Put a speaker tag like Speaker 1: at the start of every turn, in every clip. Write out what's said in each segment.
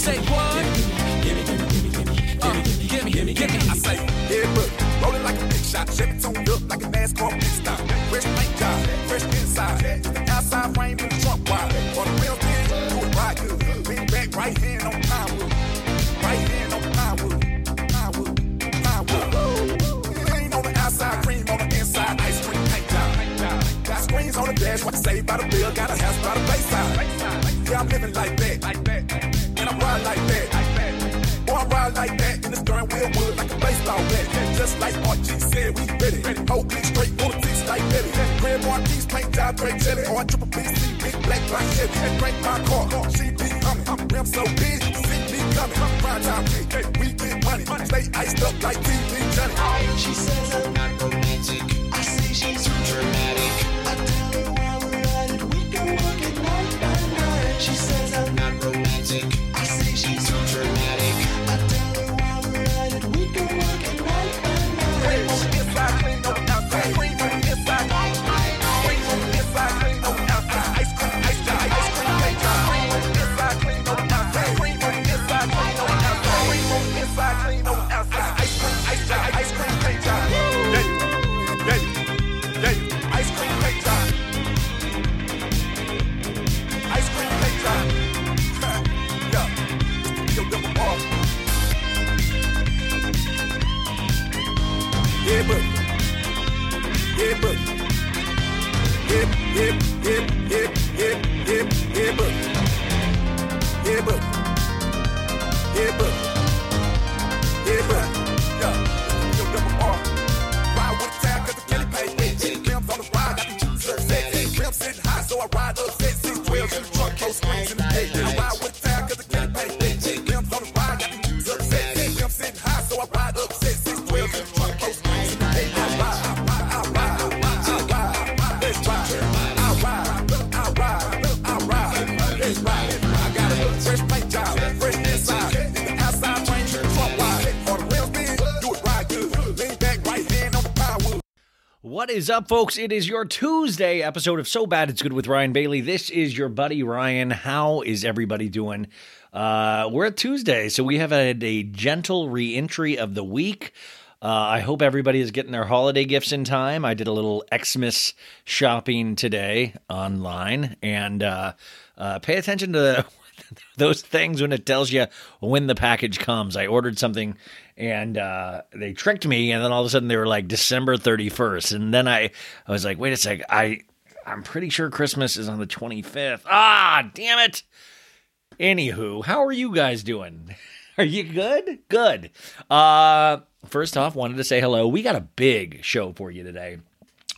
Speaker 1: Say what? Gimme, gimme, gimme, gimme, uh, gimme, gimme, gimme.
Speaker 2: I say, yeah, but rolling like a big shot, Chevy toned up like a NASCAR pit stop. Fresh paint job, fresh inside, the outside frame in the trunk wide. For the real thing, do it right good. Lean back, right hand on pine wood, right hand on pine wood, pine wood, pine wood. Clean on the outside, cream on the inside, ice cream paint job. Got screens on the dash, what you say by the bill, got a house by the bayside. Yeah, I'm living like that, I'm like that. Boy, I ride like that in the stern wheel wood like a baseball bat. Just like RG said, we ready. Whole click straight, full of teeth like Betty. Red Marquis, paint job, great jelly. Or triple BC, big black black heavy. And drink my car, she be humming. Rim so big, see me coming. Prime time kick, we get money. Stay iced up like TV Johnny.
Speaker 3: She says I'm not romantic. I say she's too dramatic. I tell her we're at we can work it night by night. She says I'm
Speaker 2: Buddy. Yeah, yeah, yeah, yeah, yeah, yeah, yeah, buddy. Yeah, buddy. Yeah, buddy. Yeah, yo, double R. Ride with the tag 'cause the Kelly paid me. Rims on the ride, got the juice up sexy. Rims sitting high, so I ride up sexy. 12
Speaker 4: What is up, folks? It is your Tuesday episode of So Bad It's Good with Ryan Bailey. This is your buddy Ryan. How is everybody doing? Uh, we're at Tuesday, so we have had a gentle reentry of the week. Uh, I hope everybody is getting their holiday gifts in time. I did a little Xmas shopping today online, and uh, uh, pay attention to those things when it tells you when the package comes. I ordered something and uh, they tricked me, and then all of a sudden they were like December 31st, and then I I was like, wait a sec, I I'm pretty sure Christmas is on the 25th. Ah, damn it. Anywho, how are you guys doing? Are you good? Good. Uh, first off, wanted to say hello. We got a big show for you today.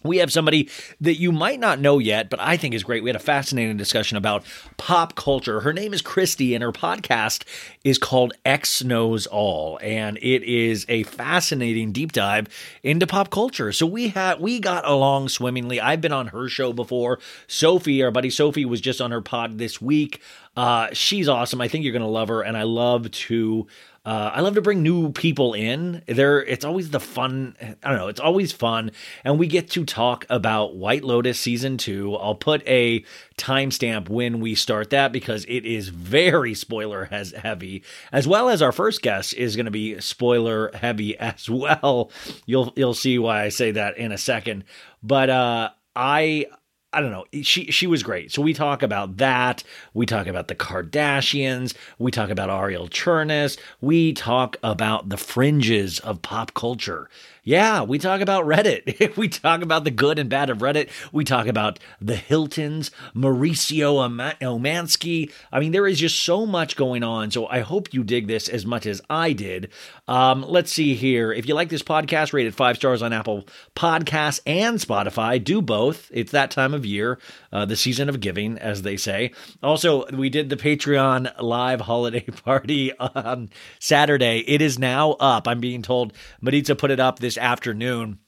Speaker 4: We have somebody that you might not know yet, but I think is great. We had a fascinating discussion about pop culture. Her name is Christy, and her podcast is called X Knows All, and it is a fascinating deep dive into pop culture. So we had we got along swimmingly. I've been on her show before. Sophie, our buddy Sophie, was just on her pod this week. Uh, she's awesome. I think you're gonna love her, and I love to uh, I love to bring new people in. There, it's always the fun. I don't know. It's always fun, and we get to talk about White Lotus season two. I'll put a timestamp when we start that because it is very spoiler has heavy, as well as our first guest is going to be spoiler heavy as well. You'll you'll see why I say that in a second. But uh, I I don't know. She she was great. So we talk about that. We talk about the Kardashians. We talk about Arielle Charnas. We talk about the fringes of pop culture. Yeah, we talk about Reddit. we talk about the good and bad of Reddit. We talk about the Hiltons, Mauricio Oma- Umansky. I mean, there is just so much going on. So I hope you dig this as much as I did. Um, let's see here. If you like this podcast, rate it five stars on Apple Podcasts and Spotify. Do both. It's that time of year, uh, the season of giving, as they say. Also, we did the Patreon live holiday party on Saturday. It is now up. I'm being told Maritza put it up this afternoon.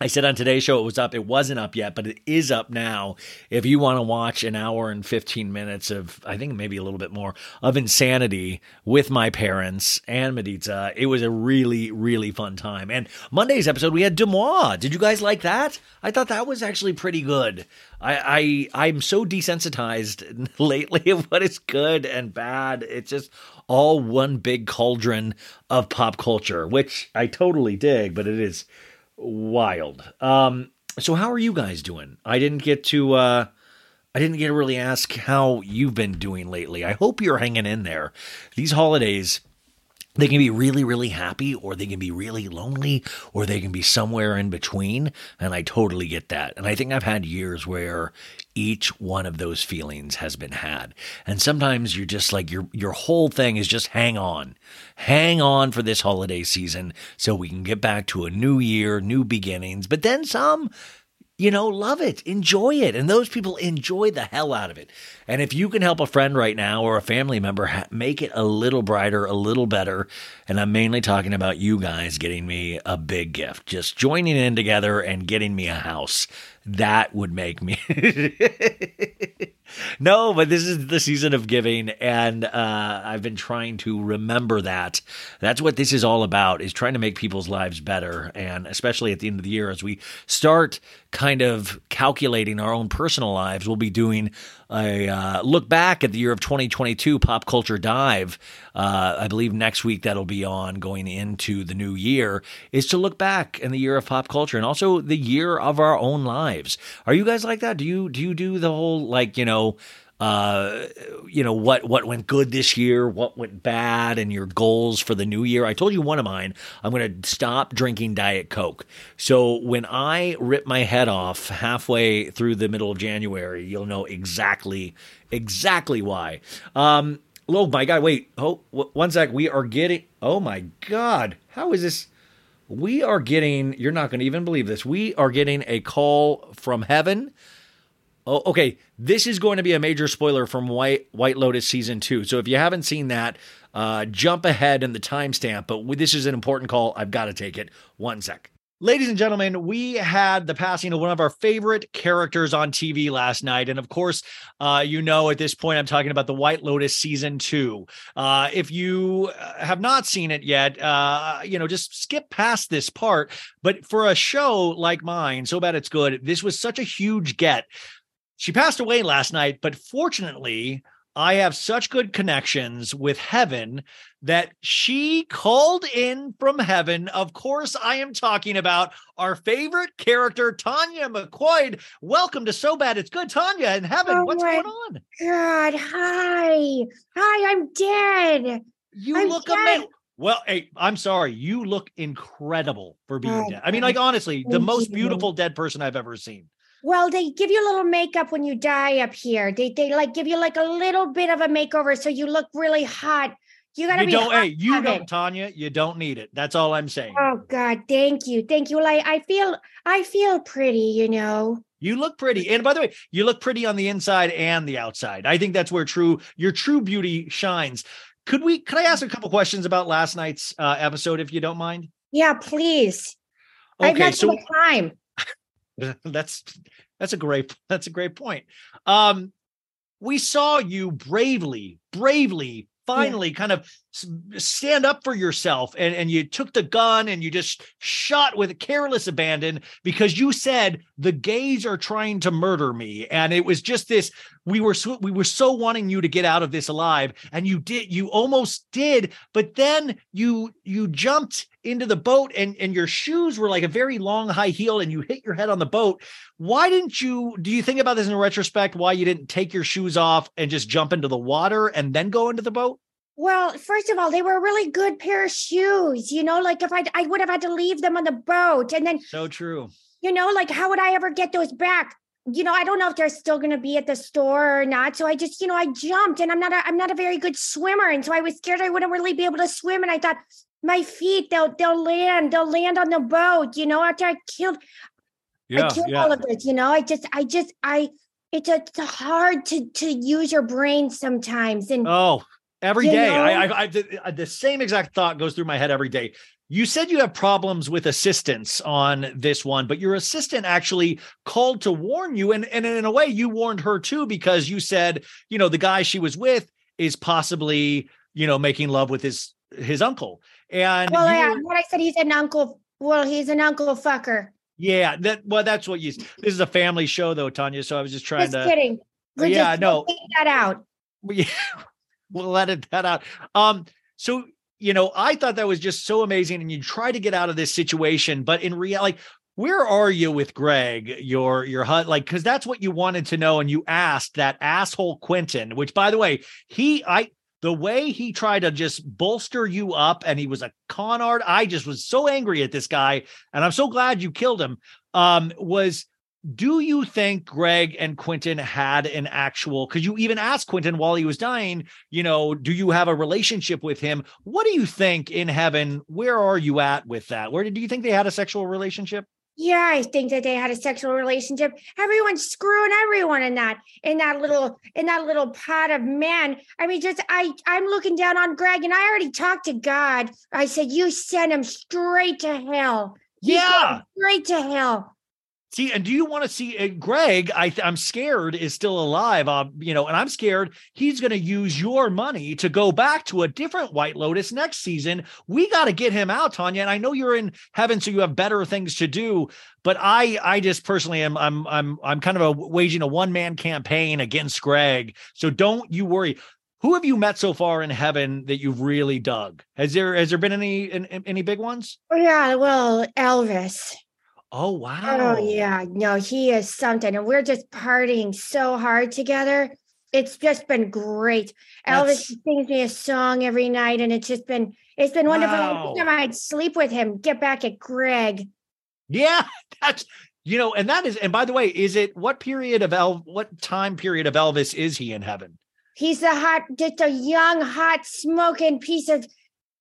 Speaker 4: I said on today's show it was up. It wasn't up yet, but it is up now. If you want to watch an hour and 15 minutes of, I think maybe a little bit more, of insanity with my parents and Maritza, it was a really, really fun time. And Monday's episode, we had Demois. Did you guys like that? I thought that was actually pretty good. I, I I'm so desensitized lately of what is good and bad. It's just all one big cauldron of pop culture, which I totally dig, but it is wild. Um, so how are you guys doing? I didn't get to uh I didn't get to really ask how you've been doing lately. I hope you're hanging in there. These holidays they can be really, really happy, or they can be really lonely, or they can be somewhere in between. And I totally get that. And I think I've had years where each one of those feelings has been had. And sometimes you're just like your your whole thing is just hang on. Hang on for this holiday season so we can get back to a new year, new beginnings. But then some you know, love it, enjoy it. And those people enjoy the hell out of it. And if you can help a friend right now or a family member make it a little brighter, a little better, and I'm mainly talking about you guys getting me a big gift, just joining in together and getting me a house, that would make me. no, but this is the season of giving, and uh, I've been trying to remember that. That's what this is all about: is trying to make people's lives better, and especially at the end of the year, as we start kind of calculating our own personal lives, we'll be doing a uh, look back at the year of 2022 pop culture dive. Uh, I believe next week that'll be on going into the new year is to look back in the year of pop culture and also the year of our own lives. Are you guys like that? Do you do you do the whole like you know? Uh, you know what what went good this year, what went bad, and your goals for the new year. I told you one of mine. I'm going to stop drinking Diet Coke. So when I rip my head off halfway through the middle of January, you'll know exactly exactly why. Um, oh my God! Wait, oh one sec. We are getting. Oh my God! How is this? We are getting. You're not going to even believe this. We are getting a call from heaven. Oh, okay. This is going to be a major spoiler from White White Lotus season two. So if you haven't seen that, uh, jump ahead in the timestamp. But this is an important call. I've got to take it. One sec. Ladies and gentlemen, we had the passing of one of our favorite characters on TV last night. And of course, uh, you know, at this point, I'm talking about the White Lotus season two. Uh, if you have not seen it yet, uh, you know, just skip past this part. But for a show like mine, So Bad It's Good, this was such a huge get she passed away last night, but fortunately, I have such good connections with heaven that she called in from heaven. Of course, I am talking about our favorite character, Tanya McQuoid. Welcome to So Bad It's Good, Tanya in heaven.
Speaker 5: Oh
Speaker 4: What's going on?
Speaker 5: God, hi. Hi, I'm dead.
Speaker 4: You
Speaker 5: I'm
Speaker 4: look amazing. Well, hey, I'm sorry. You look incredible for being
Speaker 5: Oh,
Speaker 4: dead. I mean, like honestly, the most beautiful dead person I've ever seen.
Speaker 5: Well, they give you a little makeup when you die up here. They they like give you like a little bit of a makeover so you look really hot. You gotta
Speaker 4: You
Speaker 5: be.
Speaker 4: don't.
Speaker 5: hot
Speaker 4: Hey, you don't, Tanya. You don't need it. That's all I'm saying.
Speaker 5: Oh God, thank you, thank you. Well, I, I feel, I feel pretty, you know.
Speaker 4: You look pretty. And by the way, you look pretty on the inside and the outside. I think that's where true your true beauty shines. Could we could I ask a couple questions about last night's uh, episode if you don't mind?
Speaker 5: Yeah, please. I've
Speaker 4: Okay,
Speaker 5: not
Speaker 4: so
Speaker 5: so time.
Speaker 4: that's that's a great that's a great point. Um we saw you bravely, bravely finally kind of stand up for yourself and and you took the gun and you just shot with careless abandon because you said the gays are trying to murder me and it was just this we were so, we were so wanting you to get out of this alive and you did you almost did but then you you jumped into the boat and and your shoes were like a very long high heel and you hit your head on the boat why didn't you do you think about this in retrospect why you didn't take your shoes off and just jump into the water and then go into the boat
Speaker 5: Well, first of all, they were a really good pair of shoes. You know, like if I, I would have had to leave them on the boat, and then
Speaker 4: so true
Speaker 5: you know, like how would I ever get those back? You know, I don't know if they're still going to be at the store or not. So I just, you know, I jumped, and I'm not, a, I'm not a very good swimmer, and so I was scared I wouldn't really be able to swim, and I thought my feet, they'll, they'll land, they'll land on the boat. You know, after I killed, I killed all of this. You know, I just, I just, I. It's, a, it's hard to to use your brain sometimes, and
Speaker 4: Oh, every day,
Speaker 5: know?
Speaker 4: I, I, I, the same exact thought goes through my head every day. You said you have problems with assistance on this one, but your assistant actually called to warn you. And, and in a way, you warned her too, because you said, you know, the guy she was with is possibly, you know, making love with his his uncle. And
Speaker 5: well, yeah,
Speaker 4: were-
Speaker 5: what I said, he's an uncle. Well, he's an uncle fucker.
Speaker 4: yeah, that well, that's what you this is a family show though, Tanya. So I was just trying
Speaker 5: Just
Speaker 4: to
Speaker 5: kidding. We're
Speaker 4: Yeah,
Speaker 5: just
Speaker 4: no.
Speaker 5: take that out.
Speaker 4: we we'll edit that out. Um, so you know, I thought that was just so amazing, and you try to get out of this situation, but in reality, like, where are you with Greg? Your your hut, like, because that's what you wanted to know, and you asked that asshole Quentin, which, by the way, he I the way he tried to just bolster you up, and he was a con art. I just was so angry at this guy, and I'm so glad you killed him. Um, was do you think Greg and Quentin had an actual? Because you even asked Quentin while he was dying, you know, do you have a relationship with him? What do you think in heaven? Where are you at with that? Where do you think they had a sexual relationship?
Speaker 5: Yeah, I think that they had a sexual relationship. Everyone's screwing everyone in that in that little in that little pot of man. I mean, just I I'm looking down on Greg, and I already talked to God. I said, "You send him straight to hell." He's
Speaker 4: Yeah.
Speaker 5: straight to hell.
Speaker 4: See, and do you want to see uh, Greg? I I'm scared is still alive. Um, you know, and I'm scared he's going to use your money to go back to a different White Lotus next season. We got to get him out, Tanya. And I know you're in heaven, so you have better things to do. But I, I just personally am, I'm, I'm, I'm kind of a, waging a one man campaign against Greg. So don't you worry. Who have you met so far in heaven that you've really dug? Has there, has there been any, an- any big ones?
Speaker 5: Oh, yeah, well, Elvis.
Speaker 4: Oh, oh wow!
Speaker 5: Oh yeah, no, he is something, and we're just partying so hard together. It's just been great.
Speaker 4: That's-
Speaker 5: Elvis sings me a song every night, and it's just been it's been wonderful.
Speaker 4: Wow.
Speaker 5: Every time I'd sleep with him, get back at Greg.
Speaker 4: Yeah, that's you know, and that is, and by the way, is it what period of El, what time period of Elvis is he in heaven?
Speaker 5: He's a hot, just a young, hot, smoking piece of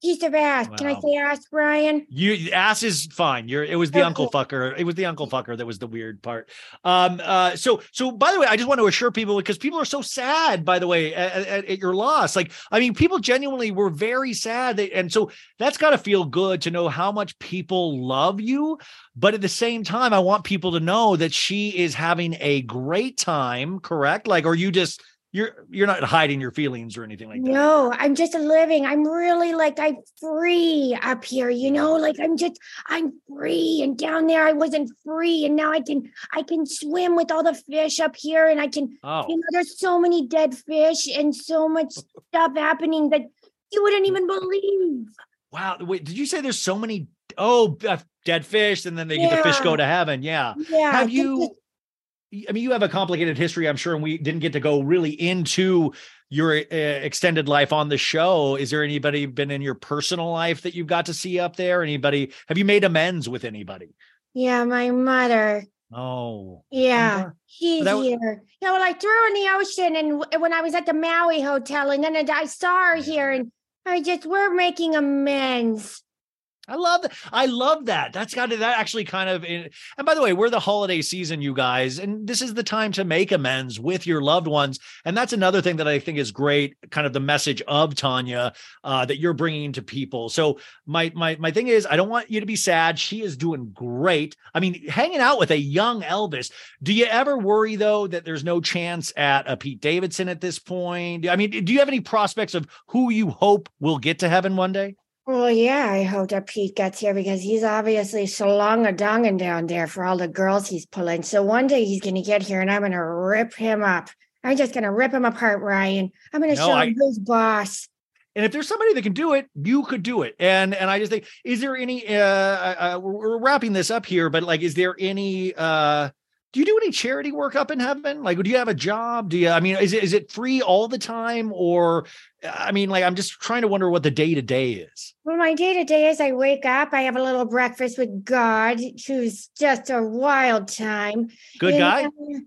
Speaker 5: piece of ass. Can I say ass, Brian?
Speaker 4: You ass is fine. You're it was the
Speaker 5: Okay.
Speaker 4: uncle fucker. It was the uncle fucker that was the weird part. Um. Uh. So so by the way, I just want to assure people because people are so sad. By the way, at, at, at your loss, like I mean, people genuinely were very sad, They- and so that's got to feel good to know how much people love you. But at the same time, I want people to know that she is having a great time. Correct? Like, are you just you're you're not hiding your feelings or anything like that?
Speaker 5: No, I'm just living. I'm really like I'm free up here, you know, like I'm just I'm free and down there I wasn't free and now I can I can swim with all the fish up here and I can
Speaker 4: Oh.
Speaker 5: you know there's so many dead fish and so much stuff happening that you wouldn't even believe.
Speaker 4: Wow. Wait, did you say there's so many? Oh, uh, dead fish, and then they get the fish go to heaven. Yeah.
Speaker 5: Yeah.
Speaker 4: Have you? I mean, you have a complicated history, I'm sure, and we didn't get to go really into your uh, extended life on the show. Is there anybody been in your personal life that you've got to see up there? Anybody? Have you made amends with anybody?
Speaker 5: Yeah, my mother.
Speaker 4: Oh,
Speaker 5: Yeah,
Speaker 4: that
Speaker 5: here. Know, well, I threw her in the ocean, and when I was at the Maui hotel, and then I saw her here, and I just we're making amends.
Speaker 4: I love that. I love that. That's got to that actually kind of. In, and by the way, we're the holiday season, you guys, and this is the time to make amends with your loved ones. And that's another thing that I think is great. Kind of the message of Tanya uh, that you're bringing to people. So my my my thing is, I don't want you to be sad. She is doing great. I mean, hanging out with a young Elvis. Do you ever worry though that there's no chance at a Pete Davidson at this point? I mean, do you have any prospects of who you hope will get to heaven one day?
Speaker 5: Well, yeah, I hope that Pete gets here because he's obviously salong a donging down there for all the girls he's pulling. So one day he's gonna get here and I'm gonna rip him up. I'm just gonna rip him apart, Ryan. I'm gonna
Speaker 4: No,
Speaker 5: show
Speaker 4: I-
Speaker 5: him who's boss.
Speaker 4: And if there's somebody that can do it, you could do it. And and I just think, is there any? Uh, uh we're, we're wrapping this up here, but like, is there any? uh Do you do any charity work up in heaven? Like, do you have a job? Do you? I mean, is it is it free all the time, or I mean, like, I'm just trying to wonder what the day to day is.
Speaker 5: Well, my day to day is I wake up, I have a little breakfast with God, who's just a wild time.
Speaker 4: Good
Speaker 5: And,
Speaker 4: guy.
Speaker 5: uh,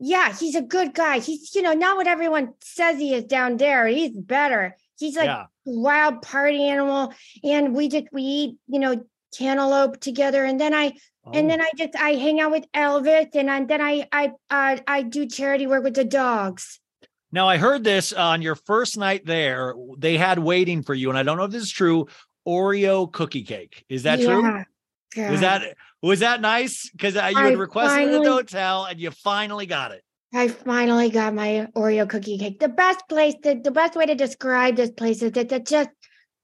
Speaker 5: yeah, he's a good guy. He's, you know, not what everyone says he is down there. He's better. He's like
Speaker 4: yeah.
Speaker 5: a wild party animal. And we just we eat, you know, cantaloupe together. And then I and
Speaker 4: Oh.
Speaker 5: then I just I hang out with Elvis and I, then I I uh, I do charity work with the dogs.
Speaker 4: Now I heard this on your first night there. They had waiting for you, and I don't know if this is true. Oreo cookie cake. Is that true?
Speaker 5: Yeah,
Speaker 4: Was that was that nice? Because uh, you
Speaker 5: I
Speaker 4: had requested
Speaker 5: finally-
Speaker 4: the hotel, and you finally got it.
Speaker 5: I finally got my Oreo cookie cake. The best place, the, the best way to describe this place is that it's just,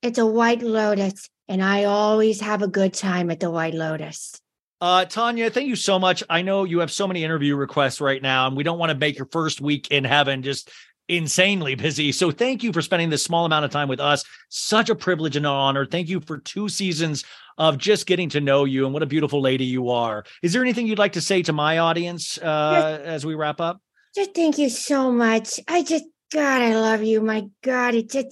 Speaker 5: it's a White Lotus. And I always have a good time at the White Lotus.
Speaker 4: Uh, Tanya, thank you so much. I know you have so many interview requests right now, and we don't want to make your first week in heaven just insanely busy. So thank you for spending this small amount of time with us. Such a privilege and an honor. Thank you for two seasons of just getting to know you and what a beautiful lady you are. Is there anything you'd like to say to my audience uh, as we wrap up?
Speaker 5: Just thank you so much. I just, God, I love you. My God, it's just,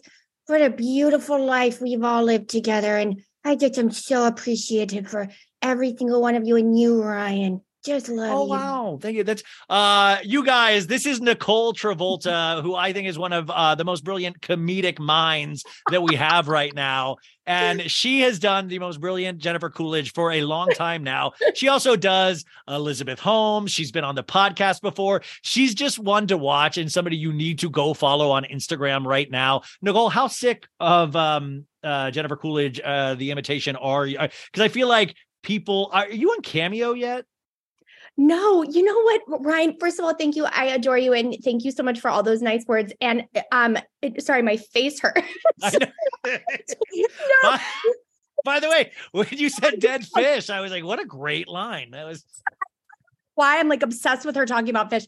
Speaker 5: what a beautiful life we've all lived together. And I just am so appreciative for every single one of you and you, Ryan. Just love
Speaker 4: Oh
Speaker 5: you.
Speaker 4: wow, thank you. That's uh you guys, this is Nicole Travolta, who I think is one of uh the most brilliant comedic minds that we have right now. And she has done the most brilliant Jennifer Coolidge for a long time now. She also does Elizabeth Holmes. She's been on the podcast before. She's just one to watch and somebody you need to go follow on Instagram right now. Nicole, how sick of um uh Jennifer Coolidge uh the imitation are you? Because I feel like people are you on Cameo yet?
Speaker 6: No, you know what, Ryan? First of all, thank you. I adore you, and thank you so much for all those nice words. And um, it- sorry, my face
Speaker 4: know. by, by the way, when you said dead fish, I was like, what a great line. That was
Speaker 6: Why I'm like obsessed with her talking about fish.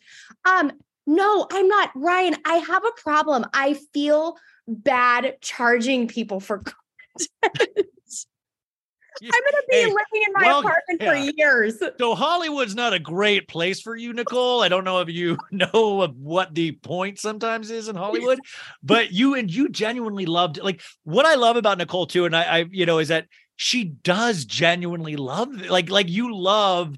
Speaker 6: Um, no, I'm not, Ryan. I have a problem. I feel bad charging people for content. I'm gonna be
Speaker 4: Hey,
Speaker 6: living in my
Speaker 4: well,
Speaker 6: apartment
Speaker 4: yeah.
Speaker 6: for years.
Speaker 4: so Hollywood's not a great place for you, Nicole. I don't know if you know what the point sometimes is in Hollywood, but you and you genuinely loved like what I love about Nicole too, and I, I you know, is that she does genuinely love like like you love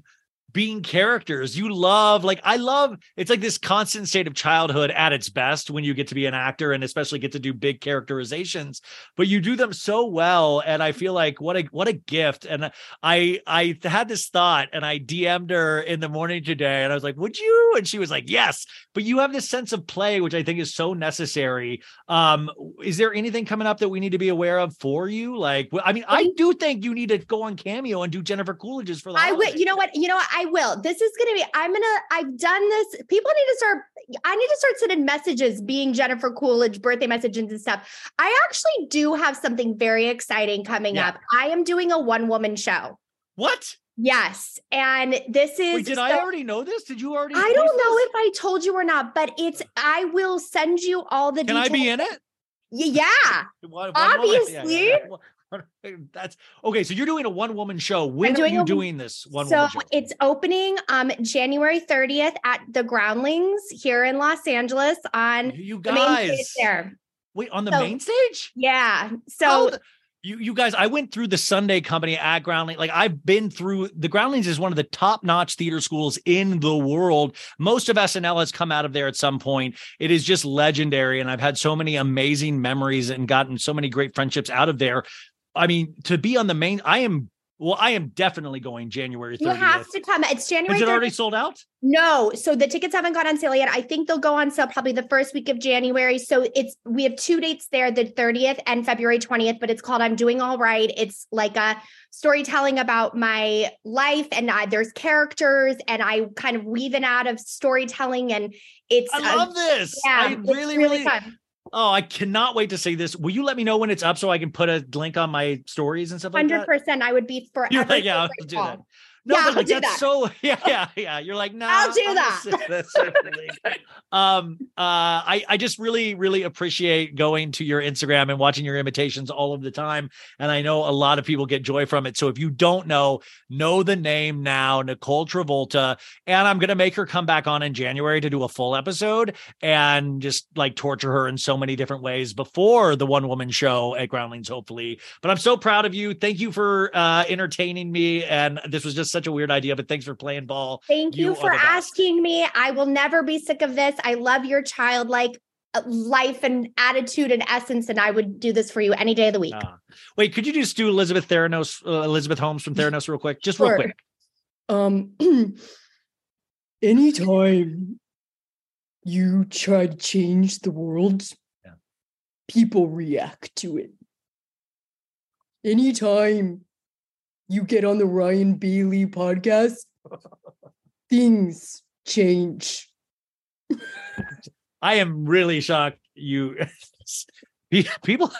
Speaker 4: being characters. You love, like, I love it's like this constant state of childhood at its best when you get to be an actor and especially get to do big characterizations, but you do them so well. And I feel like what a what a gift. And I I had this thought and I DM'd her in the morning today and I was like, would you? And she was like, yes. But you have this sense of play, which I think is so necessary. Um, is there anything coming up that we need to be aware of for you? Like, I mean, I do think you need to go on Cameo and do Jennifer Coolidge's for the
Speaker 6: I
Speaker 4: would.
Speaker 6: You know what? You know what? I will. This is going to be. I'm gonna. I've done this. People need to start. I need to start sending messages, being Jennifer Coolidge birthday messages and stuff. I actually do have something very exciting coming
Speaker 4: Yeah.
Speaker 6: up. I am doing a one woman show.
Speaker 4: What?
Speaker 6: Yes, and this is.
Speaker 4: Wait, did I already know this? Did you already?
Speaker 6: I don't know
Speaker 4: this?
Speaker 6: if I told you or not, but it's. I will send you all the.
Speaker 4: Can I
Speaker 6: details.
Speaker 4: be in it?
Speaker 6: Yeah.
Speaker 4: One- one
Speaker 6: Obviously.
Speaker 4: yeah, yeah. That's okay. So you're doing a one woman show. When are you
Speaker 6: a-
Speaker 4: doing this one
Speaker 6: so
Speaker 4: woman show?
Speaker 6: it's opening um January 30th at the Groundlings here in Los Angeles on
Speaker 4: You
Speaker 6: the main stage
Speaker 4: guys,
Speaker 6: there.
Speaker 4: wait on the
Speaker 6: So-
Speaker 4: main stage.
Speaker 6: Yeah. So
Speaker 4: the- You, you guys, I went through the Sunday company at Groundling. Like I've been through the Groundlings is one of the top notch theater schools in the world. Most of SNL has come out of there at some point. It is just legendary. And I've had so many amazing memories and gotten so many great friendships out of there. I mean, to be on the main, I am, well, I am definitely going January 30th.
Speaker 5: You have to come. It's January.
Speaker 4: Is it
Speaker 5: 30th.
Speaker 4: already sold out?
Speaker 5: No, so the tickets haven't gone on sale yet. I think they'll go on sale probably the first week of January. So it's we have two dates there, the 30th and February 20th, but it's called I'm Doing All Right. It's like a storytelling about my life and I, there's characters and I kind of weave in out of storytelling and it's
Speaker 4: I
Speaker 5: uh,
Speaker 4: love this.
Speaker 5: yeah,
Speaker 4: I
Speaker 5: it's
Speaker 4: really, really,
Speaker 5: fun.
Speaker 4: Oh, I cannot wait to see this. Will you let me know when it's up so I can put a link on my stories and stuff like that?
Speaker 5: 100% I would be forever.
Speaker 4: You're like, yeah, I'll do that. No,
Speaker 5: Yeah,
Speaker 4: but
Speaker 5: I'll
Speaker 4: like
Speaker 5: do
Speaker 4: that's
Speaker 5: that.
Speaker 4: so yeah, yeah, yeah. You're like, no,
Speaker 5: I'll do that.
Speaker 4: um, uh, I I just really, really appreciate going to your Instagram and watching your imitations all of the time, and I know a lot of people get joy from it. So if you don't know, know the name now, Nicole Travolta, and I'm gonna make her come back on in January to do a full episode and just like torture her in so many different ways before the one woman show at Groundlings, hopefully. But I'm so proud of you. Thank you for uh, entertaining me, and this was just such a weird idea, but thanks for playing ball.
Speaker 5: Thank you,
Speaker 4: You
Speaker 5: for asking me. I will never be sick of this. I love your childlike uh, life and attitude and essence, and I would do this for you any day of the week.
Speaker 4: Ah. wait, could you just do Elizabeth Theranos, uh, Elizabeth Holmes from Theranos, real quick? Just real quick.
Speaker 3: Um, anytime you try to change the world,
Speaker 4: Yeah.
Speaker 3: people react to it. Anytime you get on the Ryan Bailey podcast, things change.
Speaker 4: I am really shocked. You people,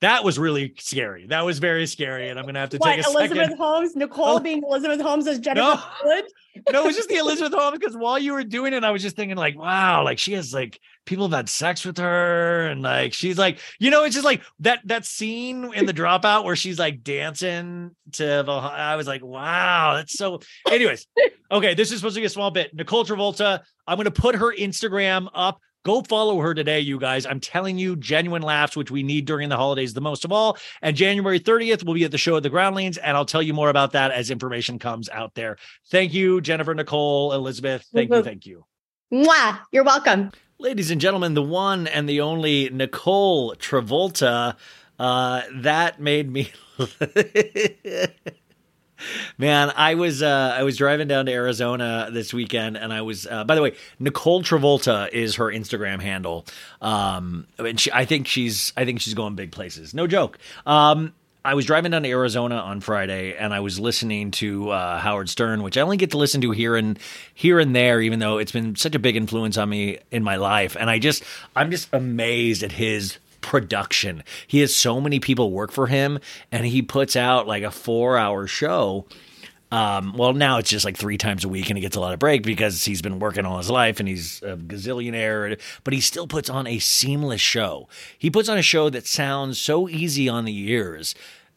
Speaker 4: that was really scary. That was very scary, and I'm gonna have to
Speaker 5: What,
Speaker 4: take a
Speaker 5: Elizabeth
Speaker 4: second.
Speaker 5: Holmes, Nicole
Speaker 4: Oh.
Speaker 5: being Elizabeth Holmes as Jennifer
Speaker 4: No.
Speaker 5: Wood?
Speaker 4: no, it was just the Elizabeth Holmes because while you were doing it, I was just thinking like, wow, like she has like people have had sex with her, and like she's like, you know, it's just like that that scene in the dropout where she's like dancing to the. I was like, wow, that's so. Anyways, okay, this is supposed to be a small bit. Nicole Travolta, I'm gonna put her Instagram up. Go follow her today, you guys. I'm telling you, genuine laughs, which we need during the holidays the most of all. And January 30th, we'll be at the show at the Groundlings, and I'll tell you more about that as information comes out there. Thank you, Jennifer, Nicole, Elizabeth. Thank you,
Speaker 5: Mhm.
Speaker 4: thank you.
Speaker 5: Mwah, you're welcome.
Speaker 4: Ladies and gentlemen, the one and the only Nicole Travolta. Uh, that made me. Man, I was uh, I was driving down to Arizona this weekend, and I was. Uh, by the way, Nicole Travolta is her Instagram handle. Um, and she, I think she's I think she's going big places. No joke. Um, I was driving down to Arizona on Friday, and I was listening to uh, Howard Stern, which I only get to listen to here and here and there, even though it's been such a big influence on me in my life. And I just I'm just amazed at his production. He has so many people work for him, and he puts out like a four hour show. Um, well, now it's just like three times a week, and he gets a lot of break because he's been working all his life and he's a gazillionaire. But he still puts on a seamless show. He puts on a show that sounds so easy on the ears,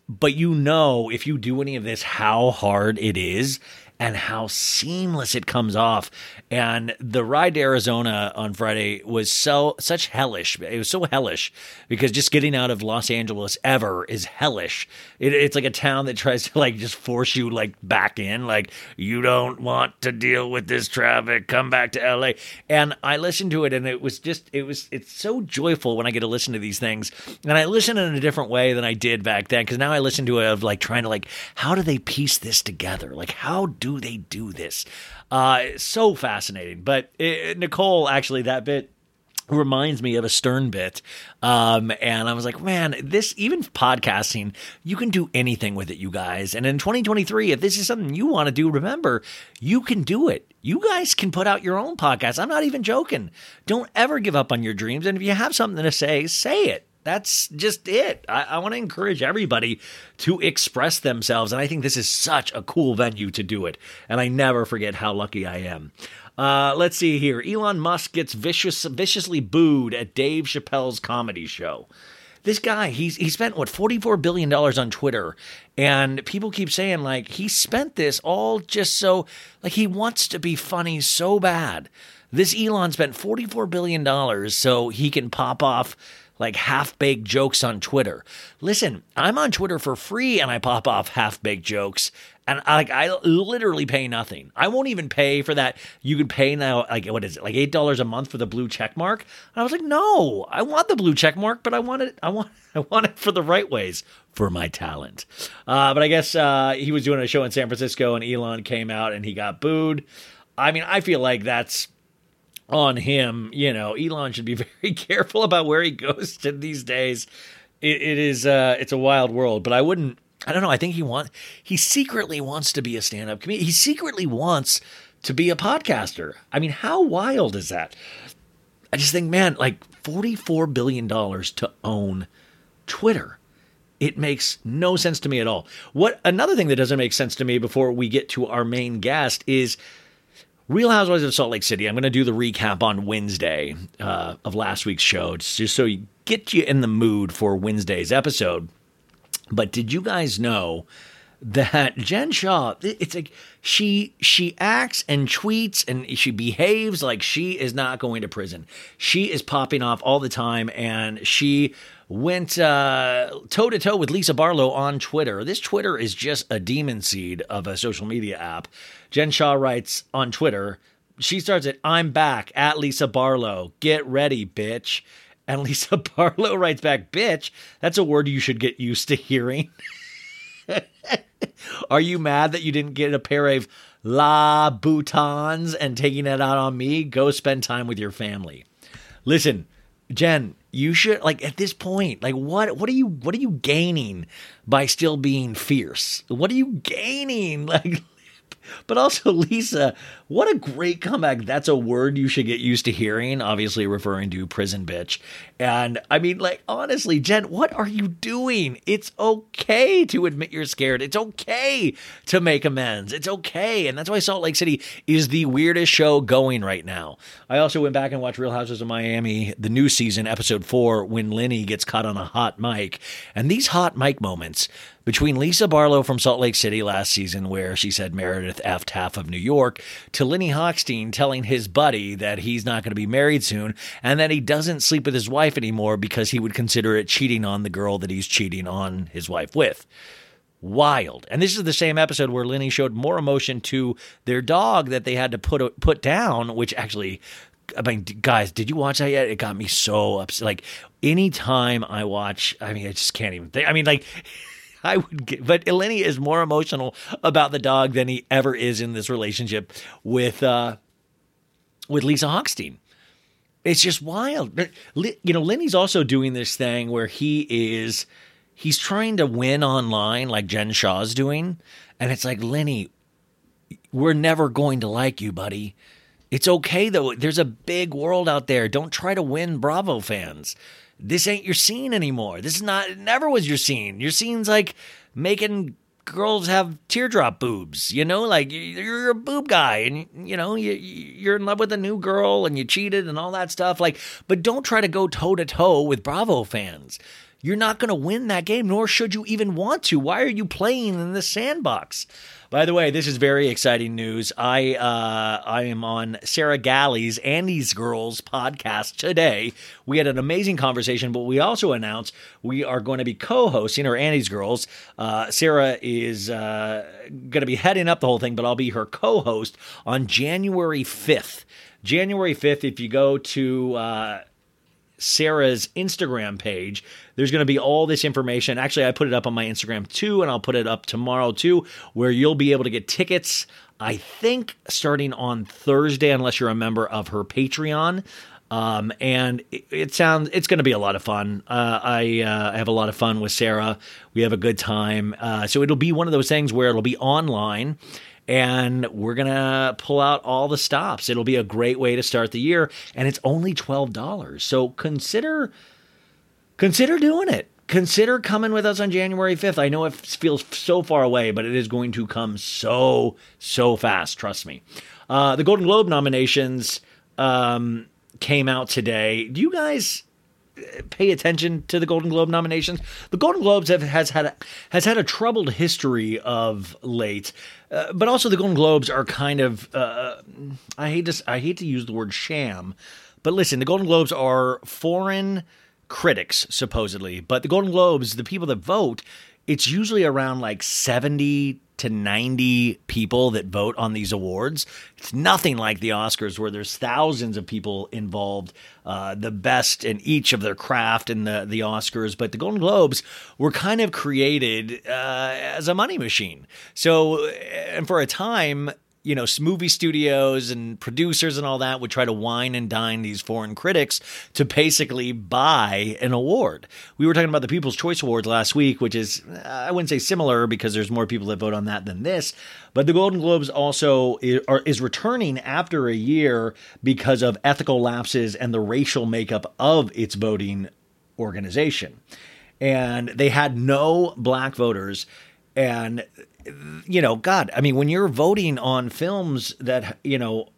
Speaker 4: but you know if you do any of this, how hard it is and how seamless it comes off. And the ride to Arizona on Friday was so such hellish. It was so hellish because just getting out of Los Angeles ever is hellish. It, it's like a town that tries to like just force you like back in. Like you don't want to deal with this traffic. Come back to LA. And I listened to it, and it was just it was it's so joyful when I get to listen to these things. And I listen in a different way than I did back then because now I listen to it of like trying to like how do they piece this together? Like how do they do this? Uh, so fascinating. But it, Nicole, actually, that bit reminds me of a Stern bit. Um, and I was like, man, this even podcasting, you can do anything with it, you guys. And in 2023, if this is something you want to do, remember, you can do it. You guys can put out your own podcast. I'm not even joking. Don't ever give up on your dreams. And if you have something to say, say it. That's just it. I, I want to encourage everybody to express themselves. And I think this is such a cool venue to do it. And I never forget how lucky I am. Uh, let's see here. Elon Musk gets vicious, viciously booed at Dave Chappelle's comedy show. This guy, he's he spent what forty four billion dollars on Twitter, and people keep saying like he spent this all just so like he wants to be funny so bad. This Elon spent forty four billion dollars so he can pop off like half baked jokes on Twitter. Listen, I'm on Twitter for free and I pop off half baked jokes. And I, like I literally pay nothing. I won't even pay for that. You can pay now, like what is it, like eight dollars a month for the blue check mark? And I was like, no, I want the blue check mark, but I want it. I want, I want it for the right ways for my talent. Uh, but I guess uh, he was doing a show in San Francisco, and Elon came out and he got booed. I mean, I feel like that's on him. You know, Elon should be very careful about where he goes to these days. It, it is uh, it's a wild world, but I wouldn't. I don't know. I think he want he secretly wants to be a stand up comedian. He secretly wants to be a podcaster. I mean, how wild is that? I just think, man, like forty four billion dollars to own Twitter. It makes no sense to me at all. What another thing that doesn't make sense to me before we get to our main guest is Real Housewives of Salt Lake City. I'm going to do the recap on Wednesday uh, of last week's show, just so you get you in the mood for Wednesday's episode. But did you guys know that Jen Shah? It's like she she acts and tweets and she behaves like she is not going to prison. She is popping off all the time, and she went toe to toe with Lisa Barlow on Twitter. This Twitter is just a demon seed of a social media app. Jen Shah writes on Twitter. She starts it. I'm back at Lisa Barlow. Get ready, bitch. And Lisa Barlow writes back, bitch. That's a word you should get used to hearing. Are you mad that you didn't get a pair of Louboutins and taking it out on me? Go spend time with your family. Listen, Jen, you should like at this point, like what what are you what are you gaining by still being fierce? What are you gaining? Like but also, Lisa, what a great comeback. That's a word you should get used to hearing, obviously referring to prison bitch. And I mean, like, honestly, Jen, what are you doing? It's okay to admit you're scared. It's okay to make amends. It's okay. And that's why Salt Lake City is the weirdest show going right now. I also went back and watched Real Houses of Miami, the new season, episode four, when Lenny gets caught on a hot mic. And these hot mic moments, between Lisa Barlow from Salt Lake City last season, where she said Meredith effed half of New York, to Lenny Hochstein telling his buddy that he's not going to be married soon and that he doesn't sleep with his wife anymore because he would consider it cheating on the girl that he's cheating on his wife with. Wild. And this is the same episode where Lenny showed more emotion to their dog that they had to put put down, which actually I mean, guys, did you watch that yet? It got me so upset. Like, anytime I watch, I mean, I just can't even think. I mean, like, I would get, but Lenny is more emotional about the dog than he ever is in this relationship with uh with Lisa Hochstein. It's just wild. You know, Lenny's also doing this thing where he is he's trying to win online like Jen Shah's doing, and it's like Lenny, we're never going to like you, buddy. It's okay though. There's a big world out there. Don't try to win Bravo fans this ain't your scene anymore. This is not, never was your scene. Your scene's like making girls have teardrop boobs, you know, like you're a boob guy and, you know, you, you're in love with a new girl and you cheated and all that stuff. Like, but don't try to go toe to toe with Bravo fans. You're not going to win that game, nor should you even want to. Why are you playing in the sandbox? By the way, this is very exciting news. I uh, I am on Sarah Galley's Andy's Girls podcast today. We had an amazing conversation, but we also announced we are going to be co-hosting her Andy's Girls. Uh, Sarah is uh, going to be heading up the whole thing, but I'll be her co-host on January fifth. January 5th, if you go to uh, Sarah's Instagram page. There's going to be all this information. Actually, I put it up on my Instagram too, and I'll put it up tomorrow too, where you'll be able to get tickets. I think starting on Thursday, unless you're a member of her Patreon. Um, and it, it, sounds it's going to be a lot of fun. Uh, I, uh, have a lot of fun with Sarah. We have a good time. Uh, so it'll be one of those things where it'll be online and we're going to pull out all the stops. It'll be a great way to start the year and it's only $12. So consider consider doing it. Consider coming with us on January 5th. I know it feels so far away, but it is going to come so so fast, trust me. Uh, the Golden Globe nominations um, came out today. Do you guys pay attention to the Golden Globe nominations. The Golden Globes have, has had a, has had a troubled history of late, uh, but also the Golden Globes are kind of uh, I hate to I hate to use the word sham, but listen, the Golden Globes are foreign critics, supposedly. But the Golden Globes, the people that vote, it's usually around like 70 to 90 people that vote on these awards. It's nothing like the Oscars, where there's thousands of people involved, uh, the best in each of their craft in the, the Oscars. But the Golden Globes were kind of created uh, as a money machine. So, and for a time, you know, movie studios and producers and all that would try to wine and dine these foreign critics to basically buy an award. We were talking about the People's Choice Awards last week, which is, uh, I wouldn't say similar because there's more people that vote on that than this. But the Golden Globes also is, are, is returning after a year because of ethical lapses and the racial makeup of its voting organization. And they had no black voters. And you know, God, I mean, when you're voting on films that, you know,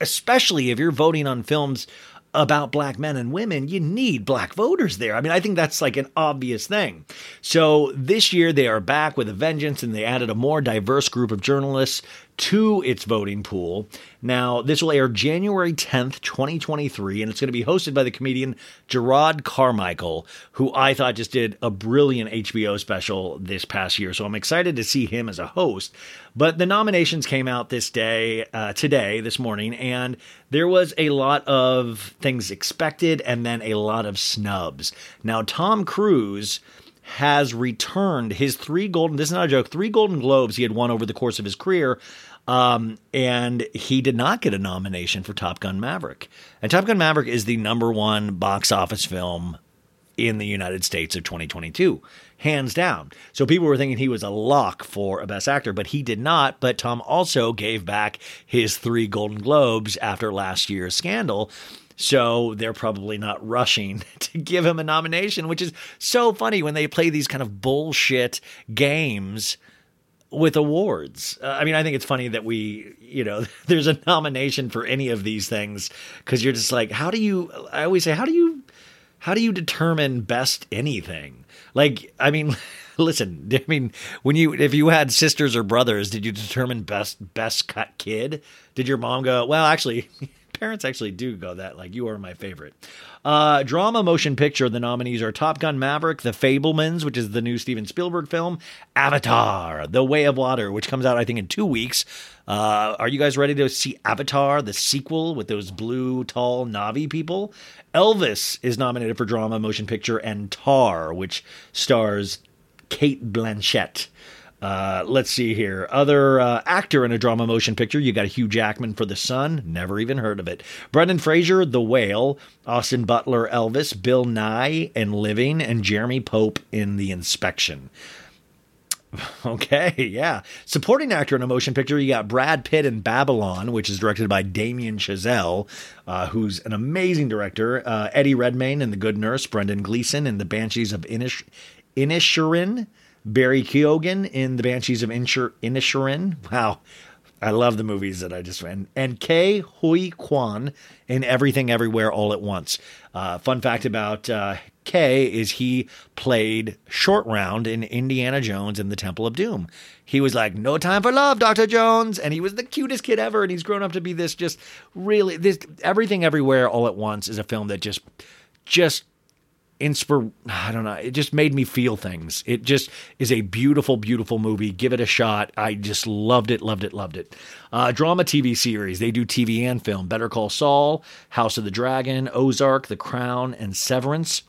Speaker 4: especially if you're voting on films about black men and women, you need black voters there. I mean, I think that's like an obvious thing. So this year they are back with a vengeance and they added a more diverse group of journalists to its voting pool. Now, this will air January 10th, 2023, and it's going to be hosted by the comedian Jerrod Carmichael, who I thought just did a brilliant HBO special this past year. So I'm excited to see him as a host. But the nominations came out this day, uh, today, this morning, and there was a lot of things expected and then a lot of snubs. Now, Tom Cruise has returned his three golden this is not a joke three golden globes he had won over the course of his career um, and he did not get a nomination for Top Gun Maverick. And Top Gun Maverick is the number one box office film in the United States of 2022, hands down. So people were thinking he was a lock for a Best Actor, but he did not. But Tom also gave back his three Golden Globes after last year's scandal. So they're probably not rushing to give him a nomination, which is so funny when they play these kind of bullshit games with awards. Uh, I mean, I think it's funny that we, you know, there's a nomination for any of these things because you're just like, how do you? I always say, how do you, how do you determine best anything? Like, I mean. Listen, I mean, when you if you had sisters or brothers, did you determine best best cut kid? Did your mom go, well, actually, parents actually do go that like you are my favorite. Uh, drama motion picture. The nominees are Top Gun Maverick, The Fabelmans, which is the new Steven Spielberg film, Avatar, The Way of Water, which comes out I think in two weeks. Uh, are you guys ready to see Avatar, the sequel with those blue tall Na'vi people? Elvis is nominated for drama motion picture, and Tar, which stars Cate Blanchett. Uh, let's see here. Other uh, actor in a drama motion picture. You got Hugh Jackman for The Son. Never even heard of it. Brendan Fraser, The Whale. Austin Butler, Elvis. Bill Nighy in Living. And Jeremy Pope in The Inspection. Okay, yeah. Supporting actor in a motion picture, you got Brad Pitt in Babylon, which is directed by Damien Chazelle, uh, who's an amazing director. Uh, Eddie Redmayne in The Good Nurse. Brendan Gleeson in The Banshees of Inish- Inisherin. Barry Keoghan in The Banshees of Inshur- Inisherin. Wow. I love the movies that I just went. And Ke Huy Quan in Everything Everywhere All at Once. Uh, fun fact about uh, Ke is he played Short Round in Indiana Jones and the Temple of Doom. He was like, "No time for love, Doctor Jones," and he was the cutest kid ever. And he's grown up to be this just really this Everything Everywhere All at Once is a film that just just inspire I don't know, it just made me feel things. It just is a beautiful beautiful movie. Give it a shot. I just loved it, loved it, loved it. Uh, drama TV series. They do TV and film. Better Call Saul, House of the Dragon, Ozark, The Crown, and Severance.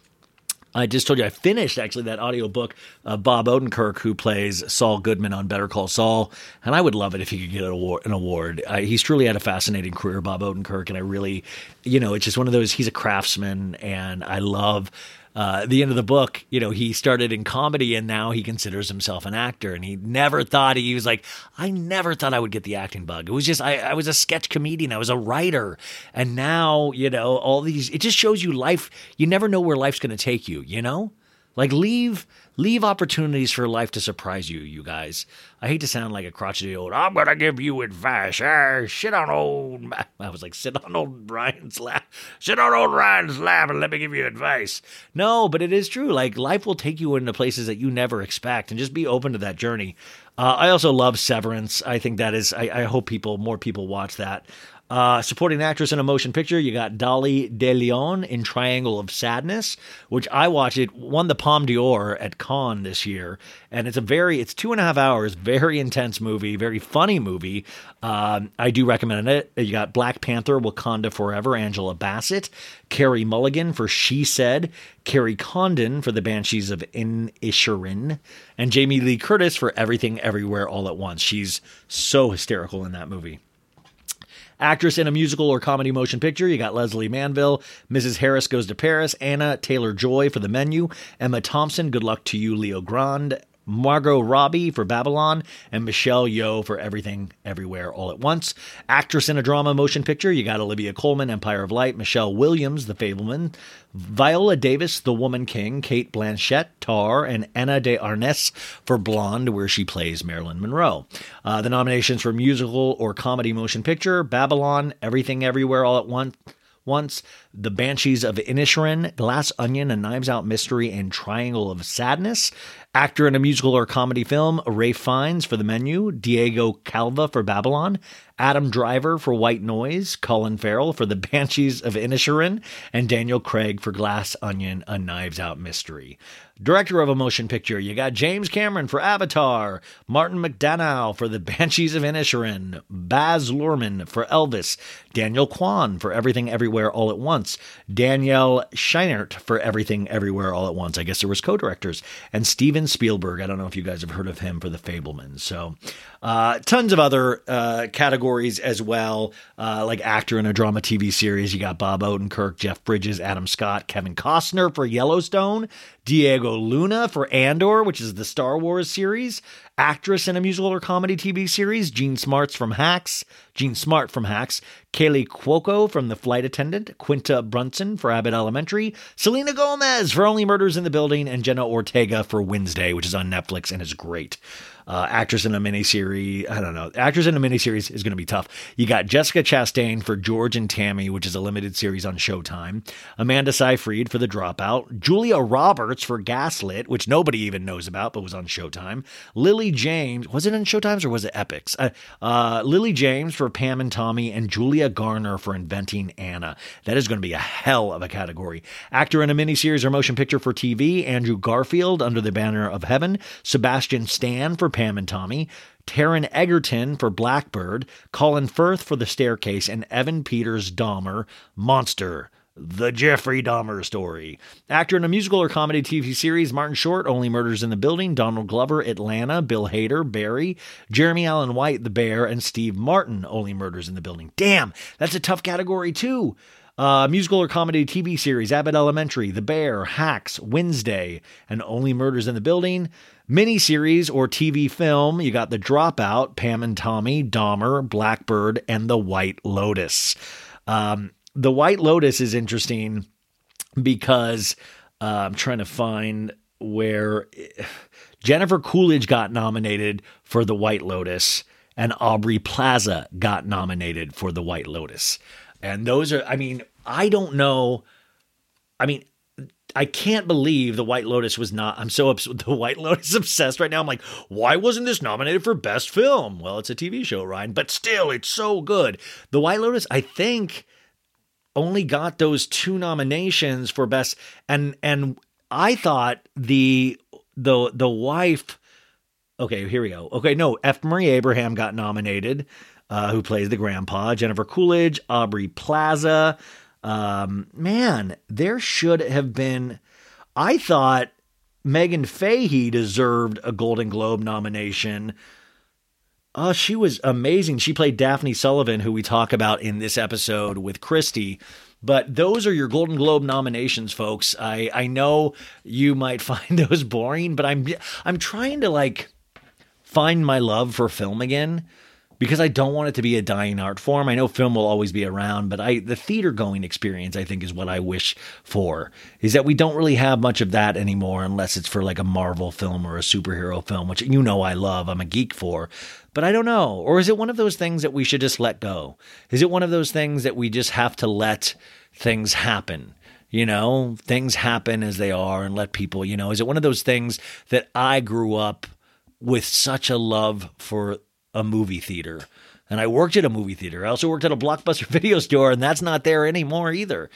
Speaker 4: I just told you I finished actually that audiobook of Bob Odenkirk, who plays Saul Goodman on Better Call Saul, and I would love it if he could get an award. He's truly had a fascinating career, Bob Odenkirk, and I really, you know, it's just one of those. He's a craftsman, and I love uh, the end of the book, you know, he started in comedy and now he considers himself an actor. And he never thought he was like, I never thought I would get the acting bug. It was just, I, I was a sketch comedian, I was a writer. And now, you know, all these, it just shows you life. You never know where life's going to take you, you know? Like leave leave opportunities for life to surprise you, you guys. I hate to sound like a crotchety old. I'm gonna give you advice. Ah, sit on old. I was like, sit on old Ryan's lap. Sit on old Ryan's lap and let me give you advice. No, but it is true. Like life will take you into places that you never expect, and just be open to that journey. Uh, I also love Severance. I think that is. I, I hope people, more people, watch that. Uh, supporting actress in a motion picture, you got Dolly De Leon in Triangle of Sadness, which I watched. It won the Palme d'Or at Cannes this year, and it's a very, it's two and a half hours, very intense movie, very funny movie. Um, I do recommend it. You got Black Panther, Wakanda Forever, Angela Bassett, Carey Mulligan for She Said, Kerry Condon for The Banshees of Inisherin, and Jamie Lee Curtis for Everything Everywhere All at Once. She's so hysterical in that movie. Actress in a musical or comedy motion picture, you got Lesley Manville, Mrs. Harris Goes to Paris, Anya Taylor Joy for the menu, Emma Thompson, Good Luck to You, Leo Grande, Margot Robbie for Babylon, and Michelle Yeoh for Everything Everywhere All at Once. Actress in a drama motion picture, you got Olivia Colman, Empire of Light, Michelle Williams, The Fabelman, Viola Davis, The Woman King, Cate Blanchett, Tar, and Ana de Armas for Blonde, where she plays Marilyn Monroe. Uh, the nominations for musical or comedy motion picture, Babylon, Everything Everywhere All at Once, once, The Banshees of Inisherin, Glass Onion, A Knives Out Mystery, and Triangle of Sadness. Actor in a musical or comedy film, Ralph Fiennes for The Menu, Diego Calva for Babylon, Adam Driver for White Noise, Colin Farrell for The Banshees of Inisherin, and Daniel Craig for Glass Onion, A Knives Out Mystery. Director of a motion picture, you got James Cameron for Avatar, Martin McDonagh for The Banshees of Inisherin, Baz Luhrmann for Elvis, Daniel Kwan for Everything Everywhere All at Once, Daniel Scheinert for Everything Everywhere All at Once. I guess there was co-directors, and Steven Spielberg. I don't know if you guys have heard of him for The Fabelman. So, uh, tons of other uh, categories as well, uh, like actor in a drama TV series. You got Bob Odenkirk, Jeff Bridges, Adam Scott, Kevin Costner for Yellowstone, Diego Luna for Andor, which is the Star Wars series, actress in a musical or comedy TV series, Jean Smarts from Hacks, Jean Smart from Hacks, Kaley Cuoco from The Flight Attendant, Quinta Brunson for Abbott Elementary, Selena Gomez for Only Murders in the Building, and Jenna Ortega for Wednesday, which is on Netflix and is great. Uh, actress in a miniseries, I don't know. Actress in a miniseries is going to be tough. You got Jessica Chastain for George and Tammy, which is a limited series on Showtime. Amanda Seyfried for The Dropout. Julia Roberts for Gaslit, which nobody even knows about, but was on Showtime. Lily James, was it on Showtimes or was it Epix? Uh, uh, Lily James for Pam and Tommy, and Julia Garner for Inventing Anna. That is going to be a hell of a category. Actor in a miniseries or motion picture for TV, Andrew Garfield under the banner of Heaven. Sebastian Stan for Pam and Tommy. Taron Egerton for Blackbird, Colin Firth for The Staircase, and Evan Peters Dahmer, Monster. The Jeffrey Dahmer story. Actor in a musical or comedy TV series, Martin Short, Only Murders in the Building, Donald Glover, Atlanta, Bill Hader, Barry, Jeremy Allen White, The Bear, and Steve Martin, Only Murders in the Building. Damn, that's a tough category too. Uh, musical or comedy TV series, Abbott Elementary, The Bear, Hacks, Wednesday, and Only Murders in the Building. Miniseries or TV film, you got The Dropout, Pam and Tommy, Dahmer, Blackbird, and The White Lotus. Um, the White Lotus is interesting because uh, I'm trying to find where Jennifer Coolidge got nominated for The White Lotus and Aubrey Plaza got nominated for The White Lotus. And those are, I mean, I don't know. I mean, I can't believe the White Lotus was not. I'm so obs- the White Lotus obsessed right now. I'm like, why wasn't this nominated for Best Film? Well, it's a TV show, Ryan, but still, it's so good. The White Lotus, I think, only got those two nominations for Best, and and I thought the the the wife. Okay, here we go. Okay, no, F. Murray Abraham got nominated, uh, who plays the grandpa. Jennifer Coolidge, Aubrey Plaza. Um, man, there should have been. I thought Meghann Fahy deserved a Golden Globe nomination. Oh, she was amazing. She played Daphne Sullivan, who we talk about in this episode with Christy. But those are your Golden Globe nominations, folks. I I know you might find those boring, but I'm I'm trying to like find my love for film again because I don't want it to be a dying art form. I know film will always be around, but I the theater going experience I think is what I wish for. Is that we don't really have much of that anymore unless it's for like a Marvel film or a superhero film, which you know I love. I'm a geek for. But I don't know. Or is it one of those things that we should just let go? Is it one of those things that we just have to let things happen? You know, things happen as they are and let people, you know, is it one of those things that I grew up with such a love for a movie theater and I worked at a movie theater. I also worked at a blockbuster video store, and that's not there anymore either.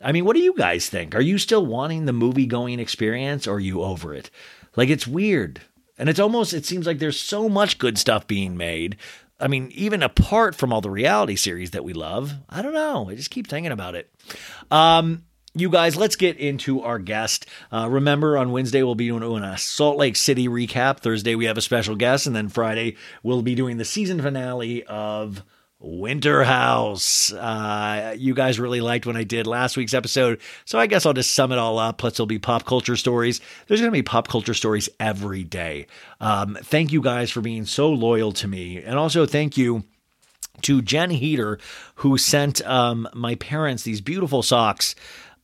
Speaker 4: I mean, what do you guys think? Are you still wanting the movie going experience or are you over it? Like, it's weird. And it's almost, it seems like there's so much good stuff being made. I mean, even apart from all the reality series that we love, I don't know. I just keep thinking about it. Um, you guys, let's get into our guest. Uh, remember, on Wednesday, we'll be doing a Salt Lake City recap. Thursday, we have a special guest. And then Friday, we'll be doing the season finale of Winter House. Uh, you guys really liked when I did last week's episode. So I guess I'll just sum it all up. Plus, there'll be pop culture stories. There's going to be pop culture stories every day. Um, thank you guys for being so loyal to me. And also, thank you to Jen Heater, who sent um, my parents these beautiful socks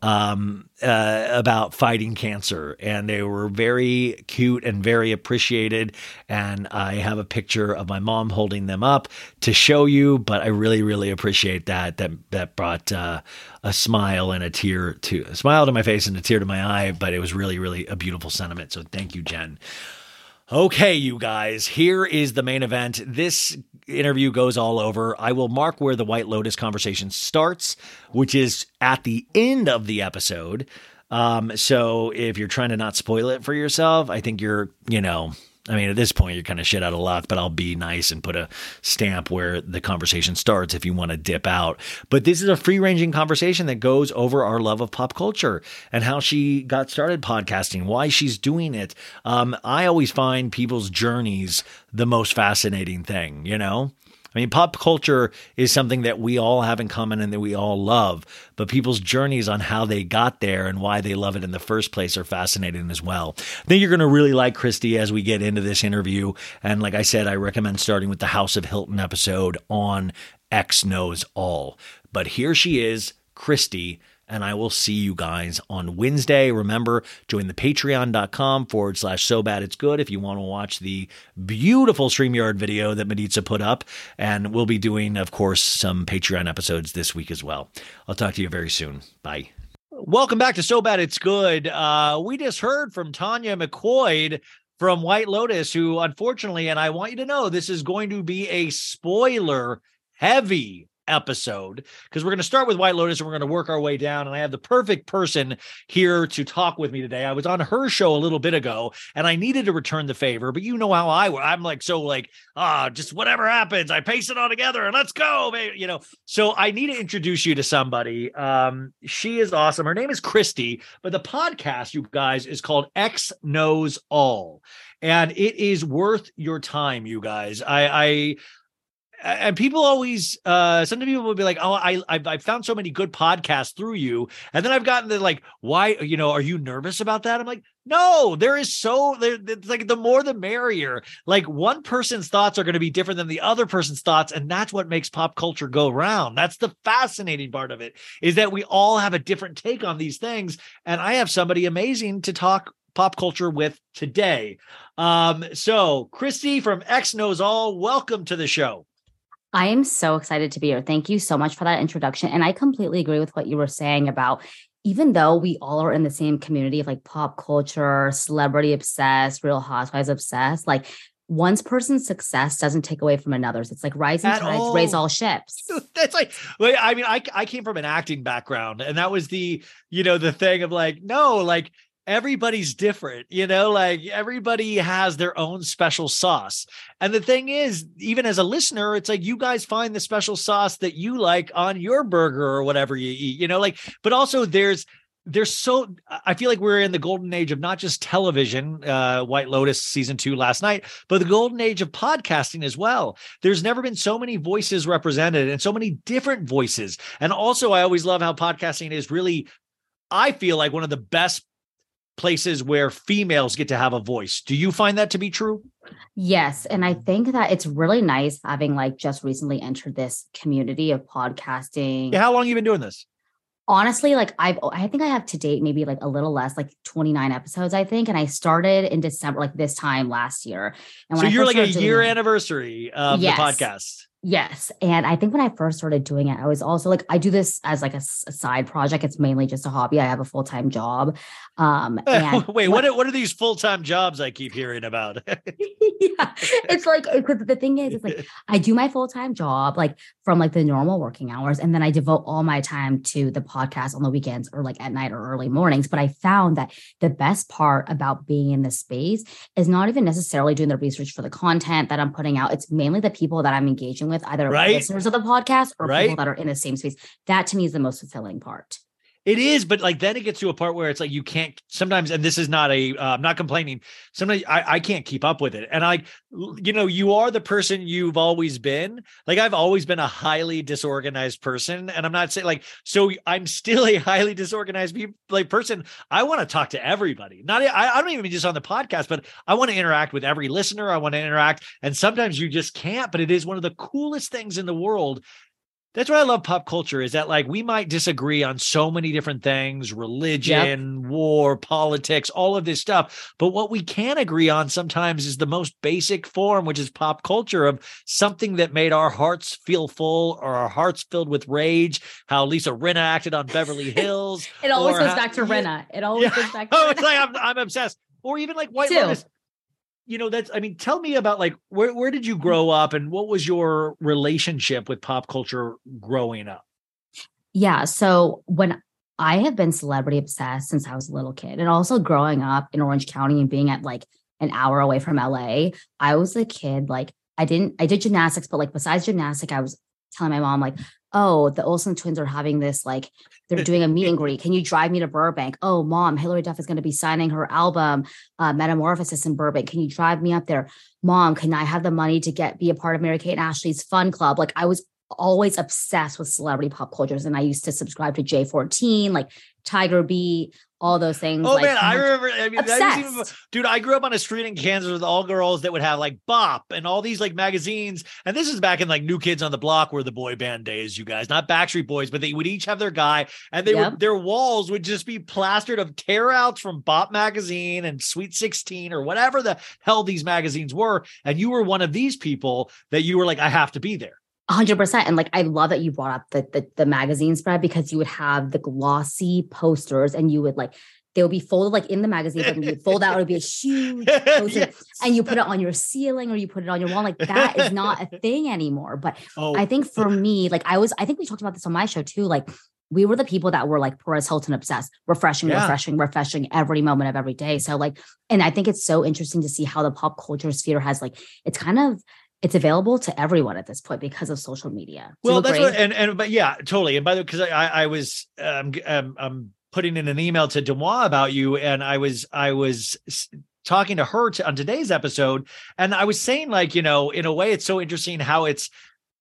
Speaker 4: um, uh, about fighting cancer, and they were very cute and very appreciated. And I have a picture of my mom holding them up to show you. But I really, really appreciate that. That that brought uh, a smile and a tear to a smile to my face and a tear to my eye. But it was really, really a beautiful sentiment. So thank you, Jen. Okay, you guys, here is the main event. This interview goes all over. I will mark where the White Lotus conversation starts, which is at the end of the episode. Um, so if you're trying to not spoil it for yourself, I think you're, you know, I mean, at this point, you're kind of shit out of luck, but I'll be nice and put a stamp where the conversation starts if you want to dip out. But this is a free ranging conversation that goes over our love of pop culture and how she got started podcasting, why she's doing it. Um, I always find people's journeys the most fascinating thing, you know? I mean, pop culture is something that we all have in common and that we all love, but people's journeys on how they got there and why they love it in the first place are fascinating as well. I think you're going to really like Christy as we get into this interview. And like I said, I recommend starting with the House of Hilton episode on X Knows All. But here she is, Christy and I will see you guys on Wednesday. Remember, join the patreon.com forward slash so bad it's good if you want to watch the beautiful StreamYard video that Maritza put up. And we'll be doing, of course, some Patreon episodes this week as well. I'll talk to you very soon. Bye. Welcome back to So Bad It's Good. Uh, we just heard from Tanya McQuoid from White Lotus, who unfortunately, and I want you to know this is going to be a spoiler heavy episode because we're going to start with White Lotus and we're going to work our way down. And I have the perfect person here to talk with me today. I was on her show a little bit ago and I needed to return the favor, but you know how I I'm like so like ah just whatever happens, I paste it all together and let's go, baby. you know. So I need to introduce you to somebody. Um, she is awesome. Her name is Christy, but the podcast, you guys, is called X Knows All and it is worth your time you guys i i and people always uh some people will be like oh i I've, I've found so many good podcasts through you. And then i've gotten to like why you know are you nervous about that? I'm like no there is so there it's like the more the merrier. Like one person's thoughts are going to be different than the other person's thoughts and that's what makes pop culture go round. That's the fascinating part of it is that we all have a different take on these things and i have somebody amazing to talk pop culture with today. Um so christy from x knows all welcome to the show
Speaker 7: I am so excited to be here. Thank you so much for that introduction. And I completely agree with what you were saying about even though we all are in the same community of like pop culture, celebrity obsessed, real housewives obsessed, like one person's success doesn't take away from another's. It's like rising
Speaker 4: At
Speaker 7: tides
Speaker 4: all.
Speaker 7: raise all ships.
Speaker 4: that's like like, i mean I, I came from an acting background and that was the you know the thing of like no like everybody's different you know like everybody has their own special sauce and the thing is even as a listener it's like you guys find the special sauce that you like on your burger or whatever you eat you know like but also there's there's so I feel like we're in the golden age of not just television, uh, White Lotus season two last night, but the golden age of podcasting as well. There's never been so many voices represented and so many different voices. And also, I always love how podcasting is really, I feel like one of the best places where females get to have a voice. Do you find that to be true?
Speaker 7: Yes. And I think that it's really nice having like just recently entered this community of podcasting.
Speaker 4: Yeah, how long you been doing this?
Speaker 7: honestly like i've i think i have to date maybe like a little less like 29 episodes i think and i started in december like this time last year and
Speaker 4: So
Speaker 7: I
Speaker 4: you're like a
Speaker 7: doing
Speaker 4: year anniversary of
Speaker 7: Yes.
Speaker 4: the podcast.
Speaker 7: Yes. And I think when I first started doing it, I was also like, I do this as like a side project. It's mainly just a hobby. I have a full time job. Um, and
Speaker 4: Wait, what are, what are these full time jobs I keep hearing about?
Speaker 7: yeah, it's like because the thing is, it's like I do my full time job like from like the normal working hours, and then I devote all my time to the podcast on the weekends or like at night or early mornings. But I found that the best part about being in this space is not even necessarily doing the research for the content that I'm putting out. It's mainly the people that I'm engaging with, either
Speaker 4: Right.
Speaker 7: listeners of the podcast or
Speaker 4: Right.
Speaker 7: people that are in the same space. That to me is the most fulfilling part.
Speaker 4: It is, but like then it gets to a part where it's like you can't sometimes, and this is not a, uh, I'm not complaining. Sometimes I, I can't keep up with it. And I, you know, you are the person you've always been. Like I've always been a highly disorganized person. And I'm not saying like, so I'm still a highly disorganized pe- like person. I want to talk to everybody. Not, I, I don't even mean just on the podcast, but I want to interact with every listener. I want to interact. And sometimes you just can't, but it is one of the coolest things in the world that's what I love pop culture is that like we might disagree on so many different things, religion, war, politics, all of this stuff. But what we can agree on sometimes is the most basic form, which is pop culture of something that made our hearts feel full or our hearts filled with rage. How Lisa Rinna acted on Beverly Hills.
Speaker 7: It always goes
Speaker 4: how-
Speaker 7: back to. Rinna. It always
Speaker 4: Yeah.
Speaker 7: goes back to
Speaker 4: Oh, it's like I'm, I'm obsessed. Or even like White. Lotus. You know, that's I mean, tell me about like where where did you grow up and what was your relationship with pop culture growing up?
Speaker 7: Yeah. So when I have been celebrity obsessed since I was a little kid, and also growing up in Orange County and being at like an hour away from LA, I was a kid. Like I didn't, I did gymnastics, but like besides gymnastic, I was telling my mom, like, oh, the Olsen twins are having this, like, they're doing a meet and greet. Can you drive me to Burbank? Oh, mom, Hilary Duff is going to be signing her album, uh, Metamorphosis in Burbank. Can you drive me up there? Mom, can I have the money to get be a part of Mary Kate and Ashley's fun club? Like, I was always obsessed with celebrity pop cultures and I used to subscribe to J14, like Tiger Beat, all those things.
Speaker 4: Oh
Speaker 7: like,
Speaker 4: man, I remember. I mean, that even, dude, I grew up on a street in Kansas with all girls that would have like Bop and all these like magazines. And this is back in like New Kids on the Block, were the boy band days, you guys, not Backstreet Boys, but they would each have their guy, and they
Speaker 7: Yep.
Speaker 4: would their walls would just be plastered of tear outs from Bop magazine and Sweet Sixteen or whatever the hell these magazines were. And you were one of these people that you were like, I have to be there.
Speaker 7: Hundred percent. And like I love that you brought up the, the the magazine spread because you would have the glossy posters and you would like they would be folded like in the magazine, but when you fold out, it would be a huge poster.
Speaker 4: Yes.
Speaker 7: And you put it on your ceiling or you put it on your wall. Like that is not a thing anymore. But
Speaker 4: Oh,
Speaker 7: I think for me, like I was, I think we talked about this on my show too. Like we were the people that were like Perez Hilton obsessed, refreshing,
Speaker 4: Yeah.
Speaker 7: refreshing, refreshing every moment of every day. So like, and I think it's so interesting to see how the pop culture sphere has like, it's kind of, it's available to everyone at this point because of social media. Do
Speaker 4: Well, that's what, and and but yeah, totally. And by the way, because I, I was um, g- um I'm putting in an email to DeuxMoi about you, and I was I was talking to her to, on today's episode, and I was saying like you know in a way it's so interesting how it's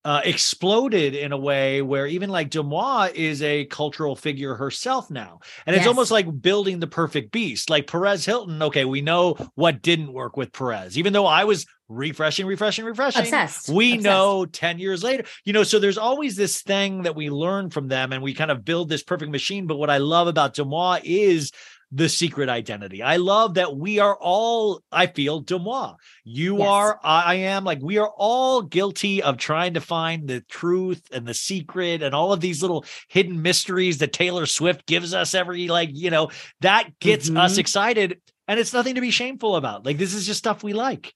Speaker 4: uh, exploded in a way where even like DeuxMoi is a cultural figure herself now. And it's
Speaker 7: Yes.
Speaker 4: almost like building the perfect beast. Like Perez Hilton, okay, we know what didn't work with Perez, even though I was refreshing, refreshing, refreshing.
Speaker 7: Obsessed.
Speaker 4: We
Speaker 7: Obsessed.
Speaker 4: know 10 years later, you know, so there's always this thing that we learn from them and we kind of build this perfect machine. But what I love about DeuxMoi is the secret identity. I love that we are all, I feel, DeuxMoi. You
Speaker 7: Yes.
Speaker 4: are, I am, like we are all guilty of trying to find the truth and the secret and all of these little hidden mysteries that Taylor Swift gives us every, like, you know, that gets us
Speaker 7: Mhm.
Speaker 4: excited. And it's nothing to be shameful about. Like, this is just stuff we like.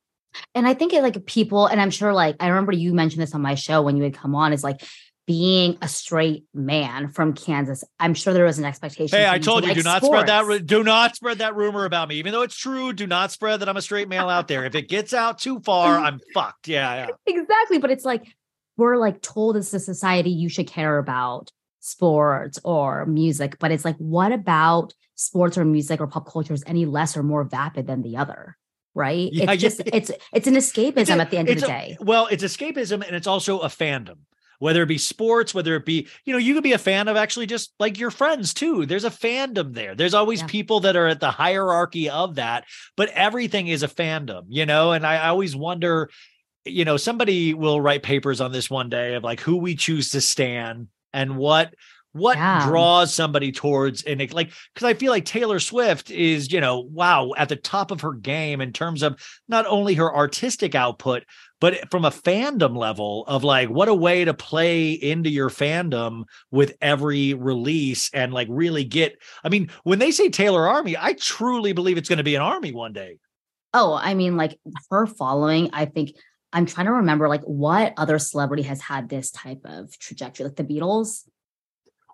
Speaker 7: And I think it like people, and I'm sure like I remember you mentioned this on my show when you would come on, is like being a straight man from Kansas. I'm sure there was an expectation.
Speaker 4: Hey, I
Speaker 7: to
Speaker 4: told you,
Speaker 7: like
Speaker 4: do not spread that. Do not spread that rumor about me. Even though it's true, do not spread that I'm a straight male out there. If it gets out too far, I'm fucked. Yeah, yeah.
Speaker 7: exactly. But it's like we're like told as a society you should care about sports or music, but it's like, what about sports or music or pop culture is any less or more vapid than the other? Right?
Speaker 4: Yeah,
Speaker 7: it's
Speaker 4: yeah.
Speaker 7: just it's it's an escapism at the end of the
Speaker 4: a-
Speaker 7: day.
Speaker 4: well, it's escapism and it's also a fandom. Whether it be sports, whether it be, you know, you could be a fan of actually just like your friends too. There's a fandom there. There's always
Speaker 7: Yeah.
Speaker 4: people that are at the hierarchy of that, but everything is a fandom, you know? And I, I always wonder, you know, somebody will write papers on this one day of like who we choose to stand and what what
Speaker 7: Yeah.
Speaker 4: draws somebody towards and it, like because I feel like Taylor Swift is, you know, wow, at the top of her game in terms of not only her artistic output, but from a fandom level of like what a way to play into your fandom with every release and like really get I mean, when they say Taylor Army, I truly believe it's going to be an army one day.
Speaker 7: Oh, I mean, like her following, I think I'm trying to remember like what other celebrity has had this type of trajectory, like the Beatles.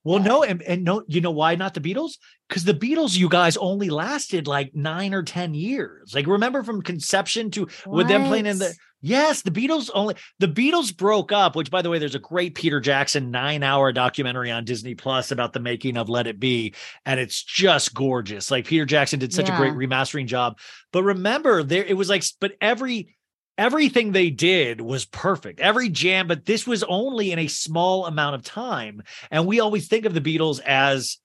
Speaker 4: Well, no, and, and no, you know why not the Beatles? Because the Beatles, you guys, only lasted like nine or ten years. Like, remember from conception to with them playing in the yes, the Beatles only the Beatles broke up. Which, by the way, there's a great Peter Jackson nine-hour documentary on Disney Plus about the making of Let It Be, and it's just gorgeous. Like Peter Jackson did such a great remastering job. But remember, there it was like, but every everything they did was perfect. Every jam, but this was only in a small amount of time. And we always think of the Beatles as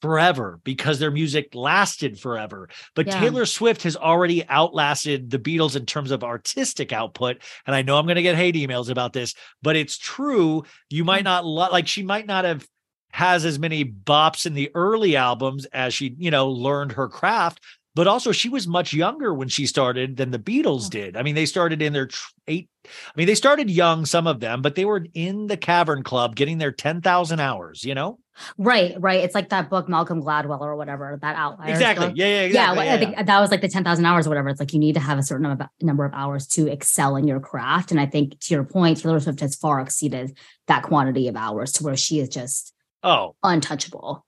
Speaker 4: forever because their music lasted forever. But
Speaker 7: Yeah.
Speaker 4: Taylor Swift has already outlasted the Beatles in terms of artistic output. And I know I'm going to get hate emails about this, but it's true. You might mm. not lo- like, she might not have has as many bops in the early albums as she, you know, learned her craft. But also, she was much younger when she started than the Beatles did. I mean, they started in their eight. I mean, they started young, some of them, but they were in the Cavern Club getting their 10,000 hours, you know?
Speaker 7: Right, right. It's like that book, Malcolm Gladwell or whatever, that outlier.
Speaker 4: Exactly. Yeah, yeah,
Speaker 7: Yeah,
Speaker 4: exactly.
Speaker 7: well, I think that was like the 10,000 hours or whatever. It's like you need to have a certain number of- number of hours to excel in your craft. And I think to your point, Taylor Swift has far exceeded that quantity of hours to where she is just
Speaker 4: Oh,
Speaker 7: untouchable.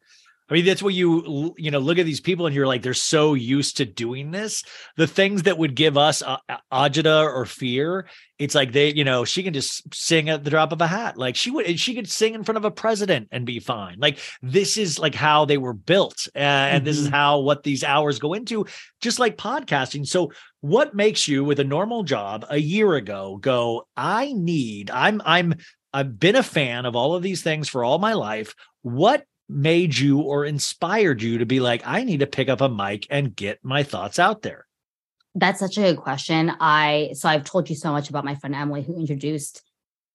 Speaker 4: I mean, that's what you you know look at these people and you're like, they're so used to doing this. The things that would give us uh, uh, agita or fear, it's like they, you know, she can just sing at the drop of a hat. Like she would, she could sing in front of a president and be fine. Like this is like how they were built, uh, and this is how what these hours go into. Just like podcasting. So, what makes you with a normal job a year ago go? I need. I'm. I'm. I've been a fan of all of these things for all my life. What made you or inspired you to be like, I need to pick up a mic and get my thoughts out there?
Speaker 7: That's such a good question. I so I've told you so much about my friend Emily who introduced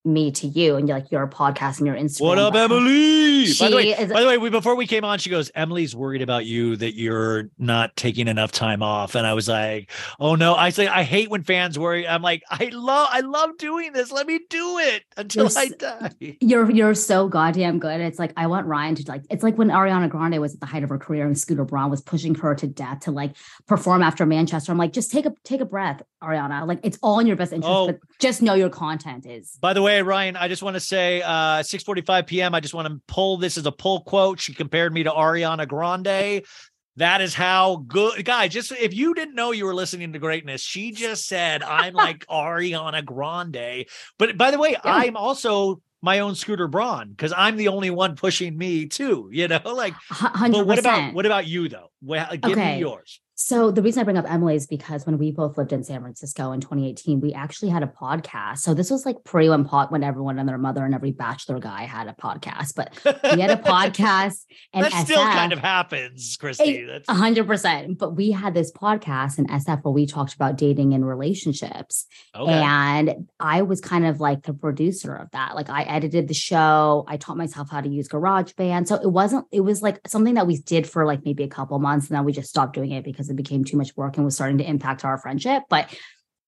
Speaker 7: me to you and you're like your podcast and your Instagram.
Speaker 4: What up, Emily? by the way,
Speaker 7: is-
Speaker 4: by the way, we, before we came on, she goes, Emily's worried about you that you're not taking enough time off. And I was like, oh no. I say I hate when fans worry. I'm like, I love I love doing this. Let me do it until I die.
Speaker 7: You're you're so goddamn good. It's like I want Ryan to like. It's like when Ariana Grande was at the height of her career and Scooter Braun was pushing her to death to like perform after Manchester. I'm like, just take a take a breath, Ariana. Like it's all in your best interest,
Speaker 4: Oh.
Speaker 7: but just know your content is.
Speaker 4: By the way, Ryan, I just want to say uh 6:45 p.m. I just want to pull this as a pull quote. She compared me to Ariana Grande. That is how good guys. Just if you didn't know you were listening to greatness, she just said I'm like Ariana Grande. But by the way, I'm also my own Scooter Braun because I'm the only one pushing me too. You know, like.
Speaker 7: Hundred
Speaker 4: But what about what about you though? Well, give me yours.
Speaker 7: So the reason I bring up Emily is because when we both lived in San Francisco in 2018, we actually had a podcast. So this was like pre when pot when everyone and their mother and every bachelor guy had a podcast, but we had a podcast and
Speaker 4: that still kind of happens, Christy. That's
Speaker 7: A hundred percent. But we had this podcast in SF where we talked about dating and relationships.
Speaker 4: okay.
Speaker 7: And I was kind of like the producer of that. Like I edited the show. I taught myself how to use GarageBand. So it wasn't, it was like something that we did for like maybe a couple months and then we just stopped doing it because it became too much work and was starting to impact our friendship. But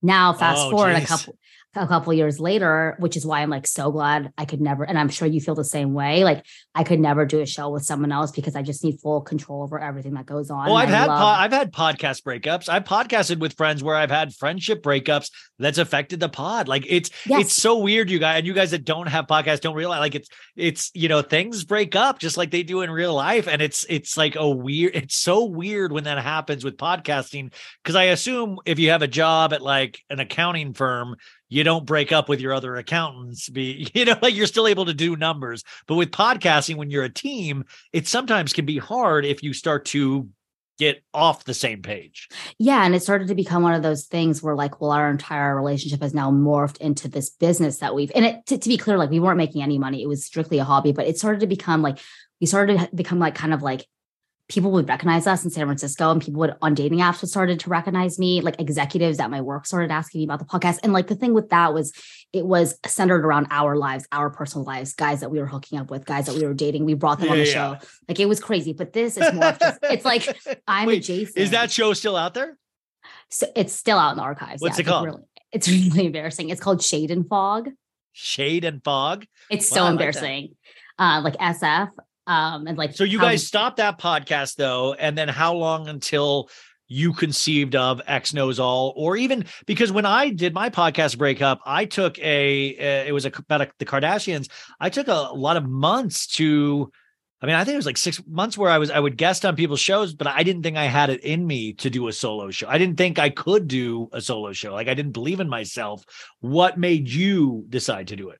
Speaker 7: now fast
Speaker 4: Oh,
Speaker 7: forward a couple a couple years later, which is why I'm like so glad I could never, and I'm sure you feel the same way. Like I could never do a show with someone else because I just need full control over everything that goes on.
Speaker 4: Oh, I've had
Speaker 7: love-
Speaker 4: po- I've had podcast breakups. I've podcasted with friends where I've had friendship breakups that's affected the pod. Like it's
Speaker 7: Yes.
Speaker 4: it's so weird, you guys, and you guys that don't have podcasts don't realize like it's it's you know things break up just like they do in real life, and it's it's like a weird. It's so weird when that happens with podcasting because I assume if you have a job at like an accounting firm. You don't break up with your other accountants, be you know, like you're still able to do numbers. But with podcasting, when you're a team, it sometimes can be hard if you start to get off the same page.
Speaker 7: Yeah. And it started to become one of those things where, like, well, our entire relationship has now morphed into this business that we've, and it, to, to be clear, like, we weren't making any money. It was strictly a hobby, but it started to become like, we started to become like kind of like people would recognize us in San Francisco and people would on dating apps would started to recognize me. Like executives at my work started asking me about the podcast. And like the thing with that was it was centered around our lives, our personal lives, guys that we were hooking up with, guys that we were dating. We brought them on the
Speaker 4: yeah.
Speaker 7: show. Like it was crazy. But this is more of just it's like I'm
Speaker 4: Wait,
Speaker 7: Jason.
Speaker 4: Is that show still out there?
Speaker 7: so it's still out in the archives.
Speaker 4: What's
Speaker 7: Yeah,
Speaker 4: it
Speaker 7: it's,
Speaker 4: called?
Speaker 7: really- it's really embarrassing. It's called Shade and Fog.
Speaker 4: Shade and Fog.
Speaker 7: It's
Speaker 4: Wow,
Speaker 7: so
Speaker 4: I like
Speaker 7: embarrassing. uh, like SF. Um, and like
Speaker 4: So you
Speaker 7: how-
Speaker 4: guys stopped that podcast though, and then how long until you conceived of X knows all, or even because when I did my podcast breakup, I took a uh, it was a, about a, the Kardashians. I took a, lot of months to. I mean, I think it was like six months where I was I would guest on people's shows, but I didn't think I had it in me to do a solo show. I didn't think I could do a solo show. Like I didn't believe in myself. What made you decide to do it?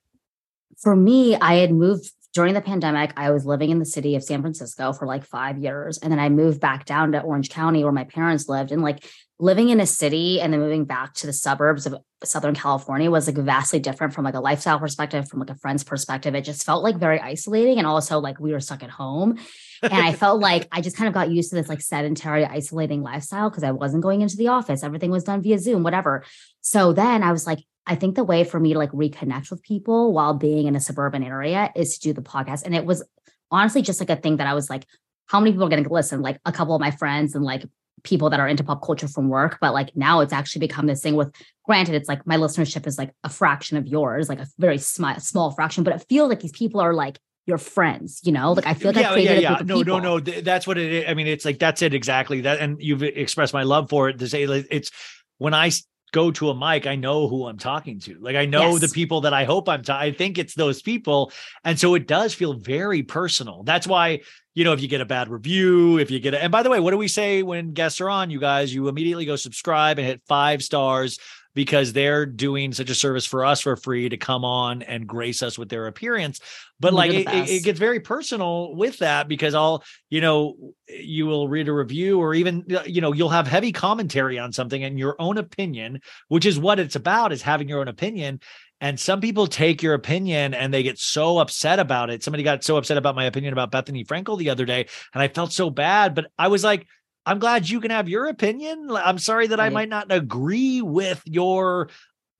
Speaker 7: for me, I had moved during the pandemic. I was living in the city of San Francisco for like five years. And then I moved back down to Orange County where my parents lived. And like living in a city and then moving back to the suburbs of Southern California was like vastly different from like a lifestyle perspective, from like a friend's perspective. It just felt like very isolating. And also like we were stuck at home. and I felt like I just kind of got used to this like sedentary, isolating lifestyle because I wasn't going into the office. Everything was done via Zoom, whatever. So then I was like, I think the way for me to like reconnect with people while being in a suburban area is to do the podcast. And it was honestly just like a thing that I was like, how many people are going to listen? Like a couple of my friends and like people that are into pop culture from work. But like now it's actually become this thing with, granted, it's like my listenership is like a fraction of yours, like a very small, small fraction, but it feels like these people are like your friends, you know? Like I feel like I created a group of
Speaker 4: No,
Speaker 7: people.
Speaker 4: no, no. That's what it is. I mean, it's like that's it exactly. That, and you've expressed my love for it to say eh, like, it's when I go to a mic, I know who I'm talking to. Like I know the people that I hope I'm. ta- I think it's those people, and so it does feel very personal. That's why you know if you get a bad review, if you get a, and by the way, what do we say when guests are on? You guys, you immediately go subscribe and hit five stars because they're doing such a service for us for free to come on and grace us with their appearance. But like it, it, it gets very personal with that because I'll, you know, you will read a review or even, uh, you know, you'll have heavy commentary on something and your own opinion, which is what it's about, is having your own opinion. And some people take your opinion and they get so upset about it. Somebody got so upset about my opinion about Bethenny Frankel the other day, and I felt so bad. But I was like, I'm glad you can have your opinion. I'm sorry that I might not agree with your,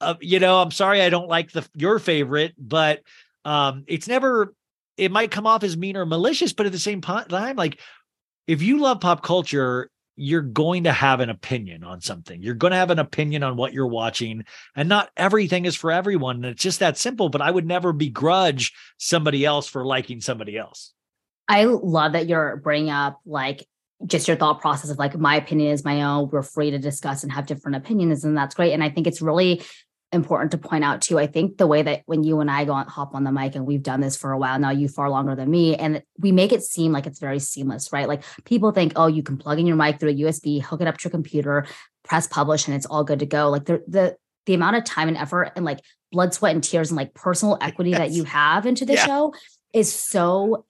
Speaker 4: uh, you know, I'm sorry I don't like the your favorite, but um, it's never. It might come off as mean or malicious, but at the same po- time, like if you love pop culture, you're going to have an opinion on something. You're going to have an opinion on what you're watching, and not everything is for everyone. And it's just that simple. But I would never begrudge somebody else for liking somebody else.
Speaker 7: I love that you're bringing up like just your thought process of like my opinion is my own. We're free to discuss and have different opinions, and that's great. And I think it's really important to point out too. I think the way that when you and I go on, hop on the mic, and we've done this for a while now, you far longer than me, and we make it seem like it's very seamless, right? Like people think, oh, you can plug in your mic through a USB, hook it up to your computer, press publish, and it's all good to go. Like the the the amount of time and effort and like blood, sweat, and tears and like personal equity that you have into the
Speaker 4: Yeah.
Speaker 7: show is so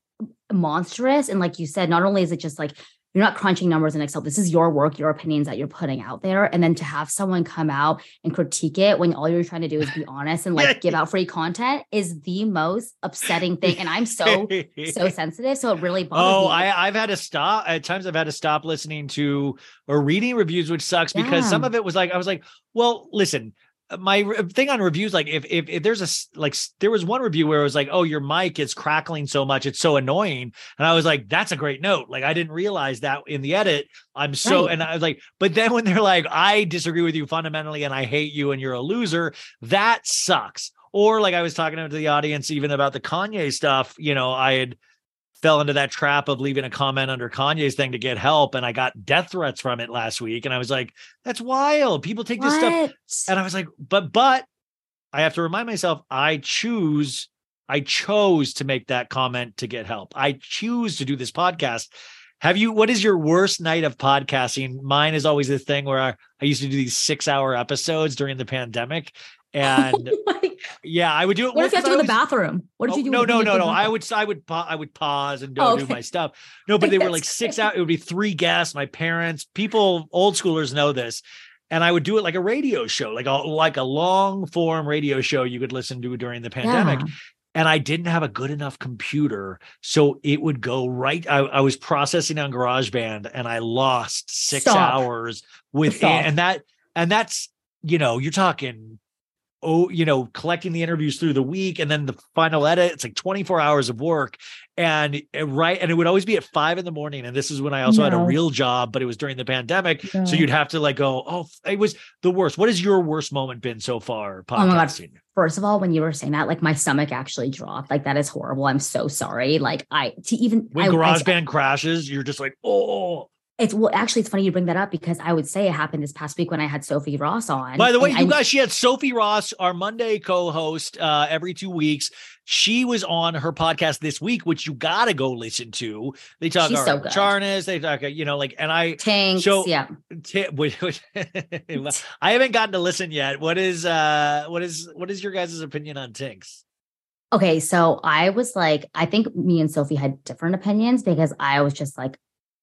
Speaker 7: monstrous. And like you said, not only is it just like you're not crunching numbers in Excel, this is your work, your opinions that you're putting out there. And then to have someone come out and critique it when all you're trying to do is be honest and like give out free content is the most upsetting thing. And I'm so, so sensitive. So it really bothers
Speaker 4: Oh,
Speaker 7: me.
Speaker 4: I, I've had to stop at times. I've had to stop listening to or reading reviews, which sucks because some of it was like I was like, well, listen. My thing on reviews, like if, if if there's a like there was one review where it was like, oh, your mic is crackling so much, it's so annoying, and I was like, that's a great note. Like I didn't realize that in the edit. I'm so,
Speaker 7: Right.
Speaker 4: and I was like, but then when they're like, I disagree with you fundamentally, and I hate you, and you're a loser, that sucks. Or like I was talking to the audience even about the Kanye stuff. You know, I had fell into that trap of leaving a comment under Kanye's thing to get help. And I got death threats from it last week. And I was like, that's wild. People take this stuff. And I was like, but, but I have to remind myself, I choose, I chose to make that comment to get help. I choose to do this podcast. Have you, what is your worst night of podcasting? Mine is always the thing where I, I used to do these six hour episodes during the pandemic. Oh and
Speaker 7: Like,
Speaker 4: yeah, I would do it.
Speaker 7: what if you have to go to the bathroom? What did
Speaker 4: Oh,
Speaker 7: you do?
Speaker 4: no, no, no, no. I would, I would, I would pause and go
Speaker 7: Oh,
Speaker 4: do my stuff. No, but they were like six out. It would be three guests. My parents, people, old schoolers know this, and I would do it like a radio show, like a like a long form radio show you could listen to during the pandemic.
Speaker 7: Yeah.
Speaker 4: and I didn't have a good enough computer. So it would go right. I, I was processing on GarageBand and I lost six
Speaker 7: Stop.
Speaker 4: hours with
Speaker 7: Stop.
Speaker 4: and that and that's you know, you're talking oh, you know, collecting the interviews through the week and then the final edit. It's like 24 hours of work. And uh, right, and it would always be at five in the morning. And this is when I also had a real job, but it was during the pandemic.
Speaker 7: No.
Speaker 4: So you'd have to like go, oh, it was the worst. What has your worst moment been so far?
Speaker 7: Oh my God.
Speaker 4: Podcasting?
Speaker 7: First of all, when you were saying that, like my stomach actually dropped. Like that is horrible. I'm so sorry. Like I to even
Speaker 4: When
Speaker 7: I, I-
Speaker 4: GarageBand crashes, you're just like, oh.
Speaker 7: It's well, actually it's funny you bring that up because I would say it happened this past week when I had Sophie Ross on.
Speaker 4: By the way, you
Speaker 7: I-
Speaker 4: guys, she had Sophie Ross, our Monday co-host, uh, every two weeks. She was on her podcast this week, which you gotta go listen to. They talk
Speaker 7: She's so
Speaker 4: about. Charnas, they talk, you know, like, and I
Speaker 7: Tanks,
Speaker 4: so
Speaker 7: yeah.
Speaker 4: Ti- which- which- I haven't gotten to listen yet. What is uh what is what is your guys' opinion on Tinks?
Speaker 7: Okay, so I was like, I think me and Sophie had different opinions because I was just like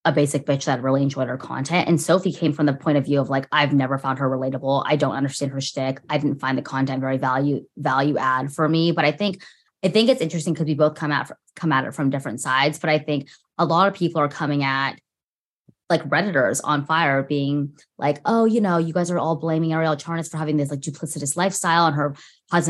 Speaker 7: a basic bitch that really enjoyed her content. And Sophie came from the point of view of like, I've never found her relatable. I don't understand her shtick. I didn't find the content very value value add for me. But I think I think it's interesting because we both come at come at it from different sides. But I think a lot of people are coming at like redditors on fire being like oh you know you guys are all blaming arielle charnas for having this like duplicitous lifestyle and her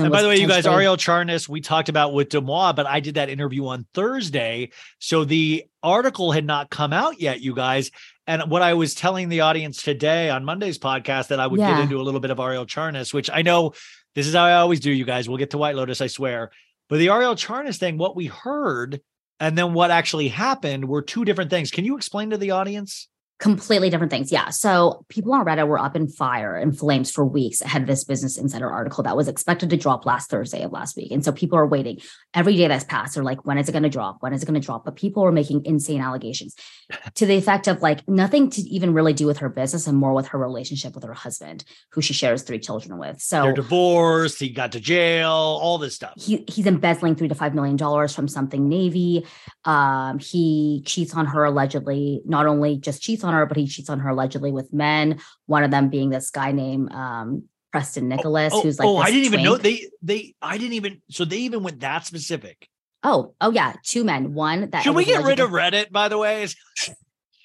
Speaker 4: And by the way, you guys, Arielle Charnas, we talked about with DeuxMoi, but I did that interview on Thursday. So the article had not come out yet, you guys. And what I was telling the audience today on Monday's podcast that I would get into a little bit of Arielle Charnas, which I know this is how I always do, you guys. We'll get to White Lotus, I swear. But the Arielle Charnas thing, what we heard and then what actually happened were two different things. Can you explain to the audience?
Speaker 7: Completely different things. Yeah. So people on Reddit were up in fire and flames for weeks ahead of this Business Insider article that was expected to drop last Thursday of last week. And so people are waiting every day that's passed. They're like, when is it going to drop? When is it going to drop? But people were making insane allegations to the effect of like nothing to even really do with her business and more with her relationship with her husband, who she shares three children with. So
Speaker 4: They're divorced, he got to jail, all this stuff.
Speaker 7: he he's embezzling three to five million dollars from something Navy. Um, he cheats on her allegedly. Not only just cheats on her, but he cheats on her allegedly with men. One of them being this guy named um, Preston Nicholas,
Speaker 4: oh,
Speaker 7: who's like,
Speaker 4: oh I didn't even know they they I didn't even so they even went that specific.
Speaker 7: Oh, oh yeah, two men. One that
Speaker 4: Should we get rid of Reddit, by the way? Is- Should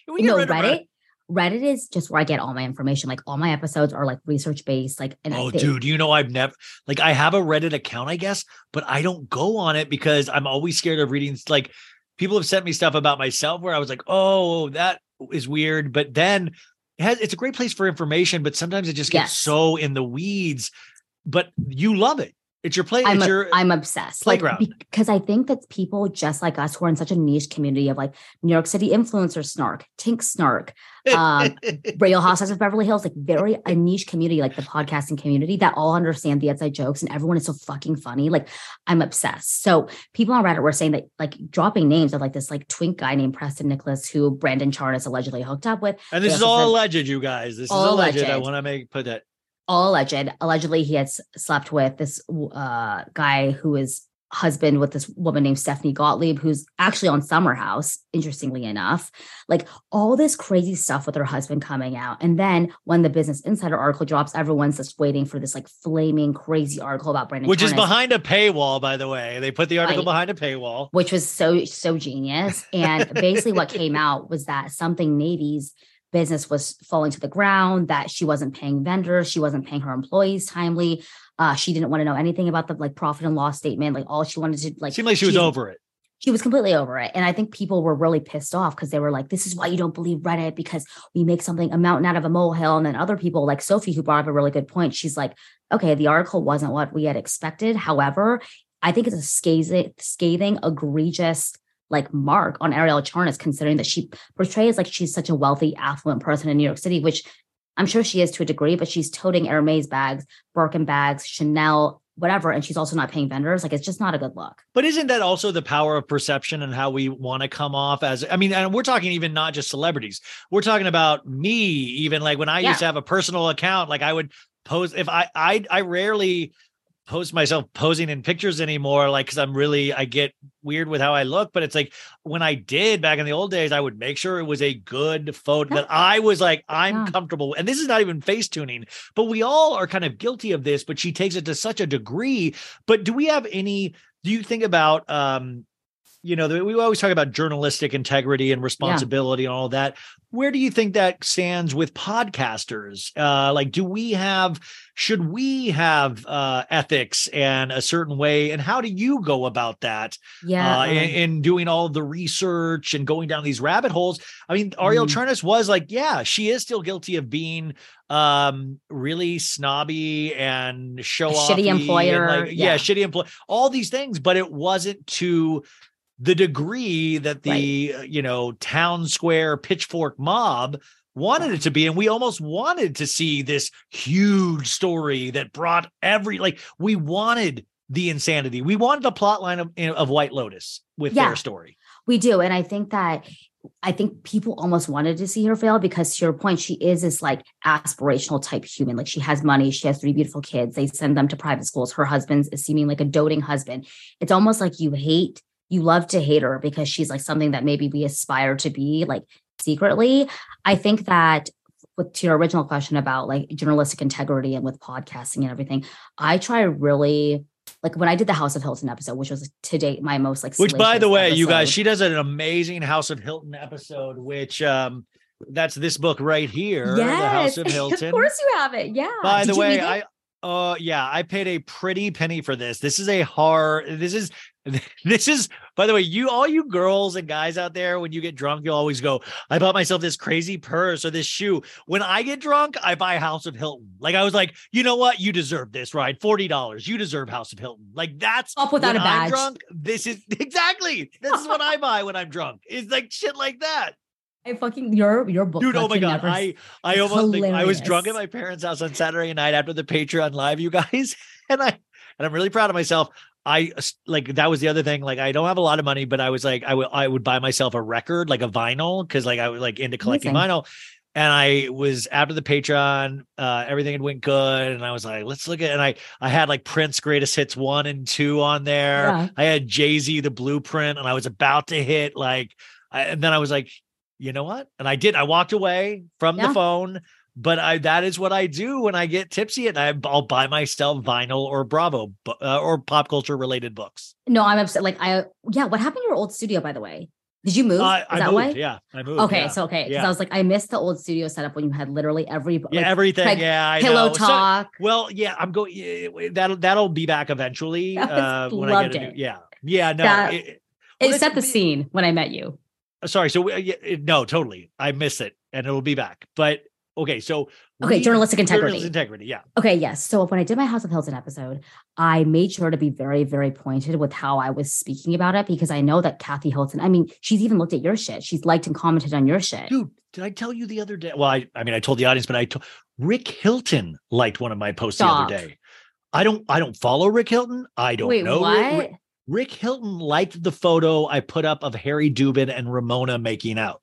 Speaker 4: we get
Speaker 7: no
Speaker 4: rid of
Speaker 7: Reddit. Reddit is just where I get all my information. Like all my episodes are like research based. Like, and
Speaker 4: Oh,
Speaker 7: they-
Speaker 4: dude, you know I've never like I have a Reddit account, I guess, but I don't go on it because I'm always scared of reading. Like people have sent me stuff about myself where I was like, oh, that is weird. But then it has it's a great place for information, but sometimes it just gets
Speaker 7: Yes.
Speaker 4: so in the weeds. But you love it. It's your play.
Speaker 7: I'm, a-
Speaker 4: your
Speaker 7: I'm obsessed. Like
Speaker 4: playground.
Speaker 7: because I think that people just like us who are in such a niche community of like New York City influencer snark, Tinx snark, um, Real Housewives of Beverly Hills, like very a niche community, like the podcasting community that all understand the inside jokes and everyone is so fucking funny. Like I'm obsessed. So people on Reddit were saying that like dropping names of like this like twink guy named Preston Nicholas who Brandon Charnas allegedly hooked up with.
Speaker 4: and this is all
Speaker 7: said-
Speaker 4: alleged, you guys. This is
Speaker 7: All
Speaker 4: alleged. I want to make put that.
Speaker 7: All alleged. Allegedly, he had slept with this uh, guy who is husband with this woman named Stephanie Gottlieb, who's actually on Summer House, interestingly enough. Like all this crazy stuff with her husband coming out. And then when the Business Insider article drops, everyone's just waiting for this like flaming crazy article about Brandon
Speaker 4: Which is behind a paywall, by the way. They put the article
Speaker 7: Right.
Speaker 4: behind a paywall.
Speaker 7: which was so so genius. And basically, what came out was that something Navy's business was falling to the ground. That she wasn't paying vendors, she wasn't paying her employees timely. Uh, she didn't want to know anything about the like profit and loss statement. Like all she wanted to like
Speaker 4: Seemed like she was over it.
Speaker 7: she was completely over it. And I think people were really pissed off because they were like, this is why you don't believe Reddit because we make something a mountain out of a molehill. And then other people like Sophie, who brought up a really good point, she's like, okay, the article wasn't what we had expected. However, I think it's a scathing, scathing, egregious like mark on Arielle Charnas, considering that she portrays like she's such a wealthy, affluent person in New York City, which I'm sure she is to a degree, but she's toting Hermes bags, Birkin bags, Chanel, whatever, and she's also not paying vendors. Like it's just not a good look.
Speaker 4: But isn't that also the power of perception and how we want to come off as? I mean, and we're talking even not just celebrities. We're talking about me. Even like when I
Speaker 7: Yeah.
Speaker 4: used to have a personal account, like I would post if I I I rarely post myself posing in pictures anymore like because i'm really i get weird with how i look but it's like when i did back in the old days i would make sure it was a good photo that i was like i'm
Speaker 7: Yeah.
Speaker 4: comfortable and this is not even face tuning but we all are kind of guilty of this but she takes it to such a degree but do we have any do you think about um you know the, we always talk about journalistic integrity and responsibility and all that where do you think that stands with podcasters uh like do we have should we have uh ethics and a certain way and how do you go about that
Speaker 7: Yeah.
Speaker 4: uh, in,
Speaker 7: um,
Speaker 4: in doing all the research and going down these rabbit holes. I mean, Arielle
Speaker 7: Mhm.
Speaker 4: Charnas was like, yeah, she is still guilty of being um really snobby and show off
Speaker 7: shitty employer,
Speaker 4: like, yeah.
Speaker 7: yeah.
Speaker 4: shitty employer all these things but it wasn't to the degree that the uh, you know town square pitchfork mob wanted it to be and we almost wanted to see this huge story that brought every like we wanted the insanity we wanted the plot line of, of white lotus with
Speaker 7: Yeah.
Speaker 4: their story
Speaker 7: We do. And I think that I think people almost wanted to see her fail because to your point, she is this like aspirational type human. Like she has money, she has three beautiful kids. They send them to private schools. Her husband is seeming like a doting husband. It's almost like you hate, you love to hate her because she's like something that maybe we aspire to be like secretly. I think that with to your original question about like journalistic integrity and with podcasting and everything, I try really like when I did the House of Hilton episode, which was to date my most like
Speaker 4: which by the way you guys she does an amazing house of hilton episode which um that's this book right here the house of hilton
Speaker 7: of course you have it. Yeah.
Speaker 4: By
Speaker 7: Did
Speaker 4: the way, I
Speaker 7: it?
Speaker 4: uh yeah, I paid a pretty penny for this. This is a hard this is this is by the way, you all you girls and guys out there, when you get drunk, you always go, I bought myself this crazy purse or this shoe. When I get drunk, I buy House of Hilton. Like I was like, you know what? You deserve this, right? $40. You deserve House of Hilton. Like that's
Speaker 7: Up without
Speaker 4: when
Speaker 7: a
Speaker 4: I'm drunk. This is exactly this is what I buy when I'm drunk. It's like shit like that.
Speaker 7: I fucking your your book.
Speaker 4: Dude, oh my god,
Speaker 7: never
Speaker 4: I I almost like, I was drunk at my parents' house on Saturday night after the Patreon live, you guys, and I and I'm really proud of myself. I like that was the other thing. Like I don't have a lot of money, but I was like I would I would buy myself a record, like a vinyl, because like I was like into collecting
Speaker 7: Amazing.
Speaker 4: vinyl. And I was after the Patreon, uh, everything had went good, and I was like, let's look at. And I I had like Prince Greatest Hits one and two on there.
Speaker 7: Yeah.
Speaker 4: I had Jay Z the Blueprint, and I was about to hit like, I, and then I was like, you know what? And I did. I walked away from
Speaker 7: Yeah.
Speaker 4: the phone, but I that is what I do when I get tipsy, and I, I'll buy myself vinyl or Bravo uh, or pop culture related books.
Speaker 7: No, I'm upset. Like I yeah, what happened to your old studio, by the way? Did you move?
Speaker 4: I,
Speaker 7: Is
Speaker 4: I
Speaker 7: that
Speaker 4: moved.
Speaker 7: why?
Speaker 4: Yeah, I moved.
Speaker 7: Okay,
Speaker 4: yeah.
Speaker 7: so okay, because
Speaker 4: Yeah.
Speaker 7: I was like, I missed the old studio setup when you had literally every
Speaker 4: yeah, everything.
Speaker 7: like,
Speaker 4: yeah, I
Speaker 7: pillow
Speaker 4: know. So-
Speaker 7: talk.
Speaker 4: well, yeah, I'm going. That'll that'll be back eventually. Uh, when I get a new,
Speaker 7: it.
Speaker 4: yeah, yeah. No,
Speaker 7: That-
Speaker 4: it-
Speaker 7: it set the scene when I met you.
Speaker 4: sorry. So we- it- no, totally. I miss it, and it'll be back. But okay, so
Speaker 7: Okay,
Speaker 4: read-
Speaker 7: journalistic integrity.
Speaker 4: Journalistic integrity. Yeah.
Speaker 7: Okay, yes. So when I did my House of Hilton episode, I made sure to be very, very pointed with how I was speaking about it because I know that Kathy Hilton, I mean, she's even looked at your shit. She's liked and commented on your shit.
Speaker 4: dude did i tell you the other day well i, I mean i told the audience but i told rick hilton liked one of my posts
Speaker 7: Stop.
Speaker 4: the other day i don't i don't follow rick hilton i don't
Speaker 7: Wait,
Speaker 4: know
Speaker 7: what?
Speaker 4: Rick, Rick hilton liked the photo i put up of harry dubin and ramona making out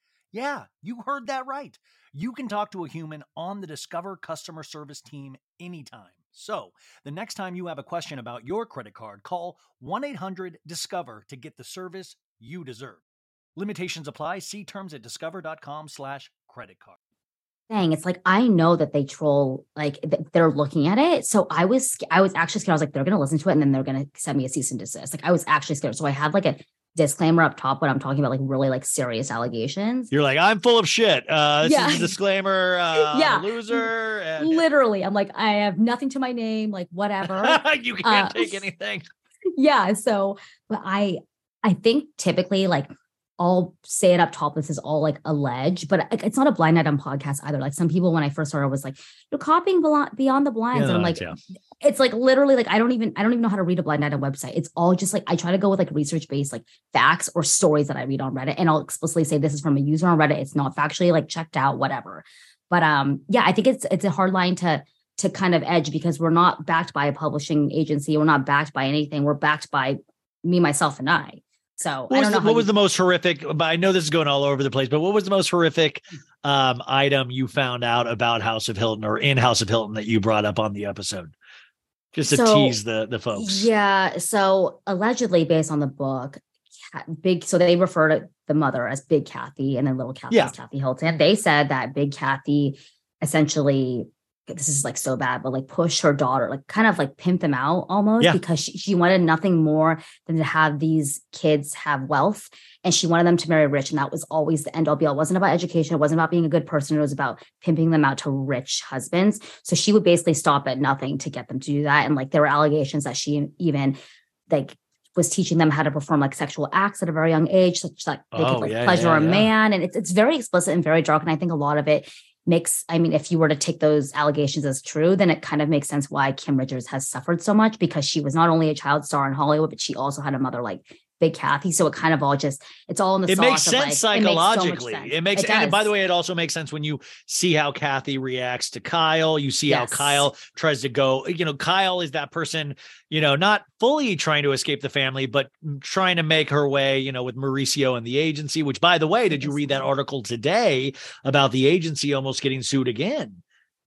Speaker 4: Yeah, you heard that right. You can talk to a human on the Discover customer service team anytime. So, the next time you have a question about your credit card, call 1 800 Discover to get the service you deserve. Limitations apply. See terms at discover.com slash credit card.
Speaker 7: thing. It's like I know that they troll, like they're looking at it. So I was, I was actually scared. I was like, they're gonna listen to it and then they're gonna send me a cease and desist. Like I was actually scared. So I had like a disclaimer up top when I'm talking about like really like serious allegations.
Speaker 4: You're like, I'm full of shit. Uh, this
Speaker 7: Yeah.
Speaker 4: is a disclaimer. Uh,
Speaker 7: Yeah.
Speaker 4: Loser. And
Speaker 7: Literally, I'm like, I have nothing to my name, like whatever.
Speaker 4: you can't
Speaker 7: Uh,
Speaker 4: take anything.
Speaker 7: yeah. So, but I, I think typically like I'll say it up top. This is all like alleged, but it's not a blind item podcast either. Like some people, when I first started, was like, "You're copying Beyond the Blinds," and I'm like,
Speaker 4: yeah.
Speaker 7: it's like literally like I don't even I don't even know how to read a blind item website. It's all just like I try to go with like research based like facts or stories that I read on Reddit, and I'll explicitly say this is from a user on Reddit. It's not factually like checked out, whatever. But um, yeah, I think it's it's a hard line to to kind of edge because we're not backed by a publishing agency. We're not backed by anything. We're backed by me, myself, and I. So
Speaker 4: What
Speaker 7: I
Speaker 4: was,
Speaker 7: don't know.
Speaker 4: the, what
Speaker 7: you-
Speaker 4: was the most horrific? But I know this is going all over the place. But what was the most horrific um, item you found out about House of Hilton or in House of Hilton that you brought up on the episode? Just to
Speaker 7: So,
Speaker 4: tease the the folks.
Speaker 7: Yeah. So allegedly, based on the book, Big. So they refer to the mother as Big Kathy, and then little Kathy
Speaker 4: Yeah.
Speaker 7: as Kathy Hilton. They said that Big Kathy essentially. This is like so bad, but like push her daughter, like kind of like pimp them out almost
Speaker 4: Yeah.
Speaker 7: because she, she wanted nothing more than to have these kids have wealth and she wanted them to marry rich. And that was always the end all be all. It wasn't about education. It wasn't about being a good person. It was about pimping them out to rich husbands. So she would basically stop at nothing to get them to do that. And like there were allegations that she even like was teaching them how to perform like sexual acts at a very young age, such that they
Speaker 4: Oh,
Speaker 7: could like
Speaker 4: yeah,
Speaker 7: pleasure
Speaker 4: yeah,
Speaker 7: a man. And it's it's very explicit and very dark. And I think a lot of it makes i mean if you were to take those allegations as true then it kind of makes sense why kim richards has suffered so much because she was not only a child star in hollywood but she also had a mother like big kathy so it kind of all just it's all in the
Speaker 4: It makes sense
Speaker 7: like- it makes so
Speaker 4: psychologically.
Speaker 7: sense.
Speaker 4: It makes,
Speaker 7: It
Speaker 4: and by the way, it also makes sense when you see how Kathy reacts to Kyle. You see how Kyle tries to go. You know, Kyle is that person. You know, not fully trying to escape the family, but trying to make her way. You know, with Mauricio and the agency. Which, by the way, did you read that article today about the agency almost getting sued again?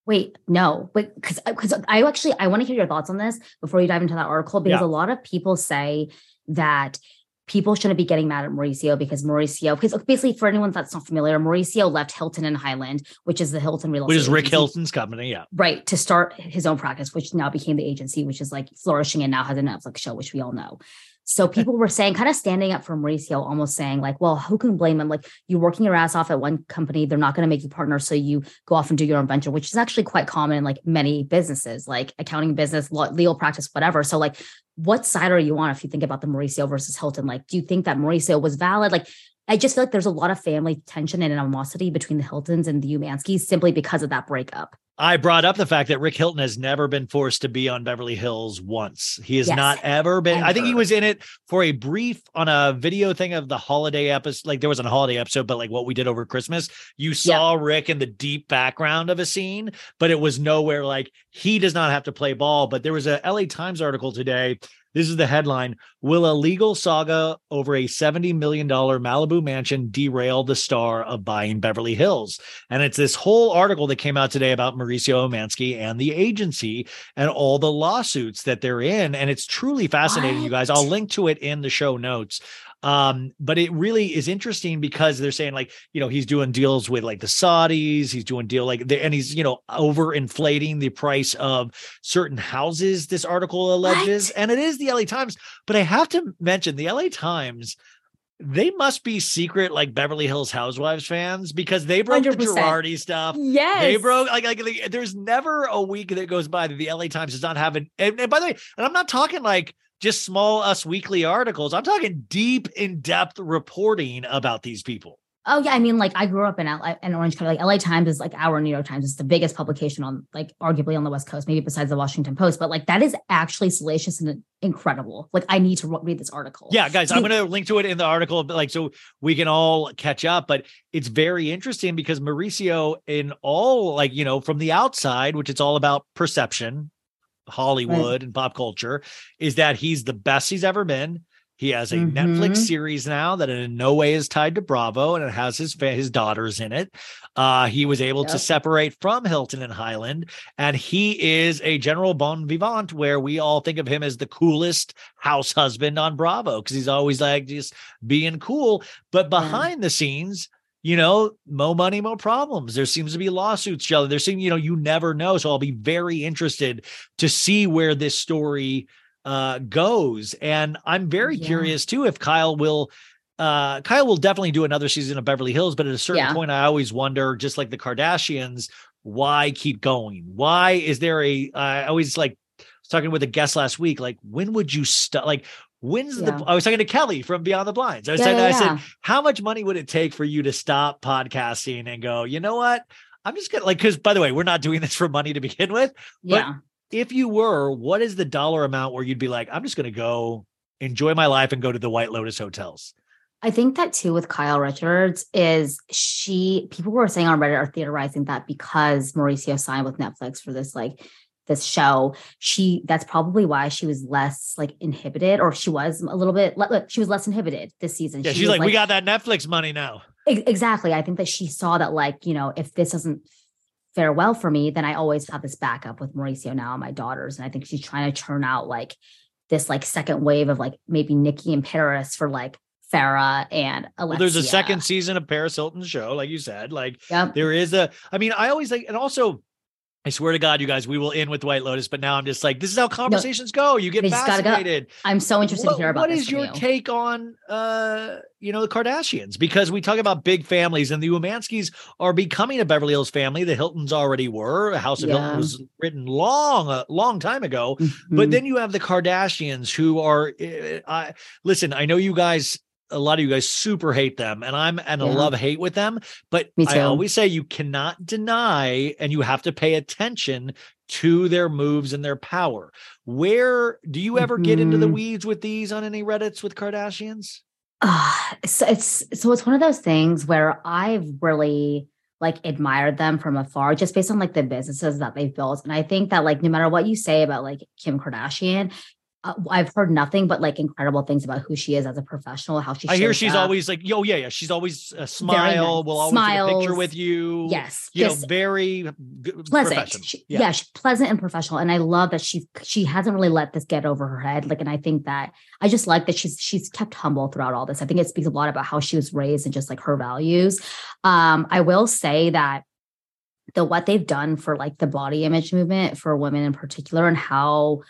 Speaker 7: Wait, no, but because because I actually I want to hear your thoughts on this before you dive into that article because
Speaker 4: Yeah.
Speaker 7: a lot of people say that people shouldn't be getting mad at Mauricio because Mauricio because basically for anyone that's not familiar, Mauricio left Hilton and Hyland, which is the Hilton real
Speaker 4: Which
Speaker 7: estate
Speaker 4: is Rick Hilton's company. Yeah.
Speaker 7: right to start his own practice, which now became the agency, which is like flourishing and now has a Netflix show, which we all know. So people were saying, kind of standing up for Mauricio, almost saying, like, well, who can blame him? Like, you're working your ass off at one company, they're not going to make you partner, so you go off and do your own venture, which is actually quite common in like many businesses, like accounting business, legal practice, whatever. So, like, what side are you on if you think about the Mauricio versus Hilton? Like, do you think that Mauricio was valid? Like, I just feel like there's a lot of family tension and animosity between the Hiltons and the Umanskis simply because of that breakup.
Speaker 4: I brought up the fact that Rick Hilton has never been forced to be on Beverly Hills once. He has
Speaker 7: Yes.
Speaker 4: not ever been. I think he was in it for a brief on a video thing of the holiday episode. Like there was a holiday episode, but like what we did over Christmas, you saw Rick in the deep background of a scene, but it was nowhere like he does not have to play ball. But there was a LA Times article today. This is the headline Will a legal saga over a $70 million Malibu mansion derail the star of buying Beverly Hills? And it's this whole article that came out today about Mauricio Umansky and the agency and all the lawsuits that they're in. And it's truly fascinating, you guys. I'll link to it in the show notes. Um, but it really is interesting because they're saying like, you know, he's doing deals with like the Saudis, he's doing deal like and he's, you know, over inflating the price of certain houses, this article alleges. And it is the LA Times. But I have to mention the LA Times they must be secret like Beverly Hills Housewives fans because they broke the
Speaker 7: 100%.
Speaker 4: Girardi stuff.
Speaker 7: Yes.
Speaker 4: They broke like, like like, there's never a week that goes by that the LA Times does not have it. And, and by the way, and I'm not talking like just small us weekly articles. I'm talking deep in depth reporting about these people.
Speaker 7: Oh yeah, I mean, like I grew up in LA, in Orange County. Like LA Times is like our New York Times. It's the biggest publication on like arguably on the West Coast, maybe besides the Washington Post. But like that is actually salacious and incredible. Like I need to re- read this article.
Speaker 4: Yeah, guys, I'm going to link to it in the article, but like so we can all catch up. But it's very interesting because Mauricio, in all like you know, from the outside, which it's all about perception, Hollywood and pop culture, is that he's the best he's ever been. He has a Netflix
Speaker 7: Mhm.
Speaker 4: series now that in no way is tied to Bravo, and it has his fa- his daughters in it. Uh, he was able to separate from Hilton and Hyland, and he is a general bon vivant, where we all think of him as the coolest house husband on Bravo because he's always like just being cool. But behind the scenes, you know, mo money, mo problems. There seems to be lawsuits, Shelley. There seem, you know, you never know. So I'll be very interested to see where this story uh goes. And I'm very
Speaker 7: Yeah.
Speaker 4: curious too if Kyle will uh Kyle will definitely do another season of Beverly Hills, but at a certain
Speaker 7: Yeah.
Speaker 4: point, I always wonder, just like the Kardashians, why keep going? Why is there a I always like was talking with a guest last week, like when would you stop like When's
Speaker 7: Yeah.
Speaker 4: the? I was talking to Kelly from Beyond the Blinds. I was
Speaker 7: Yeah,
Speaker 4: saying,
Speaker 7: yeah,
Speaker 4: I said, how much money would it take for you to stop podcasting and go, you know what? I'm just gonna like, because by the way, we're not doing this for money to begin with. But
Speaker 7: Yeah.
Speaker 4: if you were, what is the dollar amount where you'd be like, I'm just gonna go enjoy my life and go to the White Lotus hotels?
Speaker 7: I think that too with Kyle Richards is she people were saying on Reddit are theorizing that because Mauricio signed with Netflix for this like this show, she that's probably why she was less like inhibited or she was a little bit she was less inhibited this season.
Speaker 4: Yeah,
Speaker 7: She
Speaker 4: she's
Speaker 7: was,
Speaker 4: like, we got that Netflix money now.
Speaker 7: Ex- Exactly. I think that she saw that, like, you know, if this doesn't fare well for me, then I always have this backup with Mauricio now and my daughters. And I think she's trying to churn out like this like second wave of like maybe Nicky in Paris for like Farrah and Alexia.
Speaker 4: Well, there's a second season of Paris Hilton's show, like you said. Like
Speaker 7: Yep.
Speaker 4: there is a. I mean, I always like, and also, I swear to God, you guys, we will end with White Lotus. But now I'm just like, this is how conversations go. You get
Speaker 7: They go.
Speaker 4: fascinated.
Speaker 7: I'm so interested to hear about
Speaker 4: what is your
Speaker 7: you.
Speaker 4: take on uh you know the kardashians because we talk about big families and the umanskis are becoming a beverly hills family the hiltons already were house of hilton was written long a long time ago but
Speaker 7: Mhm.
Speaker 4: then you have the kardashians who are uh, i listen i know you guys a lot of you guys super hate them and i'm and a
Speaker 7: Yeah.
Speaker 4: love hate with them but i always say you cannot deny and you have to pay attention to their moves and their power where do you ever get into the
Speaker 7: Mhm.
Speaker 4: weeds with these on any reddits with kardashians
Speaker 7: Ah, so it's so it's one of those things where I've really like admired them from afar just based on like the businesses that they've built and I think that like no matter what you say about like Kim Kardashian uh, I've heard nothing but like incredible things about who she is as a professional how she
Speaker 4: I hear she's
Speaker 7: up.
Speaker 4: always like, yo, yeah, yeah. She's always a
Speaker 7: nice.
Speaker 4: smile. We'll always take a picture with you.
Speaker 7: yes
Speaker 4: You know, very
Speaker 7: pleasant. She- yeah. she's pleasant and professional, and I love that she she hasn't really let this get over her head. Like, and I think that I just like that she's she's kept humble throughout all this. I think it speaks a lot about how she was raised and just like her values. Um, I will say that the what they've done for like the body image movement for women in particular, and how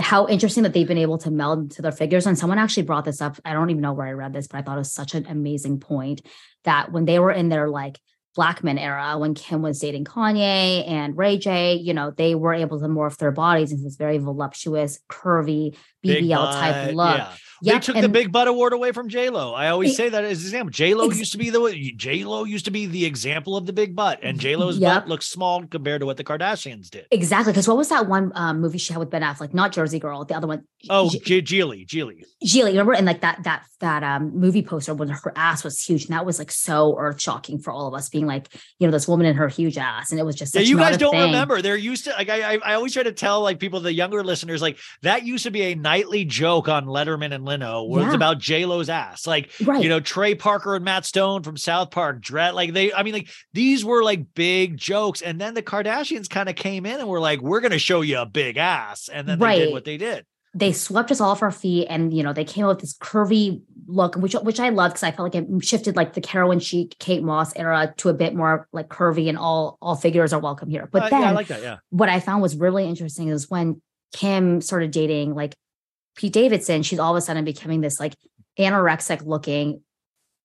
Speaker 7: how interesting that they've been able to meld into their figures. And someone actually brought this up. I don't even know where I read this, but I thought it was such an amazing point that when they were in their like black men era, when Kim was dating Kanye and Ray J, you know, they were able to morph their bodies into this very voluptuous, curvy, BBL type look.
Speaker 4: Yeah. They
Speaker 7: Yep,
Speaker 4: took the big butt award away from J Lo. I always say that as an example. J Lo used to be the J Lo used to be the example of the big butt, and J Lo's
Speaker 7: Yep.
Speaker 4: butt looks small compared to what the Kardashians did.
Speaker 7: Exactly. Because what was that one um, movie she had with Ben Affleck? Not Jersey Girl, the other one.
Speaker 4: Oh,
Speaker 7: G-
Speaker 4: Gigli, Gigli.
Speaker 7: Gigli, remember? And like that that that um movie poster when her ass was huge, and that was like so earth shocking for all of us, being like, you know, this woman in her huge ass, and it was just
Speaker 4: Yeah, you guys don't
Speaker 7: thing.
Speaker 4: remember. There used to like I, I I always try to tell like people, the younger listeners, like that used to be a nightly joke on Letterman and Leno, was
Speaker 7: Yeah.
Speaker 4: about J Lo's ass. Like
Speaker 7: Right.
Speaker 4: you know Trey Parker and Matt Stone from South Park, Dread. Like they, I mean, like these were like big jokes, and then the Kardashians kind of came in and were like, "We're gonna show you a big ass," and then they
Speaker 7: Right.
Speaker 4: did what they did.
Speaker 7: they swept us all off our feet and you know they came up with this curvy look which which i love because i felt like it shifted like the carolyn chic kate moss era to a bit more like curvy and all all figures are welcome here but
Speaker 4: Uh,
Speaker 7: then
Speaker 4: yeah, I like that. Yeah,
Speaker 7: what i found was really interesting is when kim started dating like pete davidson she's all of a sudden becoming this like anorexic looking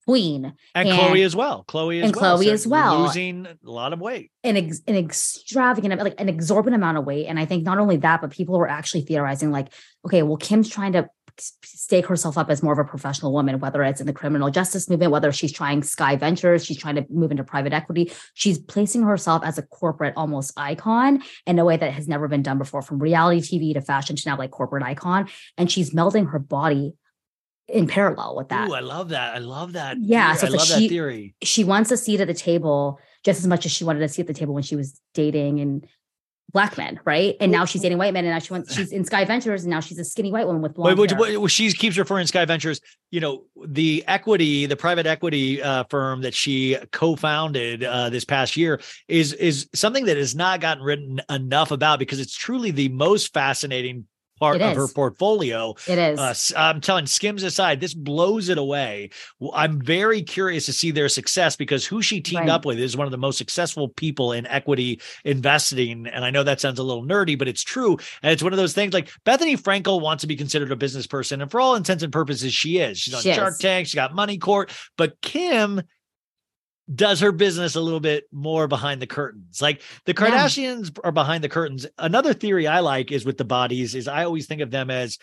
Speaker 7: queen
Speaker 4: and,
Speaker 7: And-
Speaker 4: Khloé as well. Khloé as
Speaker 7: and
Speaker 4: well.
Speaker 7: Khloé
Speaker 4: So
Speaker 7: as well.
Speaker 4: losing a lot of weight.
Speaker 7: an, ex- an extravagant like an exorbitant amount of weight and i think not only that but people were actually theorizing like okay well kim's trying to stake herself up as more of a professional woman whether it's in the criminal justice movement whether she's trying sky ventures she's trying to move into private equity she's placing herself as a corporate almost icon in a way that has never been done before from reality tv to fashion to now like corporate icon and she's melding her body in parallel with that
Speaker 4: Ooh, I love that. I love that.
Speaker 7: Yeah,
Speaker 4: theory.
Speaker 7: so like
Speaker 4: love that
Speaker 7: she-
Speaker 4: theory.
Speaker 7: she wants a seat at the table just as much as she wanted a seat at the table when she was dating and black men, right? And now she's dating white men, and now she wants she's in Sky Ventures, and now she's a skinny white woman with blonde
Speaker 4: wait,
Speaker 7: hair.
Speaker 4: she keeps referring to Sky Ventures. You know, the equity, the private equity uh, firm that she co-founded uh, this past year is is something that has not gotten written enough about because it's truly the most fascinating part of her portfolio.
Speaker 7: It is.
Speaker 4: Uh, I'm telling skims aside, this blows it away. I'm very curious to see their success because who she teamed
Speaker 7: Right.
Speaker 4: up with is one of the most successful people in equity investing. And I know that sounds a little nerdy, but it's true. And it's one of those things like Bethenny Frankel wants to be considered a business person. And for all intents and purposes, she is. She's on
Speaker 7: She
Speaker 4: Shark
Speaker 7: is.
Speaker 4: Tank, she got Money Court. But Kim does her business a little bit more behind the curtains. Like the
Speaker 7: Yeah.
Speaker 4: Kardashians are behind the curtains. Another theory I like is with the bodies is I always think of them as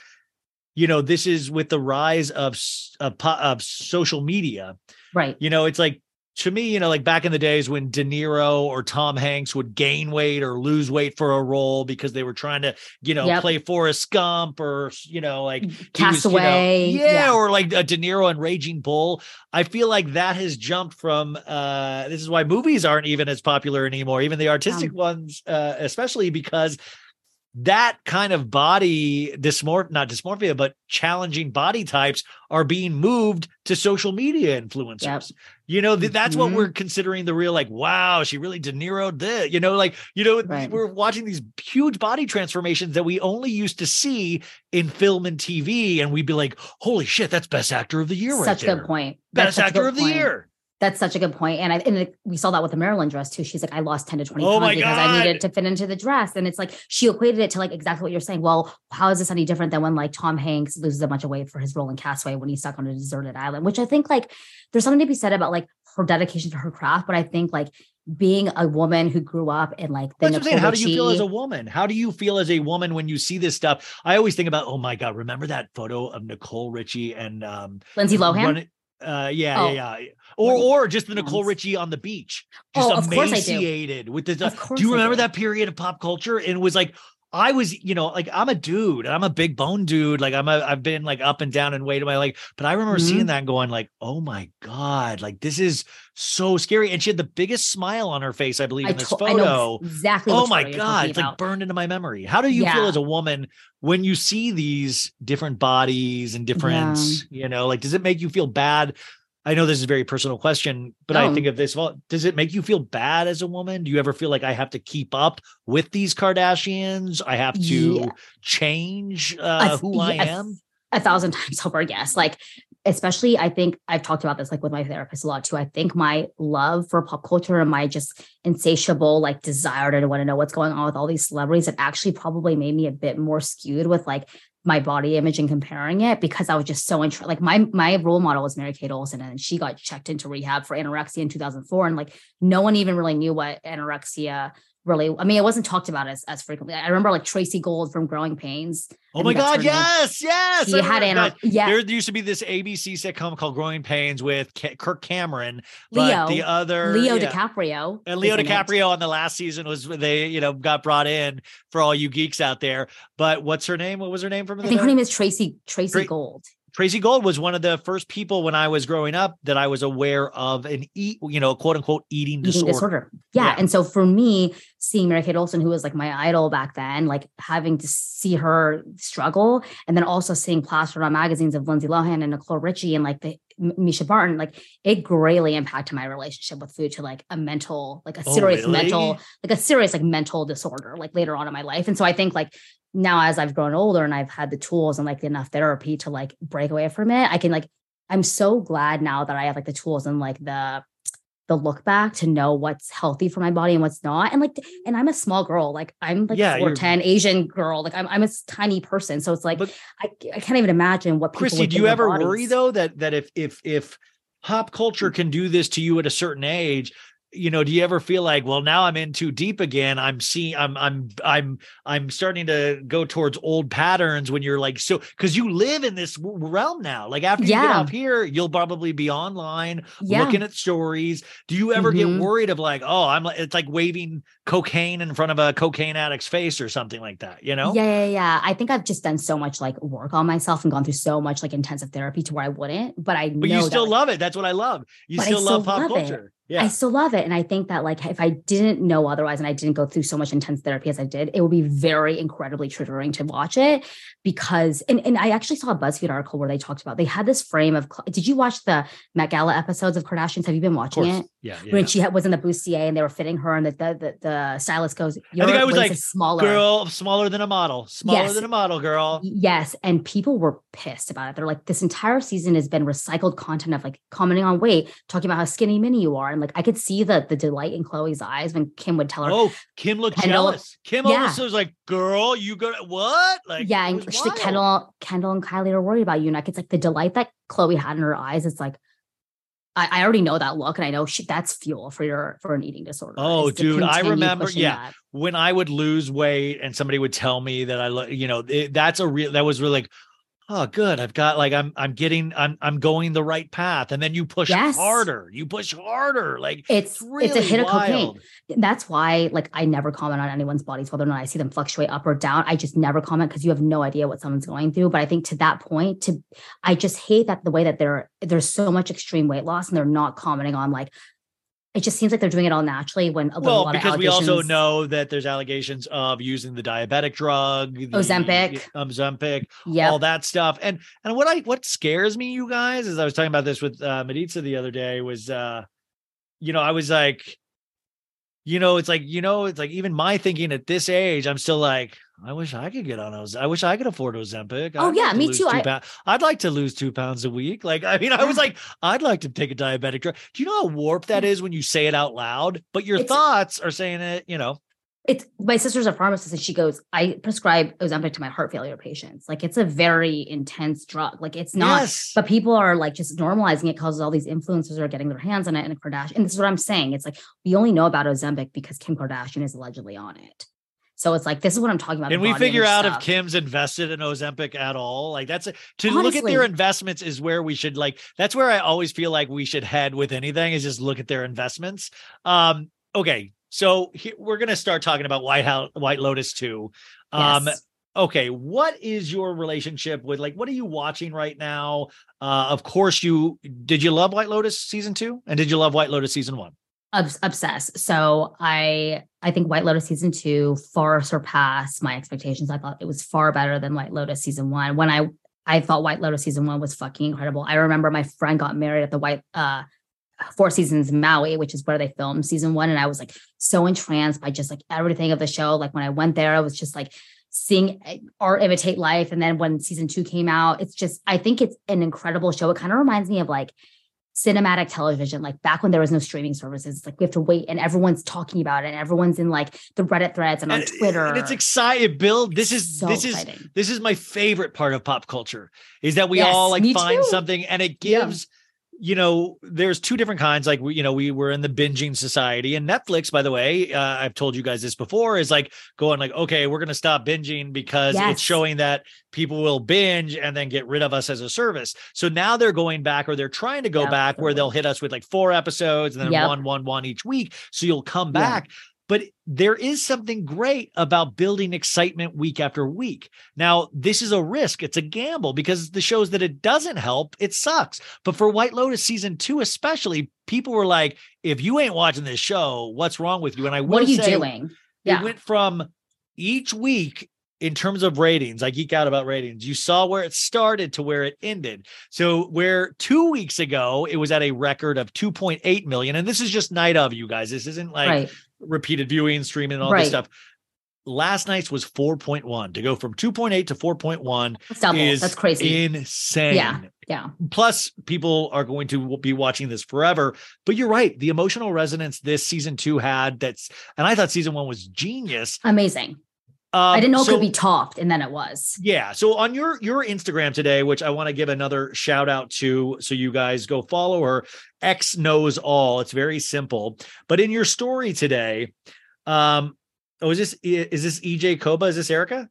Speaker 4: you know, this is with the rise of of, of social media.
Speaker 7: right.
Speaker 4: You know, it's like to me, you know, like back in the days when De Niro or Tom Hanks would gain weight or lose weight for a role because they were trying to, you know,
Speaker 7: Yep.
Speaker 4: play Forrest Gump or you know, like he was, you know- yeah,
Speaker 7: Yeah.
Speaker 4: or like a De Niro and Raging Bull. I feel like that has jumped from. uh This is why movies aren't even as popular anymore, even the artistic ones, uh, especially because that kind of body dysmorph not dysmorphia but challenging body types are being moved to social media influencers
Speaker 7: Yep.
Speaker 4: you know th- that's what
Speaker 7: Mhm.
Speaker 4: we're considering the real like wow she really de niro did you know like you know
Speaker 7: Right.
Speaker 4: we're watching these huge body transformations that we only used to see in film and tv and we'd be like holy shit that's best actor of the year right
Speaker 7: Such a
Speaker 4: there
Speaker 7: good point.
Speaker 4: Best
Speaker 7: a
Speaker 4: actor of the
Speaker 7: point.
Speaker 4: year
Speaker 7: That's such a good point. And I and it, we saw that with the Marilyn dress too. She's like, I lost 10 to 20
Speaker 4: Oh
Speaker 7: pounds because I needed to fit into the dress. And it's like she equated it to like exactly what you're saying. Well, how is this any different than when like Tom Hanks loses a bunch of weight for his role in Castaway when he's stuck on a deserted island, which I think like there's something to be said about like her dedication to her craft. But I think like being a woman who grew up in like the
Speaker 4: That's what I'm saying.
Speaker 7: Nicole
Speaker 4: How do you feel as a woman? How do you feel as a woman when you see this stuff? I always think about, oh my God, remember that photo of Nicole Richie and um
Speaker 7: Lindsay Lohan?
Speaker 4: running- uh yeah,
Speaker 7: Oh.
Speaker 4: yeah, yeah. Or or just the Nicole. Richie on the beach. Just
Speaker 7: Oh, of course I do.
Speaker 4: emaciated with the do you remember that period of pop culture? And it was like I was, you know, like I'm a dude, I'm a big bone dude. Like I'm a, I've been like up and down in weight in my like, but I remember
Speaker 7: Mhm.
Speaker 4: seeing that and going like, oh my God, like this is so scary. And she had the biggest smile on her face, I believe,
Speaker 7: I,
Speaker 4: in this
Speaker 7: to-
Speaker 4: photo.
Speaker 7: exactly.
Speaker 4: Oh my God, it's like burned into my memory. How do you feel as a woman when you see these different bodies and different, you know, like does it make you feel bad? I know this is a very personal question, but I think of this. Well, does it make you feel bad as a woman? Do you ever feel like I have to keep up with these Kardashians? I have to
Speaker 7: Yeah.
Speaker 4: change uh, who I am?
Speaker 7: a thousand times over yes like especially i think i've talked about this like with my therapist a lot too i think my love for pop culture and my just insatiable like desire to want to know what's going on with all these celebrities it actually probably made me a bit more skewed with like my body image and comparing it because I was just so. Like my my role model was Mary Kate Olsen, and she got checked into rehab for anorexia in 2004, and like no one even really knew what anorexia really. I mean, it wasn't talked about as as frequently. I remember like Tracey Gold from Growing Pains.
Speaker 4: Oh
Speaker 7: I
Speaker 4: my God,
Speaker 7: name.
Speaker 4: yes, yes.
Speaker 7: She
Speaker 4: I
Speaker 7: had
Speaker 4: that.
Speaker 7: yeah.
Speaker 4: There used to be this ABC sitcom called Growing Pains with Ca- Kirk Cameron,
Speaker 7: Leo,
Speaker 4: the other
Speaker 7: Leo
Speaker 4: yeah.
Speaker 7: DiCaprio,
Speaker 4: And Leo
Speaker 7: in it.
Speaker 4: DiCaprio on the last season was they, you know, got brought in for all you geeks out there. But what's her name? What was her name from?
Speaker 7: I
Speaker 4: the
Speaker 7: think her name is Tracy Tracy
Speaker 4: Tra-
Speaker 7: Gold.
Speaker 4: Tracey Gold was one of the first people when I was growing up that I was aware of an eat, you know, quote unquote eating disorder.
Speaker 7: eating
Speaker 4: disorder.
Speaker 7: Yeah.
Speaker 4: Yeah.
Speaker 7: And so for me, seeing Mary Kate Olsen, who was like my idol back then, like having to see her struggle, and then also seeing plastered on magazines of Lindsay Lohan and Nicole Richie and like the Mischa Barton, like it greatly impacted my relationship with food to like a mental, like a
Speaker 4: Oh,
Speaker 7: serious
Speaker 4: really?
Speaker 7: mental, like a serious like mental disorder, like later on in my life. And so I think like now as I've grown older and I've had the tools and like enough therapy to like break away from it, I can like I'm so glad now that I have like the tools and like the the look back to know what's healthy for my body and what's not. And like, and I'm a small girl, like I'm like
Speaker 4: Yeah,
Speaker 7: four
Speaker 4: you're-
Speaker 7: ten Asian girl, like I'm I'm a tiny person. So it's like I, I can't even imagine what people.
Speaker 4: Christy,
Speaker 7: would
Speaker 4: do you ever worry though that that if if if pop culture mm. can do this to you at a certain age, you know, do you ever feel like, well, now I'm in too deep again? I'm seeing, I'm, I'm, I'm, I'm starting to go towards old patterns when you're like, so because you live in this realm now. Like after you get
Speaker 7: Yeah.
Speaker 4: off here, you'll probably be online
Speaker 7: Yeah.
Speaker 4: looking at stories. Do you ever
Speaker 7: Mhm.
Speaker 4: get worried of like, oh, I'm like, it's like waving cocaine in front of a cocaine addict's face or something like that, you know?
Speaker 7: Yeah, yeah, yeah. I think I've just done so much like work on myself and gone through so much like intensive therapy to where I wouldn't. But I
Speaker 4: But you
Speaker 7: that,
Speaker 4: still
Speaker 7: like,
Speaker 4: love it. That's what I love. You
Speaker 7: I
Speaker 4: still love pop
Speaker 7: love it.
Speaker 4: Yeah.
Speaker 7: I still love it. And I think that like if I didn't know otherwise and I didn't go through so much intense therapy as I did, it would be very incredibly triggering to watch it because and, and I actually saw a BuzzFeed article where they talked about they had this frame of did you watch the Met Gala episodes of Kardashians? Have you been watching it?
Speaker 4: Yeah. yeah,
Speaker 7: When she had, was in the bustier and they were fitting her and the the, the, the stylist goes,
Speaker 4: I think I was like,
Speaker 7: smaller.
Speaker 4: girl, smaller than a model, smaller
Speaker 7: Yes.
Speaker 4: than a model, girl.
Speaker 7: Yes. And people were pissed about it. They're like, this entire season has been recycled content of like commenting on weight, talking about how skinny mini you are. And like I could see the the delight in Khloé's eyes when Kim would tell her,
Speaker 4: Oh, Kim looked
Speaker 7: Kendall-
Speaker 4: jealous. Kim
Speaker 7: Yeah.
Speaker 4: almost was like, girl, you go what? Like,
Speaker 7: yeah, and she's like,
Speaker 4: wild.
Speaker 7: Kendall, Kendall and Kylie are worried about you. And like it's like the delight that Khloé had in her eyes. It's like I, I already know that look, and I know she, that's fuel for your for an eating disorder.
Speaker 4: Oh, dude, I remember- yeah.
Speaker 7: that.
Speaker 4: when I would lose weight and somebody would tell me that I look, you know, it, that's a real that was really like, oh, good. I've got like I'm I'm getting I'm I'm going the right path. And then you push
Speaker 7: Yes.
Speaker 4: harder. You push harder. Like
Speaker 7: It's
Speaker 4: really
Speaker 7: it's a hit of cocaine.
Speaker 4: wild.
Speaker 7: That's why, like, I never comment on anyone's bodies, whether or not I see them fluctuate up or down. I just never comment because you have no idea what someone's going through. But I think to that point, to I just hate that the way that they're there's so much extreme weight loss and they're not commenting on like it just seems like they're doing it all naturally when a
Speaker 4: Well,
Speaker 7: lot
Speaker 4: because
Speaker 7: of
Speaker 4: we also know that there's allegations of using the diabetic drug, the
Speaker 7: Ozempic.
Speaker 4: Ozempic,
Speaker 7: Yep.
Speaker 4: all that stuff. And and what I what scares me, you guys, is I was talking about this with uh Maritza the other day, was uh, you know, I was like, you know, it's like, you know, it's like even my thinking at this age, I'm still like, I wish I could get on Oz. I wish I could afford Ozempic.
Speaker 7: Oh,
Speaker 4: I'd
Speaker 7: yeah,
Speaker 4: like
Speaker 7: me
Speaker 4: lose
Speaker 7: too. I-
Speaker 4: pound- I'd like to lose two pounds a week. Like, I mean, I was like, I'd like to take a diabetic drug. Do you know how warped that is when you say it out loud? But your
Speaker 7: It's-
Speaker 4: thoughts are saying it, you know.
Speaker 7: it's my sister's a pharmacist and she goes, I prescribe Ozempic to my heart failure patients. Like it's a very intense drug. Like it's not,
Speaker 4: Yes.
Speaker 7: but people are like just normalizing it because all these influencers are getting their hands on it and Kardashian. And this is what I'm saying. It's like we only know about Ozempic because Kim Kardashian is allegedly on it. So it's like this is what I'm talking about.
Speaker 4: Can we figure out if. Kim's invested in Ozempic at all? Like that's a, to look at their investments is where we should like that's where I always feel like we should head with anything is just look at their investments. Um okay, so he, we're going to start talking about White House White Lotus 2. Um
Speaker 7: Yes.
Speaker 4: okay, what is your relationship with like what are you watching right now? Uh of course you did you love White Lotus season 2 and did you love White Lotus season 1?
Speaker 7: Obs- obsessed. So I I think White Lotus season two far surpassed my expectations. I thought it was far better than White Lotus season one. When I I thought White Lotus season one was fucking incredible. I remember my friend got married at the White uh Four Seasons Maui, which is where they filmed season one, and I was like so entranced by just like everything of the show. Like when I went there, I was just like seeing eh, art imitate life. And then when season two came out, it's just I think it's an incredible show. It kind of reminds me of like cinematic television, like back when there was no streaming services. It's like we have to wait and everyone's talking about it and everyone's in like the Reddit threads and on
Speaker 4: And-
Speaker 7: Twitter.
Speaker 4: And it's exciting, Bill. This is
Speaker 7: So
Speaker 4: this is this is my favorite part of pop culture is that we
Speaker 7: Yes,
Speaker 4: all like find
Speaker 7: too.
Speaker 4: something and it gives you know there's two different kinds like we you know we were in the binging society and netflix by the way uh, i've told you guys this before is like going like okay we're going to stop binging because
Speaker 7: Yes.
Speaker 4: it's showing that people will binge and then get rid of us as a service so now they're going back or they're trying to go
Speaker 7: Yep,
Speaker 4: back where they'll hit us with like four episodes and then
Speaker 7: Yep.
Speaker 4: one one one each week so you'll come
Speaker 7: Yeah.
Speaker 4: But there is something great about building excitement week after week. Now, this is a risk, it's a gamble because the shows that it doesn't help, it sucks. But for White Lotus season two, especially, people were like, if you ain't watching this show, what's wrong with you? And I
Speaker 7: what are you
Speaker 4: say,
Speaker 7: doing?
Speaker 4: It went from each week in terms of ratings, I geek out about ratings. You saw where it started to where it ended. So where two weeks ago it was at a record of 2.8 million, and this is just night of you guys. This isn't like
Speaker 7: right.
Speaker 4: repeated viewing, streaming, and all
Speaker 7: Right.
Speaker 4: this stuff. Last night's was 4.1. To go from 2.8 to 4.1
Speaker 7: It's double.
Speaker 4: is
Speaker 7: That's crazy.
Speaker 4: insane.
Speaker 7: Yeah. yeah.
Speaker 4: Plus, people are going to be watching this forever. But you're right. The emotional resonance this season two had that's, and I thought season one was genius.
Speaker 7: Amazing.
Speaker 4: Um,
Speaker 7: I didn't know it
Speaker 4: so-
Speaker 7: could be topped, and then it was.
Speaker 4: yeah. So on your your Instagram today, which I want to give another shout out to, so you guys go follow her. X knows all. It's very simple. But in your story today, um, oh, is this is this EJ Koba? Is this Erica?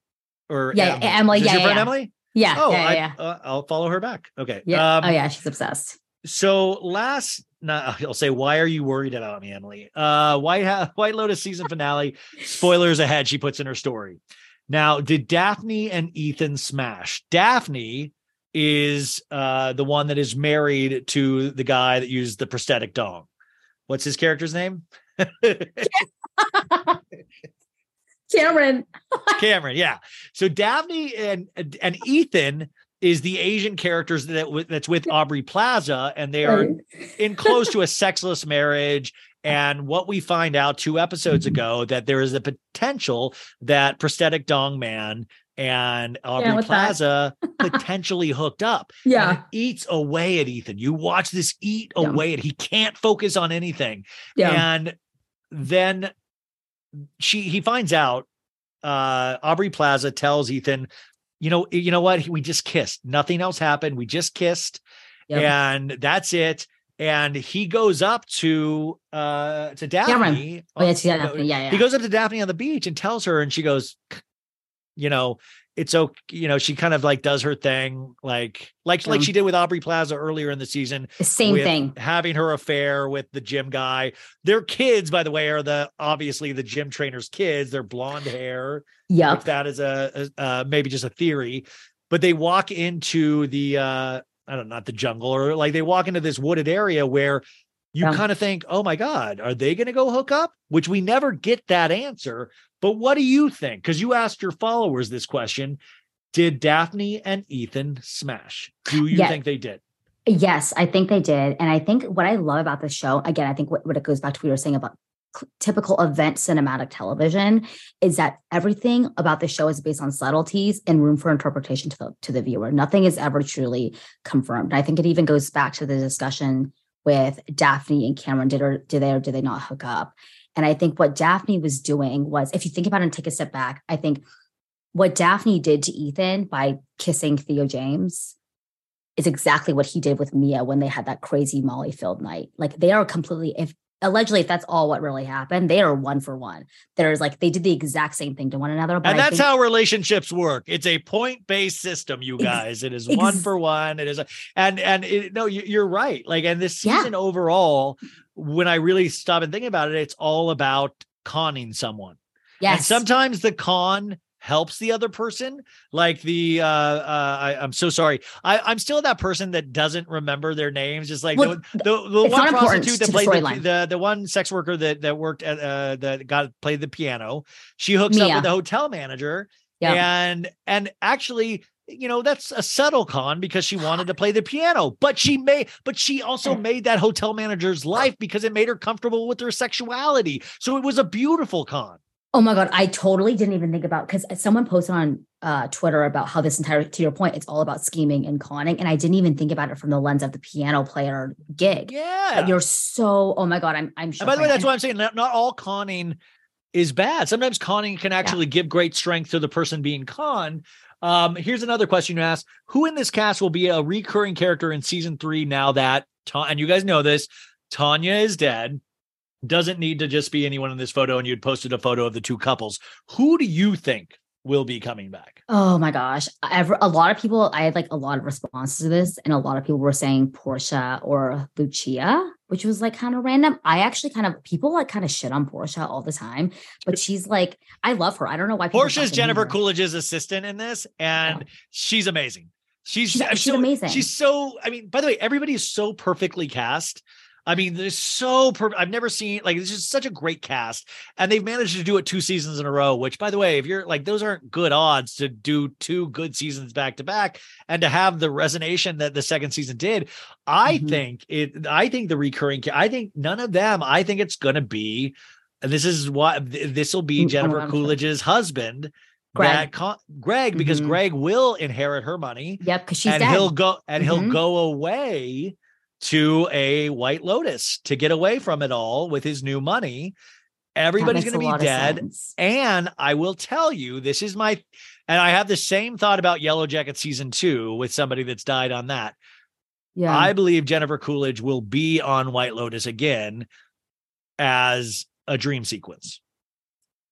Speaker 4: Or
Speaker 7: Yeah, Emily,
Speaker 4: Is this
Speaker 7: yeah,
Speaker 4: your friend
Speaker 7: yeah.
Speaker 4: Emily?
Speaker 7: Yeah.
Speaker 4: Oh,
Speaker 7: yeah, yeah,
Speaker 4: I,
Speaker 7: yeah.
Speaker 4: Uh, I'll follow her back. Okay.
Speaker 7: Yeah.
Speaker 4: Um,
Speaker 7: oh yeah, she's obsessed.
Speaker 4: So last, not, I'll say, why are you worried about me, Emily? Uh, White Ha- White Lotus season finale. spoilers ahead. She puts in her story. Now, did Daphne and Ethan smash? Daphne is uh the one that is married to the guy that used the prosthetic dong. what's his character's name?
Speaker 7: Cameron.
Speaker 4: Cameron, yeah. So Daphne and and Ethan is the Asian characters that that's with Aubrey Plaza, and they are in close to a sexless marriage. And what we find out two episodes ago that there is a potential that prosthetic dong man and Aubrey
Speaker 7: that.
Speaker 4: Plaza potentially hooked up.
Speaker 7: Yeah.
Speaker 4: And it eats away at Ethan. You watch this eat
Speaker 7: Yeah.
Speaker 4: away at he can't focus on anything.
Speaker 7: Yeah.
Speaker 4: And then she he finds out uh Aubrey Plaza tells Ethan, you know, you know what? We just kissed. Nothing else happened. We just kissed
Speaker 7: Yep.
Speaker 4: and that's it. And he goes up to uh to Daphne.
Speaker 7: Cameron. Oh, yeah, Daphne. Yeah, yeah.
Speaker 4: He goes up to Daphne on the beach and tells her, and she goes, you know, it's okay. You know, she kind of like does her thing, like like like she did with Aubrey Plaza earlier in the season.
Speaker 7: The same thing.
Speaker 4: Having her affair with the gym guy. Their kids, by the way, are the obviously the gym trainer's kids. They're blonde hair.
Speaker 7: yeah
Speaker 4: If that is a, a uh, maybe just a theory, but they walk into the uh I don't know, not the jungle or like they walk into this wooded area where you
Speaker 7: Yeah.
Speaker 4: kind of think, oh my God, are they going to go hook up? Which we never get that answer. But what do you think? Because you asked your followers this question Did Daphne and Ethan smash? Do you
Speaker 7: Yeah.
Speaker 4: think they did?
Speaker 7: Yes, I think they did. And I think what I love about this show, again, I think what, what it goes back to what you were saying about typical event cinematic television is that everything about the show is based on subtleties and room for interpretation to the to the viewer. Nothing is ever truly confirmed. I think it even goes back to the discussion with Daphne and Cameron. Did or did they or did they not hook up? And I think what Daphne was doing was, if you think about it and take a step back, I think what Daphne did to Ethan by kissing Theo James is exactly what he did with Mia when they had that crazy Molly filled night. Like they are completely, if allegedly, if that's all what really happened, they are one for one. There's like they did the exact same thing to one another. But
Speaker 4: and that's
Speaker 7: think-
Speaker 4: how relationships work. It's a point-based system, you
Speaker 7: Ex-
Speaker 4: guys. It is
Speaker 7: ex-
Speaker 4: one for one. It is, a, and and it, no, you- you're right. Like, and this
Speaker 7: Yeah.
Speaker 4: season overall, when I really stop and think about it, it's all about conning someone.
Speaker 7: yes.
Speaker 4: And sometimes the con helps the other person. Like the uh uh I, I'm so sorry. I, I'm still that person that doesn't remember their names. Just like
Speaker 7: Well,
Speaker 4: the, the, the
Speaker 7: it's
Speaker 4: one prostitute that played the, the the one sex worker that that worked at uh that got played the piano. She hooks up with the hotel manager.
Speaker 7: Yeah.
Speaker 4: And and actually you know that's a subtle con because she wanted to play the piano but she made but she also made that hotel manager's life because it made her comfortable with her sexuality so it was a beautiful con
Speaker 7: Oh my god, I totally didn't even think about because someone posted on uh, Twitter about how this entire, to your point, it's all about scheming and conning, and I didn't even think about it from the lens of the piano player gig.
Speaker 4: yeah
Speaker 7: But you're so, oh my god, I'm, I'm.
Speaker 4: And by the way, that's why I'm saying not, not all conning is bad. Sometimes conning can actually give great strength to the person being conned. Um, here's another question you asked: Who in this cast will be a recurring character in season three now that Ta- and you guys know this, Tanya is dead. Doesn't need to just be anyone in this photo, and you'd posted a photo of the two couples. Who do you think will be coming back?
Speaker 7: Oh my gosh. Ever, a lot of people, I had like a lot of responses to this, and a lot of people were saying Portia or Lucia, which was like kind of random. I actually kind of, people like kind of shit on Portia all the time, but she's like, I love her. I don't know why people
Speaker 4: Portia's Jennifer
Speaker 7: her.
Speaker 4: Coolidge's assistant in this, and she's amazing. She's
Speaker 7: She's- she's
Speaker 4: so-
Speaker 7: amazing.
Speaker 4: She's so. I mean, by the way, everybody is so perfectly cast. I mean, they're so. Per- I've never seen like this is such a great cast, and they've managed to do it two seasons in a row. Which, by the way, if you're like those aren't good odds to do two good seasons back to back, and to have the resonation that the second season did. I
Speaker 7: Mhm.
Speaker 4: think it. I think the recurring. I think none of them. I think it's going to be. And this is what this will be
Speaker 7: Mm,
Speaker 4: Jennifer Coolidge's husband.
Speaker 7: Greg.
Speaker 4: Con- Greg, because
Speaker 7: Mhm.
Speaker 4: Greg will inherit her money
Speaker 7: Yep, because she's
Speaker 4: and
Speaker 7: dead.
Speaker 4: he'll go and he'll
Speaker 7: Mhm.
Speaker 4: go away to a White Lotus to get away from it all with his new money. Everybody's going to be dead. And I will tell you, this is my, and I have the same thought about Yellow Jacket season two with somebody that's died on that.
Speaker 7: Yeah.
Speaker 4: I believe Jennifer Coolidge will be on White Lotus again as a dream sequence.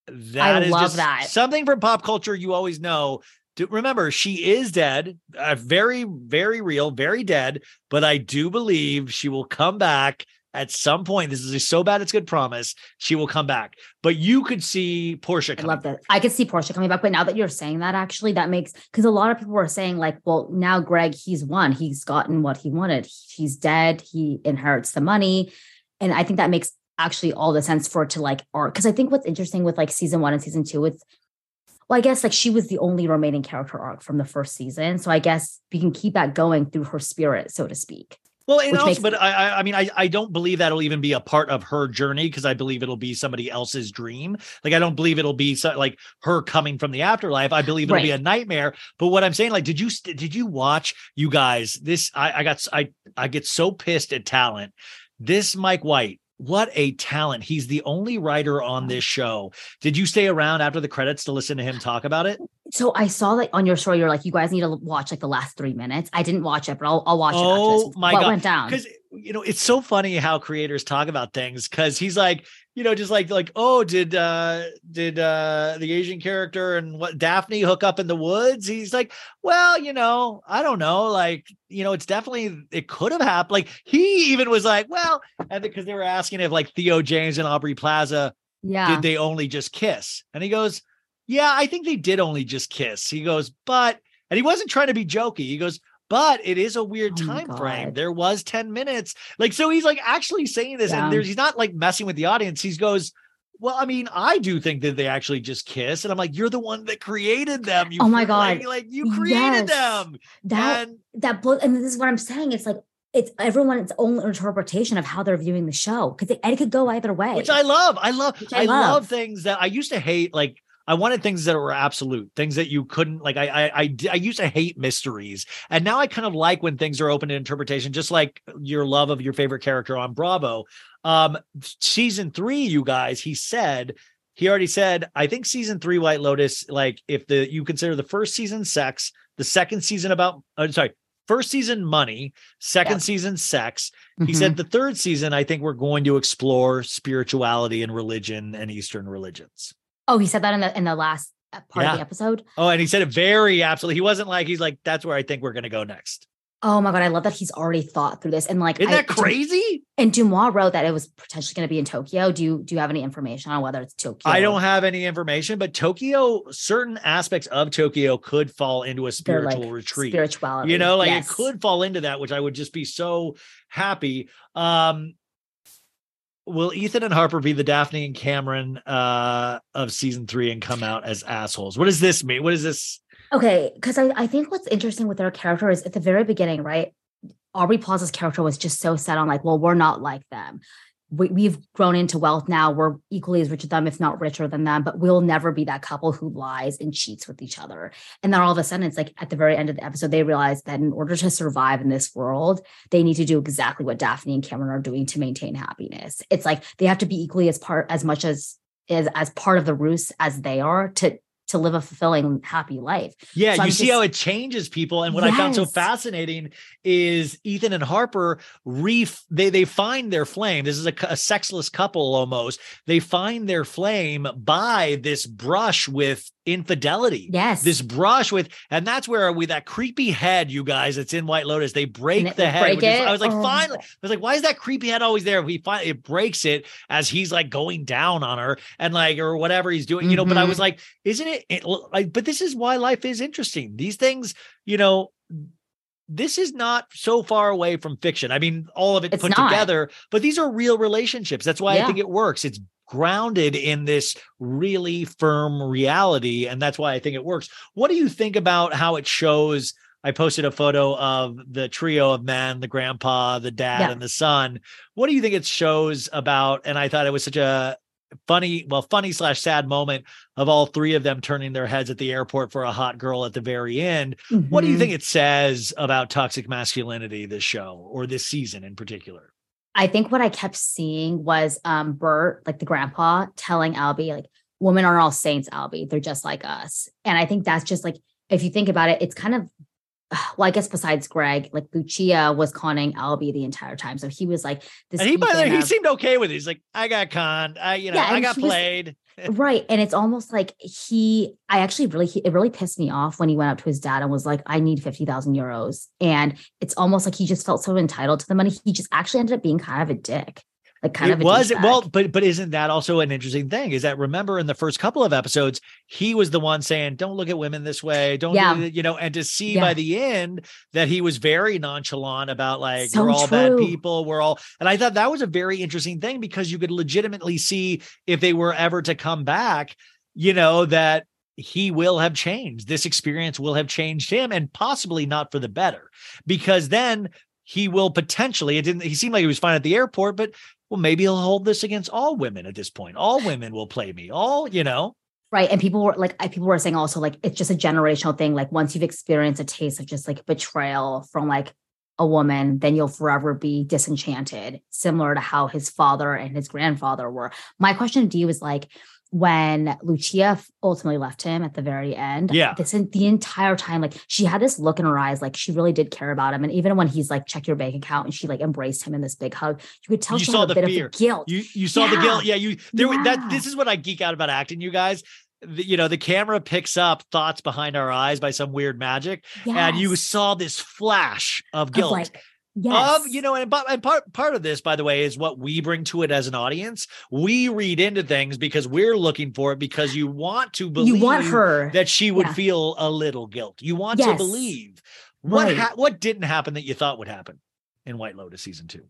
Speaker 4: That is
Speaker 7: love
Speaker 4: just
Speaker 7: that.
Speaker 4: something from pop culture you always know. To remember, she is dead, uh, very, very real, very dead. But I do believe she will come back at some point. This is so bad it's good promise. She will come back. But you could see Portia.
Speaker 7: I love that. I could see Portia coming back, but now that you're saying that, actually, that makes because a lot of people were saying like, well, now Greg, he's won. He's gotten what he wanted. He's dead. He inherits the money. And I think that makes actually all the sense for it to like arc. Because I think what's interesting with like season one and season two, it's well, I guess like she was the only remaining character arc from the first season. So I guess we can keep that going through her spirit, so to speak.
Speaker 4: Well, and also,
Speaker 7: makes-
Speaker 4: but I, I, I mean, I, I don't believe that'll even be a part of her journey because I believe it'll be somebody else's dream. Like, I don't believe it'll be so, like her coming from the afterlife. I believe it'll be a nightmare. But what I'm saying, like, did you did you watch you guys? This I, I got I I get so pissed at talent. This Mike White. What a talent. He's the only writer on this show. Did you stay around after the credits to listen to him talk about it?
Speaker 7: So I saw like on your story, you're like, you guys need to watch like the last three minutes. I didn't watch it, but I'll, I'll watch it.
Speaker 4: Oh my
Speaker 7: what
Speaker 4: god!
Speaker 7: went down?
Speaker 4: Because you know it's so funny how creators talk about things. Because he's like, you know, just like like, oh, did uh did uh the Asian character and what Daphne hook up in the woods? He's like, well, you know, I don't know. Like, you know, it's definitely it could have happened. Like he even was like, well, and because they were asking if like Theo James and Aubrey Plaza
Speaker 7: Yeah.
Speaker 4: did they only just kiss? And he goes, Yeah, I think they did only just kiss. He goes, But, and he wasn't trying to be jokey. He goes, But it is a weird
Speaker 7: Oh
Speaker 4: time frame. There was 10 minutes. Like, so he's like actually saying this,
Speaker 7: Yeah.
Speaker 4: and there's he's not like messing with the audience. He goes, well, I mean, I do think that they actually just kiss, and I'm like, you're the one that created them. You
Speaker 7: Oh my
Speaker 4: like-
Speaker 7: God.
Speaker 4: like, you created
Speaker 7: Yes.
Speaker 4: them.
Speaker 7: that
Speaker 4: and
Speaker 7: that book, and this is what I'm saying. It's like it's everyone's own interpretation of how they're viewing the show because it, it could go either way.
Speaker 4: which I love. I love. I,
Speaker 7: I
Speaker 4: love. things that I used to hate. Like I wanted things that were absolute, things that you couldn't. Like I I I used to hate mysteries, and now I kind of like when things are open to interpretation. Just like your love of your favorite character on Bravo. Um, season three, you guys. He said. He already said, I think season three, White Lotus, like if the you consider the first season sex, the second season about, uh, sorry, first season money, second
Speaker 7: Yep.
Speaker 4: season sex, he
Speaker 7: Mhm.
Speaker 4: said the third season, I think we're going to explore spirituality and religion and Eastern religions.
Speaker 7: Oh, he said that in the in the last uh, part
Speaker 4: Yeah.
Speaker 7: of the episode.
Speaker 4: Oh, and he said it very absolutely. He wasn't like he's like that's where I think we're going to go next.
Speaker 7: Oh my god, I love that he's already thought through this and like
Speaker 4: Isn't
Speaker 7: I-
Speaker 4: that crazy?
Speaker 7: And DeuxMoi wrote that it was potentially going to be in Tokyo. Do you do you have any information on whether it's Tokyo?
Speaker 4: I don't have any information, but Tokyo, certain aspects of Tokyo could fall into a spiritual
Speaker 7: like,
Speaker 4: retreat.
Speaker 7: Spirituality.
Speaker 4: You know, like
Speaker 7: Yes.
Speaker 4: it could fall into that, which I would just be so happy. Um Will Ethan and Harper be the Daphne and Cameron uh of season three and come out as assholes? What does this mean? What is this?
Speaker 7: Okay, because I, I think what's interesting with their character is at the very beginning, right? Aubrey Plaza's character was just so set on like, well, we're not like them. We, we've grown into wealth now. We're equally as rich as them, if not richer than them, but we'll never be that couple who lies and cheats with each other. And then all of a sudden, it's like at the very end of the episode, they realize that in order to survive in this world, they need to do exactly what Daphne and Cameron are doing to maintain happiness. It's like they have to be equally as part as much as as as part of the ruse as they are to to live a fulfilling, happy life.
Speaker 4: Yeah,
Speaker 7: So
Speaker 4: you see
Speaker 7: just-
Speaker 4: how it changes people. And what I found so fascinating is Ethan and Harper re they they find their flame. This is a, a sexless couple almost. They find their flame by this brush with infidelity.
Speaker 7: Yes.
Speaker 4: This brush with, and that's where with that creepy head, you guys, it's in White Lotus. They break
Speaker 7: it-
Speaker 4: the head.
Speaker 7: break it?
Speaker 4: I was like,
Speaker 7: Oh.
Speaker 4: finally, I was like, why is that creepy head always there? We find it breaks it as he's like going down on her and like or whatever he's doing, you know. But I was mm-hmm. like, isn't it, it like? But this is why life is interesting. These things, you know. This is not so far away from fiction. I mean, all of it
Speaker 7: It's
Speaker 4: put
Speaker 7: not.
Speaker 4: together, but these are real relationships. That's why I think it works. It's grounded in this really firm reality. And that's why I think it works. What do you think about how it shows? I posted a photo of the trio of men, the grandpa, the dad,
Speaker 7: Yeah.
Speaker 4: and the son. What do you think it shows about? And I thought it was such a funny, well, funny slash sad moment of all three of them turning their heads at the airport for a hot girl at the very end. What do you
Speaker 7: Mhm.
Speaker 4: think it says about toxic masculinity, this show or this season in particular?
Speaker 7: I think what I kept seeing was um Bert, like the grandpa, telling Albie, like, women aren't all saints, Albie. They're just like us. And I think that's just like, if you think about it, it's kind of well, I guess besides Greg, like Lucia was conning Albie the entire time. So he was like this.
Speaker 4: And he, by the way, he seemed okay with it. He's like, I got conned. I, you know,
Speaker 7: Yeah,
Speaker 4: I got
Speaker 7: he was-
Speaker 4: played.
Speaker 7: right and it's almost like he i actually really he, it really pissed me off when he went up to his dad and was like i need 50,000 euros and it's almost like he just felt so entitled to the money he just actually ended up being kind of a dick like kind
Speaker 4: it
Speaker 7: of
Speaker 4: was
Speaker 7: douchebag.
Speaker 4: well, but but isn't that also an interesting thing? Is that remember in the first couple of episodes, he was the one saying, "Don't look at women this way, don't
Speaker 7: Yeah.
Speaker 4: do you know," and to see
Speaker 7: Yeah.
Speaker 4: by the end that he was very nonchalant about like
Speaker 7: So
Speaker 4: we're all bad people, we're all, and I thought that was a very interesting thing because you could legitimately see if they were ever to come back, you know, that he will have changed. This experience will have changed him, and possibly not for the better, because then he will potentially. It didn't. He seemed like he was fine at the airport, but well, maybe he'll hold this against all women at this point. All women will play me. All you know.
Speaker 7: Right. And people were like, people were saying also, like, it's just a generational thing. Like, once you've experienced a taste of just like betrayal from like a woman, then you'll forever be disenchanted, similar to how his father and his grandfather were. My question to you is like, when Lucia ultimately left him at the very end,
Speaker 4: Yeah.
Speaker 7: this the entire time, like she had this look in her eyes, like she really did care about him. And even when he's like, check your bank account, and she like embraced him in this big hug, you could tell
Speaker 4: You
Speaker 7: she
Speaker 4: saw the
Speaker 7: bit
Speaker 4: fear.
Speaker 7: of the guilt.
Speaker 4: You you saw the guilt. Yeah. You there. were That this is what I geek out about acting. You guys. The, you know the camera picks up thoughts behind our eyes by some weird magic, and you saw this flash of
Speaker 7: Of,
Speaker 4: guilt.
Speaker 7: like, yes.
Speaker 4: of you know and, and part part of this by the way is what we bring to it as an audience we read into things because we're looking for it because you want to believe
Speaker 7: you want her
Speaker 4: that she would
Speaker 7: Yeah.
Speaker 4: feel a little guilt you want to believe what
Speaker 7: Right.
Speaker 4: ha- what didn't happen that you thought would happen in white lotus season two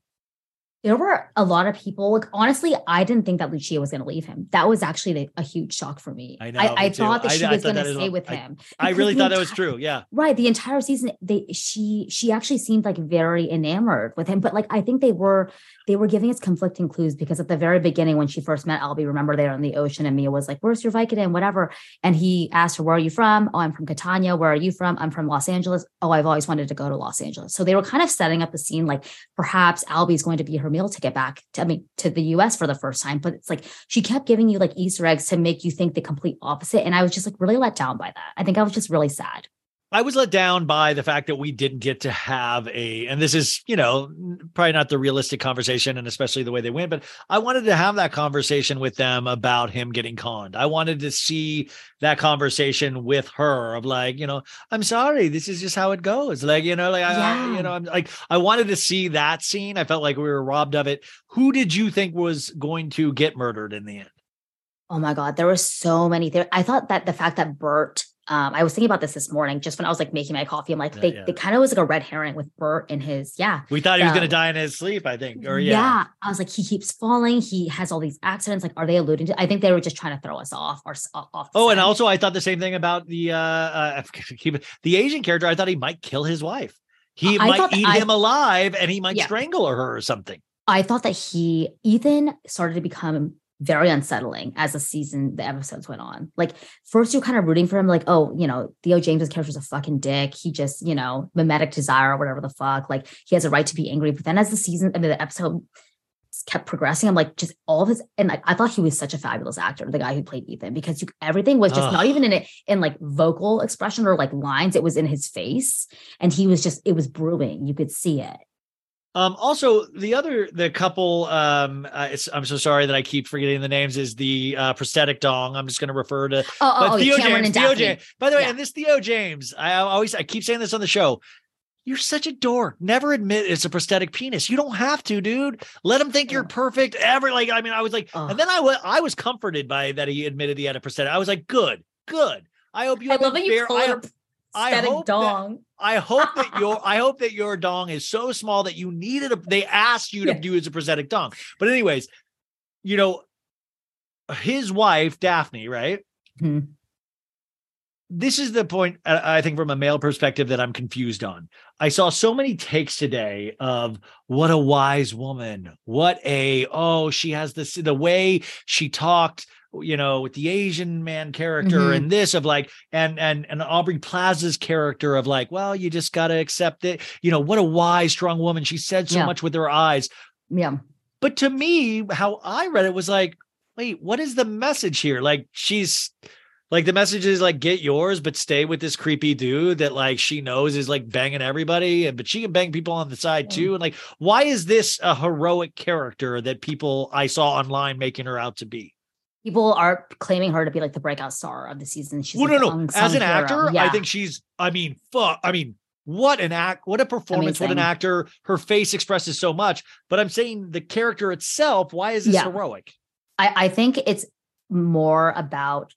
Speaker 7: there were a lot of people. Like honestly, I didn't think that Lucia was going to leave him. That was actually the, a huge shock for me.
Speaker 4: I know,
Speaker 7: I, I thought that she
Speaker 4: I
Speaker 7: was going to stay with
Speaker 4: I-
Speaker 7: him.
Speaker 4: i really thought that was true yeah
Speaker 7: Right, the entire season, they she she actually seemed like very enamored with him. But like I think they were they were giving us conflicting clues because at the very beginning when she first met Albie, remember they were in the ocean and Mia was like, "Where's your Vicodin?" Whatever, and he asked her, "Where are you from?" "Oh, I'm from Catania." "Where are you from?" "I'm from Los Angeles." "Oh, I've always wanted to go to Los Angeles." So they were kind of setting up the scene like perhaps Albie's going to be her meal ticket back. To, I mean, to the U.S. for the first time. But it's like she kept giving you like Easter eggs to make you think the complete opposite, and I was just like really let down by that. I think I was just really sad.
Speaker 4: I was let down by the fact that we didn't get to have a, and this is, you know, probably not the realistic conversation, and especially the way they went, but I wanted to have that conversation with them about him getting conned. I wanted to see that conversation with her of like, you know, I'm sorry, this is just how it goes. Like, you know, like, I, you know, I'm like, I wanted to see that scene. I felt like we were robbed of it. Who did you think was going to get murdered in the end?
Speaker 7: Oh my God, there were so many there. I thought that the fact that Bert, um, I was thinking about this this morning, just when I was like making my coffee. I'm like, they,
Speaker 4: yeah.
Speaker 7: they kind of was like a red herring with Bert in his, yeah.
Speaker 4: We thought he was going to die in his sleep, I think, or yeah.
Speaker 7: I was like, he keeps falling. He has all these accidents. Like, are they alluding to? I think they were just trying to throw us off or off.
Speaker 4: Oh, and also I thought the same thing about the uh, uh I forget to keep it- the Asian character. I thought he might kill his wife. He
Speaker 7: I
Speaker 4: might eat
Speaker 7: I-
Speaker 4: him alive, and he might
Speaker 7: Yeah.
Speaker 4: strangle her or something.
Speaker 7: I thought that he Ethan started to become very unsettling as the season the episodes went on. Like first you're kind of rooting for him, like, oh, you know, Theo James's character's a fucking dick. He just, you know, mimetic desire or whatever the fuck. Like he has a right to be angry. But then as the season, I mean the episode kept progressing, I'm like, just all of his and like I thought he was such a fabulous actor, the guy who played Ethan, because you everything was just
Speaker 4: Ugh.
Speaker 7: not even in it in like vocal expression or like lines, it was in his face. And he was just, it was brewing. You could see it.
Speaker 4: Um, also the other the couple. Um, uh, it's, I'm so sorry that I keep forgetting the names. Is the uh, prosthetic dong? I'm just going to refer to.
Speaker 7: Oh, oh,
Speaker 4: but
Speaker 7: oh
Speaker 4: Theo
Speaker 7: Cameron
Speaker 4: James. Theo
Speaker 7: Daphne.
Speaker 4: James. By the way,
Speaker 7: Yeah.
Speaker 4: and this Theo James. I, always I keep saying this on the show. You're such a dork. Never admit it's a prosthetic penis. You don't have to, dude. Let him think you're perfect. Ever like I mean, I was like, and then I was I was comforted by that he admitted he had a prosthetic. I was like, good, good. I hope you.
Speaker 7: I
Speaker 4: have
Speaker 7: love that you call
Speaker 4: I- I hope that-
Speaker 7: dong.
Speaker 4: I hope that your I hope that your dong is so small that you needed a they asked you to
Speaker 7: Yeah.
Speaker 4: do as a prosthetic dong. But anyways, you know, his wife Daphne, right?
Speaker 7: Mhm.
Speaker 4: This is the point uh, I think from a male perspective that I'm confused on. I saw so many takes today of what a wise woman, what a oh she has this the way she talked you know with the asian man character
Speaker 7: Mhm.
Speaker 4: and this of like and and and aubrey plaza's character of like well you just got to accept it. You know what a wise strong woman. She said so
Speaker 7: Yeah.
Speaker 4: much with her eyes.
Speaker 7: Yeah.
Speaker 4: but to me how i read it was like wait what is the message here? Like she's like the message is like get yours but stay with this creepy dude that like she knows is like banging everybody and but she can bang people on the side too. And like why is this a heroic character that people i saw online making her out to be
Speaker 7: People are claiming her to be like the breakout star of the season. She's
Speaker 4: well,
Speaker 7: like
Speaker 4: no, no. As an
Speaker 7: hero.
Speaker 4: actor, I think she's. I mean, fuck. I mean, what an act, what a performance, what an actor. Her face expresses so much. But I'm saying the character itself, why is this
Speaker 7: Yeah.
Speaker 4: heroic?
Speaker 7: I, I think it's more about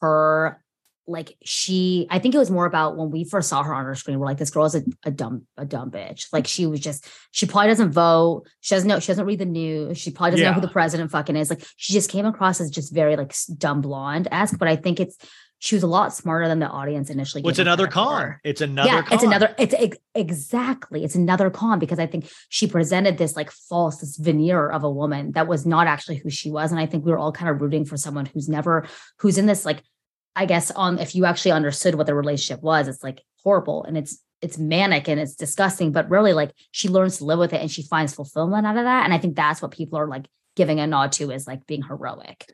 Speaker 7: her like she I think it was more about when we first saw her on her screen, we're like, this girl is a, a dumb, a dumb bitch. Like she was just, she probably doesn't vote. She doesn't know, she doesn't read the news. She probably doesn't know who the president fucking is. Like she just came across as just very like dumb blonde esque. But I think it's she was a lot smarter than the audience initially. Gave her
Speaker 4: another con? It's another
Speaker 7: yeah,
Speaker 4: con.
Speaker 7: it's another. It's ex- exactly. It's another con because I think she presented this like false, this veneer of a woman that was not actually who she was, and I think we were all kind of rooting for someone who's never, who's in this like, I guess on if you actually understood what the relationship was, it's like horrible and it's it's manic and it's disgusting, but really like she learns to live with it and she finds fulfillment out of that, and I think that's what people are like giving a nod to is like being heroic.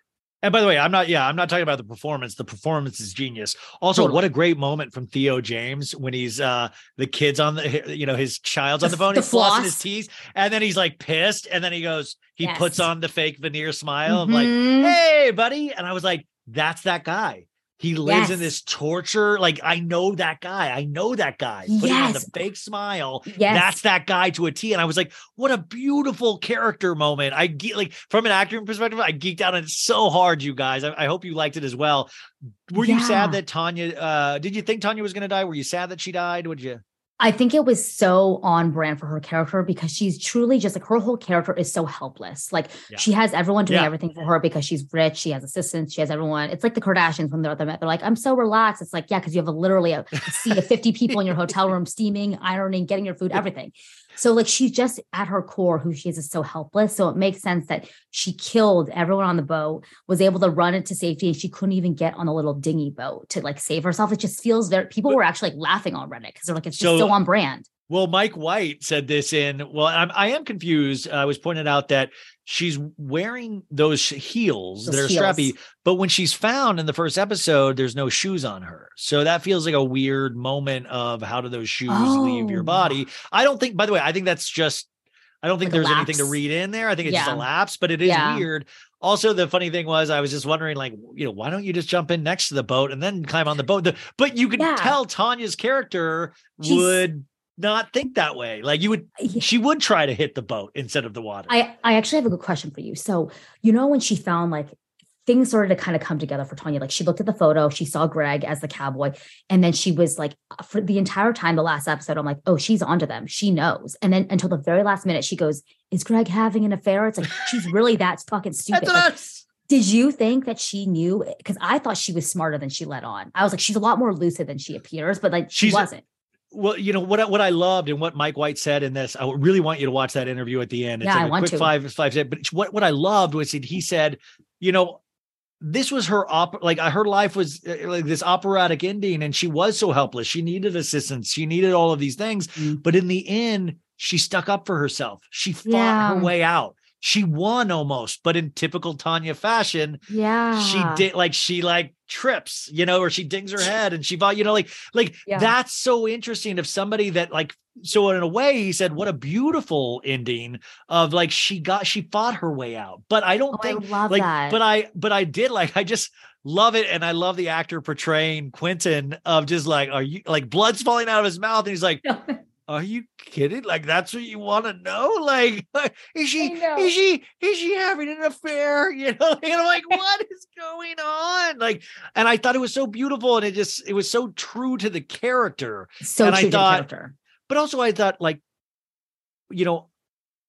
Speaker 4: And by the way, I'm not, yeah, I'm not talking about the performance. The performance is genius. Also,
Speaker 7: Totally.
Speaker 4: what a great moment from Theo James when he's uh the kids on the you know, his child's on
Speaker 7: The-
Speaker 4: phone,
Speaker 7: the
Speaker 4: he's flossing his teeth, and then he's like pissed, and then he goes, he puts on the fake veneer smile of like, hey, buddy. And I was like, that's that guy. He lives in this torture. Like, I know that guy. I know that guy. Putting on the fake smile.
Speaker 7: Yes.
Speaker 4: That's that guy to a T. And I was like, what a beautiful character moment. I ge- like from an acting perspective, I geeked out on it so hard, you guys. I, I hope you liked it as well. Were you sad that Tanya uh did you think Tanya was gonna die? Were you sad that she died? Would you
Speaker 7: I think it was so on brand for her character because she's truly just like her whole character is so helpless. Like
Speaker 4: Yeah.
Speaker 7: she has everyone doing
Speaker 4: Yeah.
Speaker 7: everything for her because she's rich. She has assistants. She has everyone. It's like the Kardashians when they're at the Met. They're like, I'm so relaxed. It's like, yeah, because you have a, literally a sea of 50 people in your hotel room, steaming, ironing, getting your food, everything. So like she's just at her core who she is is so helpless. So it makes sense that she killed everyone on the boat, was able to run into safety, and she couldn't even get on a little dinghy boat to like save herself. It just feels very people were actually like laughing on Reddit because they're like, it's just
Speaker 4: So-
Speaker 7: so on brand.
Speaker 4: Well, Mike White said this in. Well, I'm, I am confused. Uh, I was pointed out that she's wearing those heels
Speaker 7: Those
Speaker 4: that are
Speaker 7: heels.
Speaker 4: strappy, but when she's found in the first episode, there's no shoes on her. So that feels like a weird moment of how do those shoes leave your
Speaker 7: Oh.
Speaker 4: body? I don't think. By the way, I think that's just. I don't think
Speaker 7: Like
Speaker 4: there's anything to read in there. I think it's just a lapse, but it is
Speaker 7: Yeah.
Speaker 4: weird. Also, the funny thing was, I was just wondering, like, you know, why don't you just jump in next to the boat and then climb on the boat? The, but you could
Speaker 7: Yeah.
Speaker 4: tell Tanya's character
Speaker 7: She's-
Speaker 4: would not think that way. Like you would, she would try to hit the boat instead of the water.
Speaker 7: I I actually have a good question for you. So, you know, when she found like things started to kind of come together for Tanya, like she looked at the photo, she saw Greg as the cowboy, and then she was like, uh, for the entire time, the last episode, I'm like, oh, she's onto them. She knows. And then until the very last minute, she goes, Is Greg having an affair? It's like she's really that fucking stupid.
Speaker 4: That's
Speaker 7: Like, did you think that she knew? Because I thought she was smarter than she let on. I was like, she's a lot more lucid than she appears, but like she wasn't.
Speaker 4: Well, you know what? I- What I loved and what Mike White said in this, I really want you to watch that interview at the end. It's
Speaker 7: Yeah,
Speaker 4: like
Speaker 7: I
Speaker 4: a
Speaker 7: want
Speaker 4: quick
Speaker 7: to.
Speaker 4: five five. sec- But what what I loved was that he said, you know, this was her op like uh, her life was uh, like this operatic ending, and she was so helpless. She needed assistance. She needed all of these things,
Speaker 7: Mm.
Speaker 4: but in the end, she stuck up for herself. She fought
Speaker 7: Yeah.
Speaker 4: her way out. She won almost, but in typical Tanya fashion,
Speaker 7: Yeah.
Speaker 4: she did like she like trips, you know, or she dings her head and she fought, you know, like like
Speaker 7: Yeah.
Speaker 4: that's so interesting of somebody that like so in a way he said what a beautiful ending of like she got she fought her way out. But I don't
Speaker 7: Oh, I
Speaker 4: think
Speaker 7: love
Speaker 4: like
Speaker 7: that.
Speaker 4: but I but I did like I just love it and I love the actor portraying Quentin of just like are you like blood's falling out of his mouth and he's like are you kidding? Like that's what you want to know? Like is she is she is she having an affair? You know, and I'm like, what is going on? Like, and I thought it was so beautiful, and it just it was so true to the character.
Speaker 7: so
Speaker 4: and I
Speaker 7: true to the character.
Speaker 4: But also, I thought like, you know,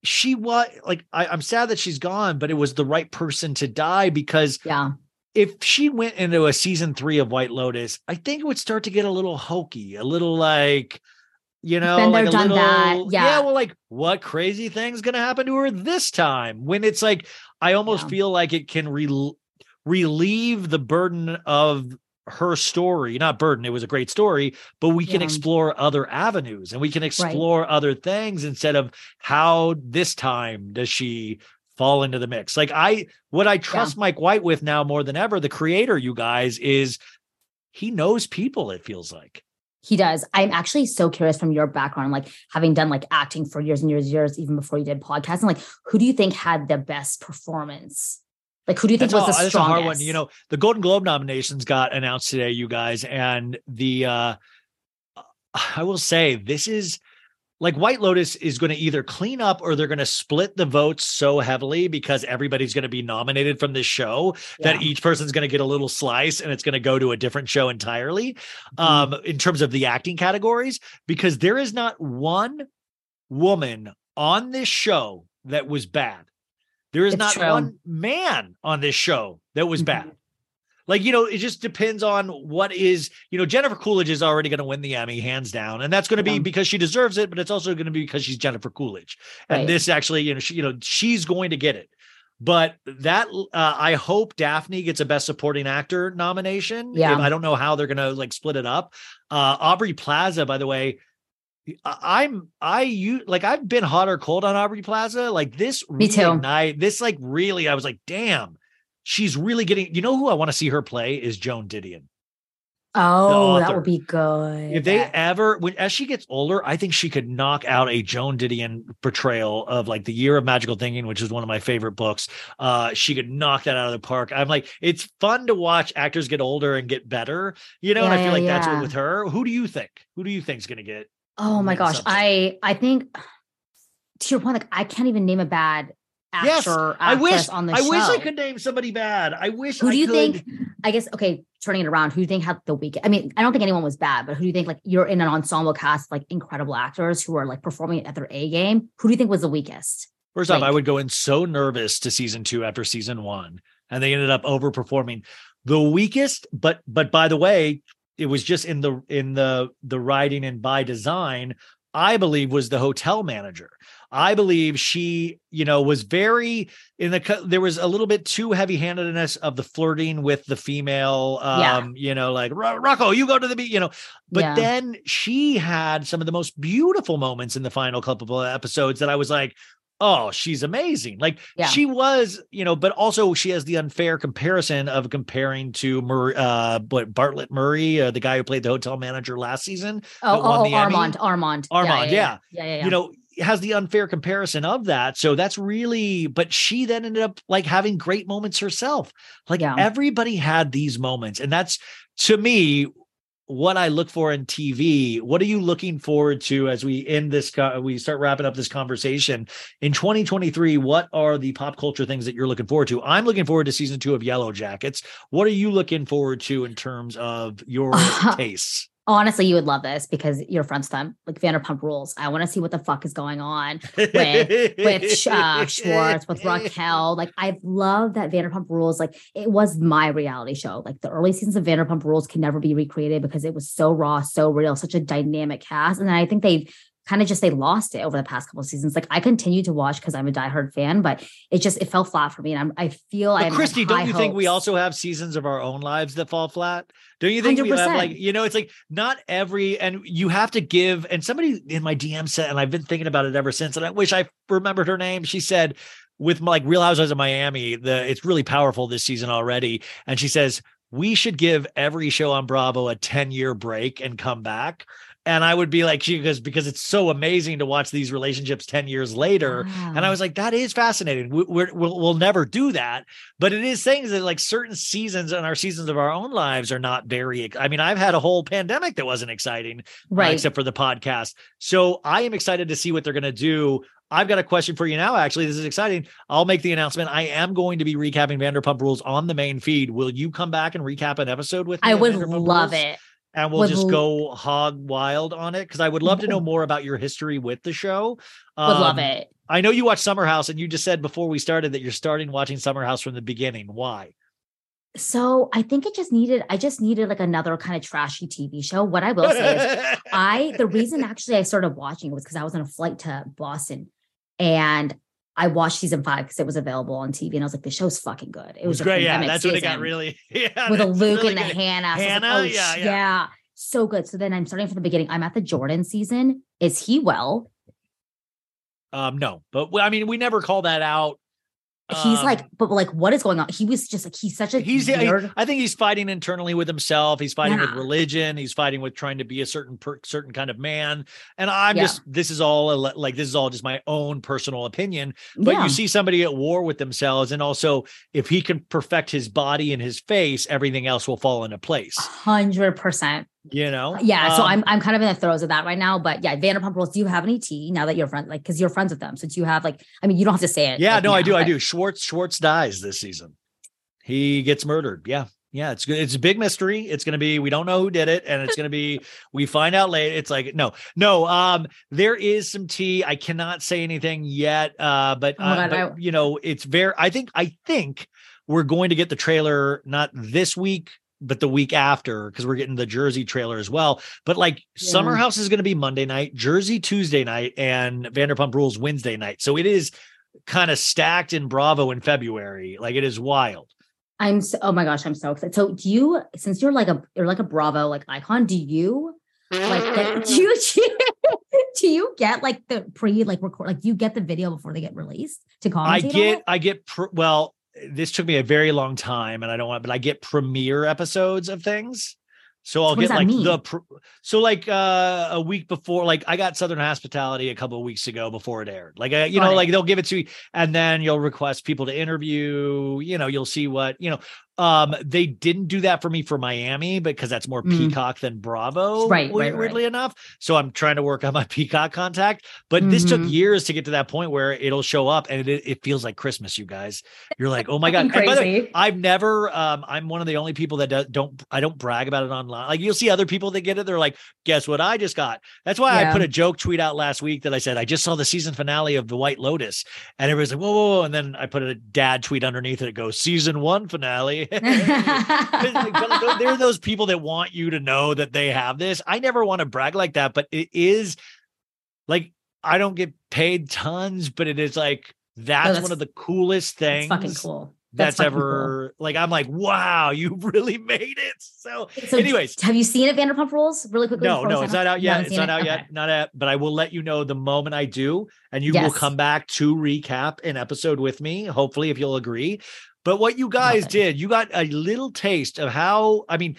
Speaker 4: she was like, I, I'm sad that she's gone, but it was the right person to die because
Speaker 7: Yeah.
Speaker 4: if she went into a season three of White Lotus, I think it would start to get a little hokey, a little like, you know,
Speaker 7: Been there,
Speaker 4: like a
Speaker 7: done
Speaker 4: little,
Speaker 7: that. Yeah.
Speaker 4: well, like what crazy thing's gonna happen to her this time? When it's like, I almost
Speaker 7: Yeah.
Speaker 4: feel like it can rel- relieve the burden of her story, not burden, it was a great story, but we can
Speaker 7: Yeah.
Speaker 4: explore other avenues and we can explore other things instead of how this time does she fall into the mix. Like I what I trust Mike White with now more than ever, the creator, you guys, is he knows people, it feels like.
Speaker 7: He does. I'm actually so curious from your background, like having done like acting for years and years and years, even before you did podcasting. Like, who do you think had the best performance? Like, who do you think
Speaker 4: That's,
Speaker 7: was
Speaker 4: a,
Speaker 7: the
Speaker 4: that's a hard one. You know, the Golden Globe nominations got announced today, you guys, and the uh I will say this is like White Lotus is going to either clean up or they're going to split the votes so heavily because everybody's going to be nominated from this show that each person's going to get a little slice and it's going to go to a different show entirely
Speaker 7: Mm-hmm.
Speaker 4: um in terms of the acting categories because there is not one woman on this show that was bad. There is
Speaker 7: It's
Speaker 4: not
Speaker 7: true. Mm-hmm.
Speaker 4: one man on this show that was bad. Like, you know, it just depends on what is, you know, Jennifer Coolidge is already going to win the Emmy hands down. And that's going to be
Speaker 7: Yeah.
Speaker 4: because she deserves it, but it's also going to be because she's Jennifer Coolidge. And
Speaker 7: Right.
Speaker 4: this actually, you know, she, you know, she's going to get it. But that uh, I hope Daphne gets a best supporting actor nomination.
Speaker 7: Yeah.
Speaker 4: I don't know how they're going to like split it up. Uh Aubrey Plaza, by the way, I'm I you like I've been hot or cold on Aubrey Plaza. Like this
Speaker 7: Me too.
Speaker 4: reignite- This like really, I was like, damn, she's really getting. You know who I want to see her play is Joan Didion.
Speaker 7: Oh, that would be good.
Speaker 4: If they ever, when as she gets older, I think she could knock out a Joan Didion portrayal of like the Year of Magical Thinking, which is one of my favorite books. Uh, she could knock that out of the park. I'm like, it's fun to watch actors get older and get better, you know. and I feel like that's what with her. Who do you think? Who do you think's going to get?
Speaker 7: Oh my gosh.
Speaker 4: something?
Speaker 7: I I think to your point, like I can't even name a bad actor.
Speaker 4: Yes, uh, I wish
Speaker 7: on the
Speaker 4: I
Speaker 7: show.
Speaker 4: wish I could name somebody bad. I wish.
Speaker 7: Who
Speaker 4: I
Speaker 7: do you
Speaker 4: could.
Speaker 7: think? I guess okay. Turning it around, who do you think had the weakest? I mean, I don't think anyone was bad, but who do you think like you're in an ensemble cast like incredible actors who are like performing at their A game? Who do you think was the weakest?
Speaker 4: First off, I would go in so nervous to season two after season one, and they ended up overperforming. The weakest, but but by the way, it was just in the in the the writing and by design. I believe was the hotel manager. I believe she, you know, was very in the. There was a little bit too heavy-handedness of the flirting with the female.
Speaker 7: Yeah.
Speaker 4: Um, you know, like Rocco, you go to the beach. You know, but
Speaker 7: Yeah.
Speaker 4: then she had some of the most beautiful moments in the final couple of episodes that I was like, oh, she's amazing. Like
Speaker 7: Yeah.
Speaker 4: she was, you know, but also she has the unfair comparison of comparing to Mur- uh but Bartlett Murray, uh, the guy who played the hotel manager last season.
Speaker 7: Oh, oh, oh. Armand, Armand,
Speaker 4: Armand,
Speaker 7: yeah, yeah, yeah, yeah.
Speaker 4: You know, has the unfair comparison of that. So that's really, but she then ended up like having great moments herself. Like
Speaker 7: Yeah.
Speaker 4: everybody had these moments. And that's to me what I look for in TV. What are you looking forward to as we end this? Co- we start wrapping up this conversation in 2023. What are the pop culture things that you're looking forward to? I'm looking forward to season two of Yellow Jackets. What are you looking forward to in terms of your tastes?
Speaker 7: Honestly, you would love this because you're them, like Vanderpump Rules. I want to see what the fuck is going on with with uh, Schwartz, with Raquel. Like I love that Vanderpump Rules. Like it was my reality show. Like the early seasons of Vanderpump Rules can never be recreated because it was so raw, so real, such a dynamic cast. And I think they kind of just they lost it over the past couple of seasons. Like I continue to watch because I'm a diehard fan, but it just it fell flat for me. And I'm I feel I
Speaker 4: But Christy, don't you think we also have seasons of our own lives that fall flat? Don't you think we have like, you know, it's like not every, and you have to give, and somebody in my DM said, and I've been thinking about it ever since, and I wish I remembered her name. She said, with like Real Housewives of Miami, the it's really powerful this season already. And she says, we should give every show on Bravo a 10 year break and come back. And I would be like, she goes, because it's so amazing to watch these relationships 10 years later. And I was like, that is fascinating. We, we're, we'll, we'll never do that. But it is things that like certain seasons and our seasons of our own lives are not very, I mean, I've had a whole pandemic that wasn't exciting, uh,
Speaker 7: right.
Speaker 4: except for the podcast. So I am excited to see what they're going to do. I've got a question for you now. Actually, this is exciting. I'll make the announcement. I am going to be recapping Vanderpump Rules on the main feed. Will you come back and recap an episode with me?
Speaker 7: I would love
Speaker 4: Rules?
Speaker 7: it.
Speaker 4: And we'll
Speaker 7: Would
Speaker 4: just go hog wild on it because I would love to know more about your history with the show.
Speaker 7: Would love
Speaker 4: Um,
Speaker 7: it.
Speaker 4: I know you watch Summer House, and you just said before we started that you're starting watching Summer House from the beginning. Why?
Speaker 7: So I think it just needed, I just needed like another kind of trashy TV show. What I will say is I the reason actually I started watching it was because I was on a flight to Boston and I watched season five because it was available on TV and I was like, the show's fucking good. It,
Speaker 4: it was great. Yeah, that's when it got really yeah,
Speaker 7: with a Luke
Speaker 4: really
Speaker 7: and the
Speaker 4: good.
Speaker 7: Hannah. So like,
Speaker 4: Hannah,
Speaker 7: oh,
Speaker 4: yeah,
Speaker 7: sh-
Speaker 4: yeah.
Speaker 7: So good. So then I'm starting from the beginning. I'm at the Jordan season. Is he well?
Speaker 4: Um, no, but I mean, we never call that out.
Speaker 7: He's
Speaker 4: Um,
Speaker 7: like, but like, what is going on? He was just like, he's such a
Speaker 4: He's
Speaker 7: weird.
Speaker 4: I think he's fighting internally with himself. He's fighting with religion. He's fighting with trying to be a certain per, certain kind of man. And I'm
Speaker 7: Yeah.
Speaker 4: just this is all a, like this is all just my own personal opinion. But
Speaker 7: Yeah.
Speaker 4: you see somebody at war with themselves, and also if he can perfect his body and his face, everything else will fall into place.
Speaker 7: Hundred percent.
Speaker 4: You know?
Speaker 7: Yeah, so
Speaker 4: Um,
Speaker 7: I'm I'm kind of in the throes of that right now. But yeah, Vanderpump Rules. Do you have any tea now that you're friends like because you're friends with them? So do you have like I mean you don't have to say it.
Speaker 4: Yeah,
Speaker 7: like,
Speaker 4: no, I
Speaker 7: now,
Speaker 4: do. I do. Schwartz Schwartz dies this season. He gets murdered. Yeah. Yeah, it's good. It's a big mystery. It's going to be we don't know who did it and it's going to be we find out later. It's like no. No, um there is some tea. I cannot say anything yet uh but,
Speaker 7: Oh
Speaker 4: uh,
Speaker 7: God,
Speaker 4: but
Speaker 7: I-
Speaker 4: you know, it's very I think I think we're going to get the trailer not this week but the week after because we're getting the Jersey trailer as well. But like Summer House is going to be Monday night, Jersey Tuesday night, and Vanderpump Rules Wednesday night. So it is kind of stacked in Bravo in February. Like it is wild.
Speaker 7: I'm so, oh my gosh, I'm so excited. So do you since you're like a you're like a Bravo like icon, do you like get, do you do you get like the pre like record like do you get the video before they get released to commentate?
Speaker 4: I get,
Speaker 7: it?
Speaker 4: I get, pr- well, this took me a very long time and I don't want, but I get premiere episodes of things. So I'll get like
Speaker 7: mean?
Speaker 4: the, pr- so like uh, a week before, like I got Southern Hospitality a couple of weeks ago before it aired. Like, uh, you
Speaker 7: Got
Speaker 4: know,
Speaker 7: it.
Speaker 4: like they'll give it to you and then you'll request people to interview, you know, you'll see what, you know, um, they didn't do that for me for Miami because that's more
Speaker 7: Mm.
Speaker 4: Peacock than Bravo,
Speaker 7: Right,
Speaker 4: we-
Speaker 7: right, right.
Speaker 4: weirdly enough. So I'm trying to work on my Peacock contact, but this took
Speaker 7: Mhm.
Speaker 4: years to get to that point where it'll show up and it, it feels like Christmas, you guys. You're like, oh my God.
Speaker 7: Fucking
Speaker 4: by the way,
Speaker 7: crazy.
Speaker 4: I've never, um, I'm one of the only people that do, don't, I don't brag about it online. Like you'll see other people that get it. They're like, guess what I just got? That's why I put a joke tweet out last week that I said, I just saw the season finale of The White Lotus. And everybody's like, whoa, whoa, whoa. And then I put a dad tweet underneath it. It goes, season one finale. Like, there are those people that want you to know that they have this. I never want to brag like that, but it is like I don't get paid tons, but it is like that's,
Speaker 7: that's-
Speaker 4: one of the coolest things
Speaker 7: fucking cool.
Speaker 4: that's,
Speaker 7: fucking cool.
Speaker 4: ever like I'm like, wow, you really made it. So,
Speaker 7: So
Speaker 4: anyways,
Speaker 7: have you seen it Vanderpump Rules really quickly?
Speaker 4: no, no, it's not out yet. It's not
Speaker 7: it?
Speaker 4: out
Speaker 7: Okay.
Speaker 4: yet. Not out, but I will let you know the moment I do, and you will come back to recap an episode with me, hopefully, if you'll agree. But what you guys
Speaker 7: it.
Speaker 4: did, you got a little taste of how, I mean,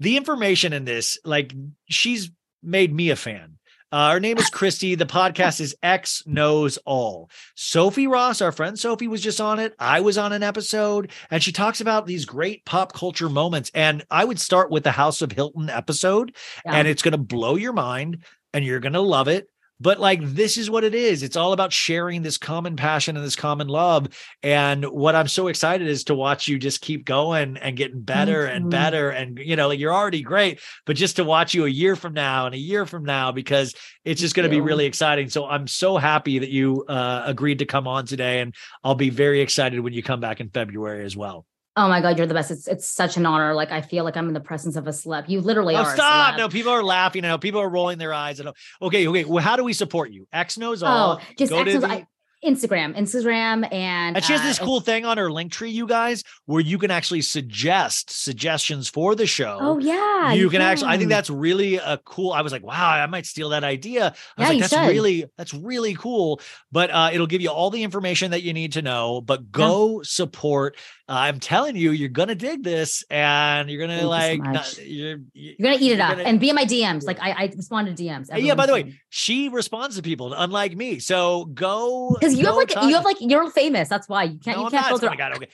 Speaker 4: the information in this, like she's made me a fan. Uh, her name is Christy. The podcast is X Knows All. Sophie Ross, our friend Sophie, was just on it. I was on an episode, and she talks about these great pop culture moments. And I would start with the House of Hilton episode,
Speaker 7: Yeah.
Speaker 4: and it's going to blow your mind, and you're going to love it. But like, this is what it is. It's all about sharing this common passion and this common love. And what I'm so excited is to watch you just keep going and getting better and better. And, you know, like you're already great, but just to watch you a year from now and a year from now, because it's just going to be really exciting. So I'm so happy that you uh, agreed to come on today. And I'll be very excited when you come back in February as well.
Speaker 7: Oh my god, you're the best. It's it's such an honor. Like I feel like I'm in the presence of a celeb. You literally
Speaker 4: Oh,
Speaker 7: are.
Speaker 4: stop. No, people are laughing. I know people are rolling their eyes. I know. Okay, okay. Well, how do we support you? X knows all.
Speaker 7: Oh, just
Speaker 4: Go to
Speaker 7: X's-
Speaker 4: the-
Speaker 7: I- Instagram, Instagram, and
Speaker 4: And she has
Speaker 7: uh,
Speaker 4: this cool thing on her link tree, you guys, where you can actually suggest suggestions for the show.
Speaker 7: Oh yeah,
Speaker 4: you can actually. I think that's really a cool. I was like, wow, I might steal that idea. I was
Speaker 7: Yeah,
Speaker 4: like,
Speaker 7: you
Speaker 4: that's
Speaker 7: should.
Speaker 4: really that's really cool. But uh, it'll give you all the information that you need to know. But go support. Uh, I'm telling you, you're gonna dig this, and you're gonna
Speaker 7: Thank you so
Speaker 4: like.
Speaker 7: much.
Speaker 4: not- you're,
Speaker 7: You're gonna eat it up
Speaker 4: gonna-
Speaker 7: and be in my DMs. Like I, I respond to DMs.
Speaker 4: Uh, yeah. By the way, she responds to people, unlike me. So go
Speaker 7: because you have like
Speaker 4: talk-
Speaker 7: you have like you're famous. That's why you can't
Speaker 4: No,
Speaker 7: you can't
Speaker 4: not.
Speaker 7: filter.
Speaker 4: Oh my God, okay.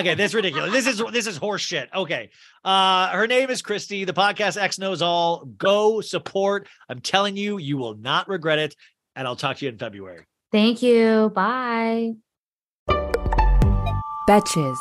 Speaker 4: okay, that's ridiculous. This is this is horse shit. Okay. Uh her name is Christy. The podcast X knows all. Go support. I'm telling you, you will not regret it. And I'll talk to you in February.
Speaker 7: Thank you. Bye.
Speaker 8: Betches.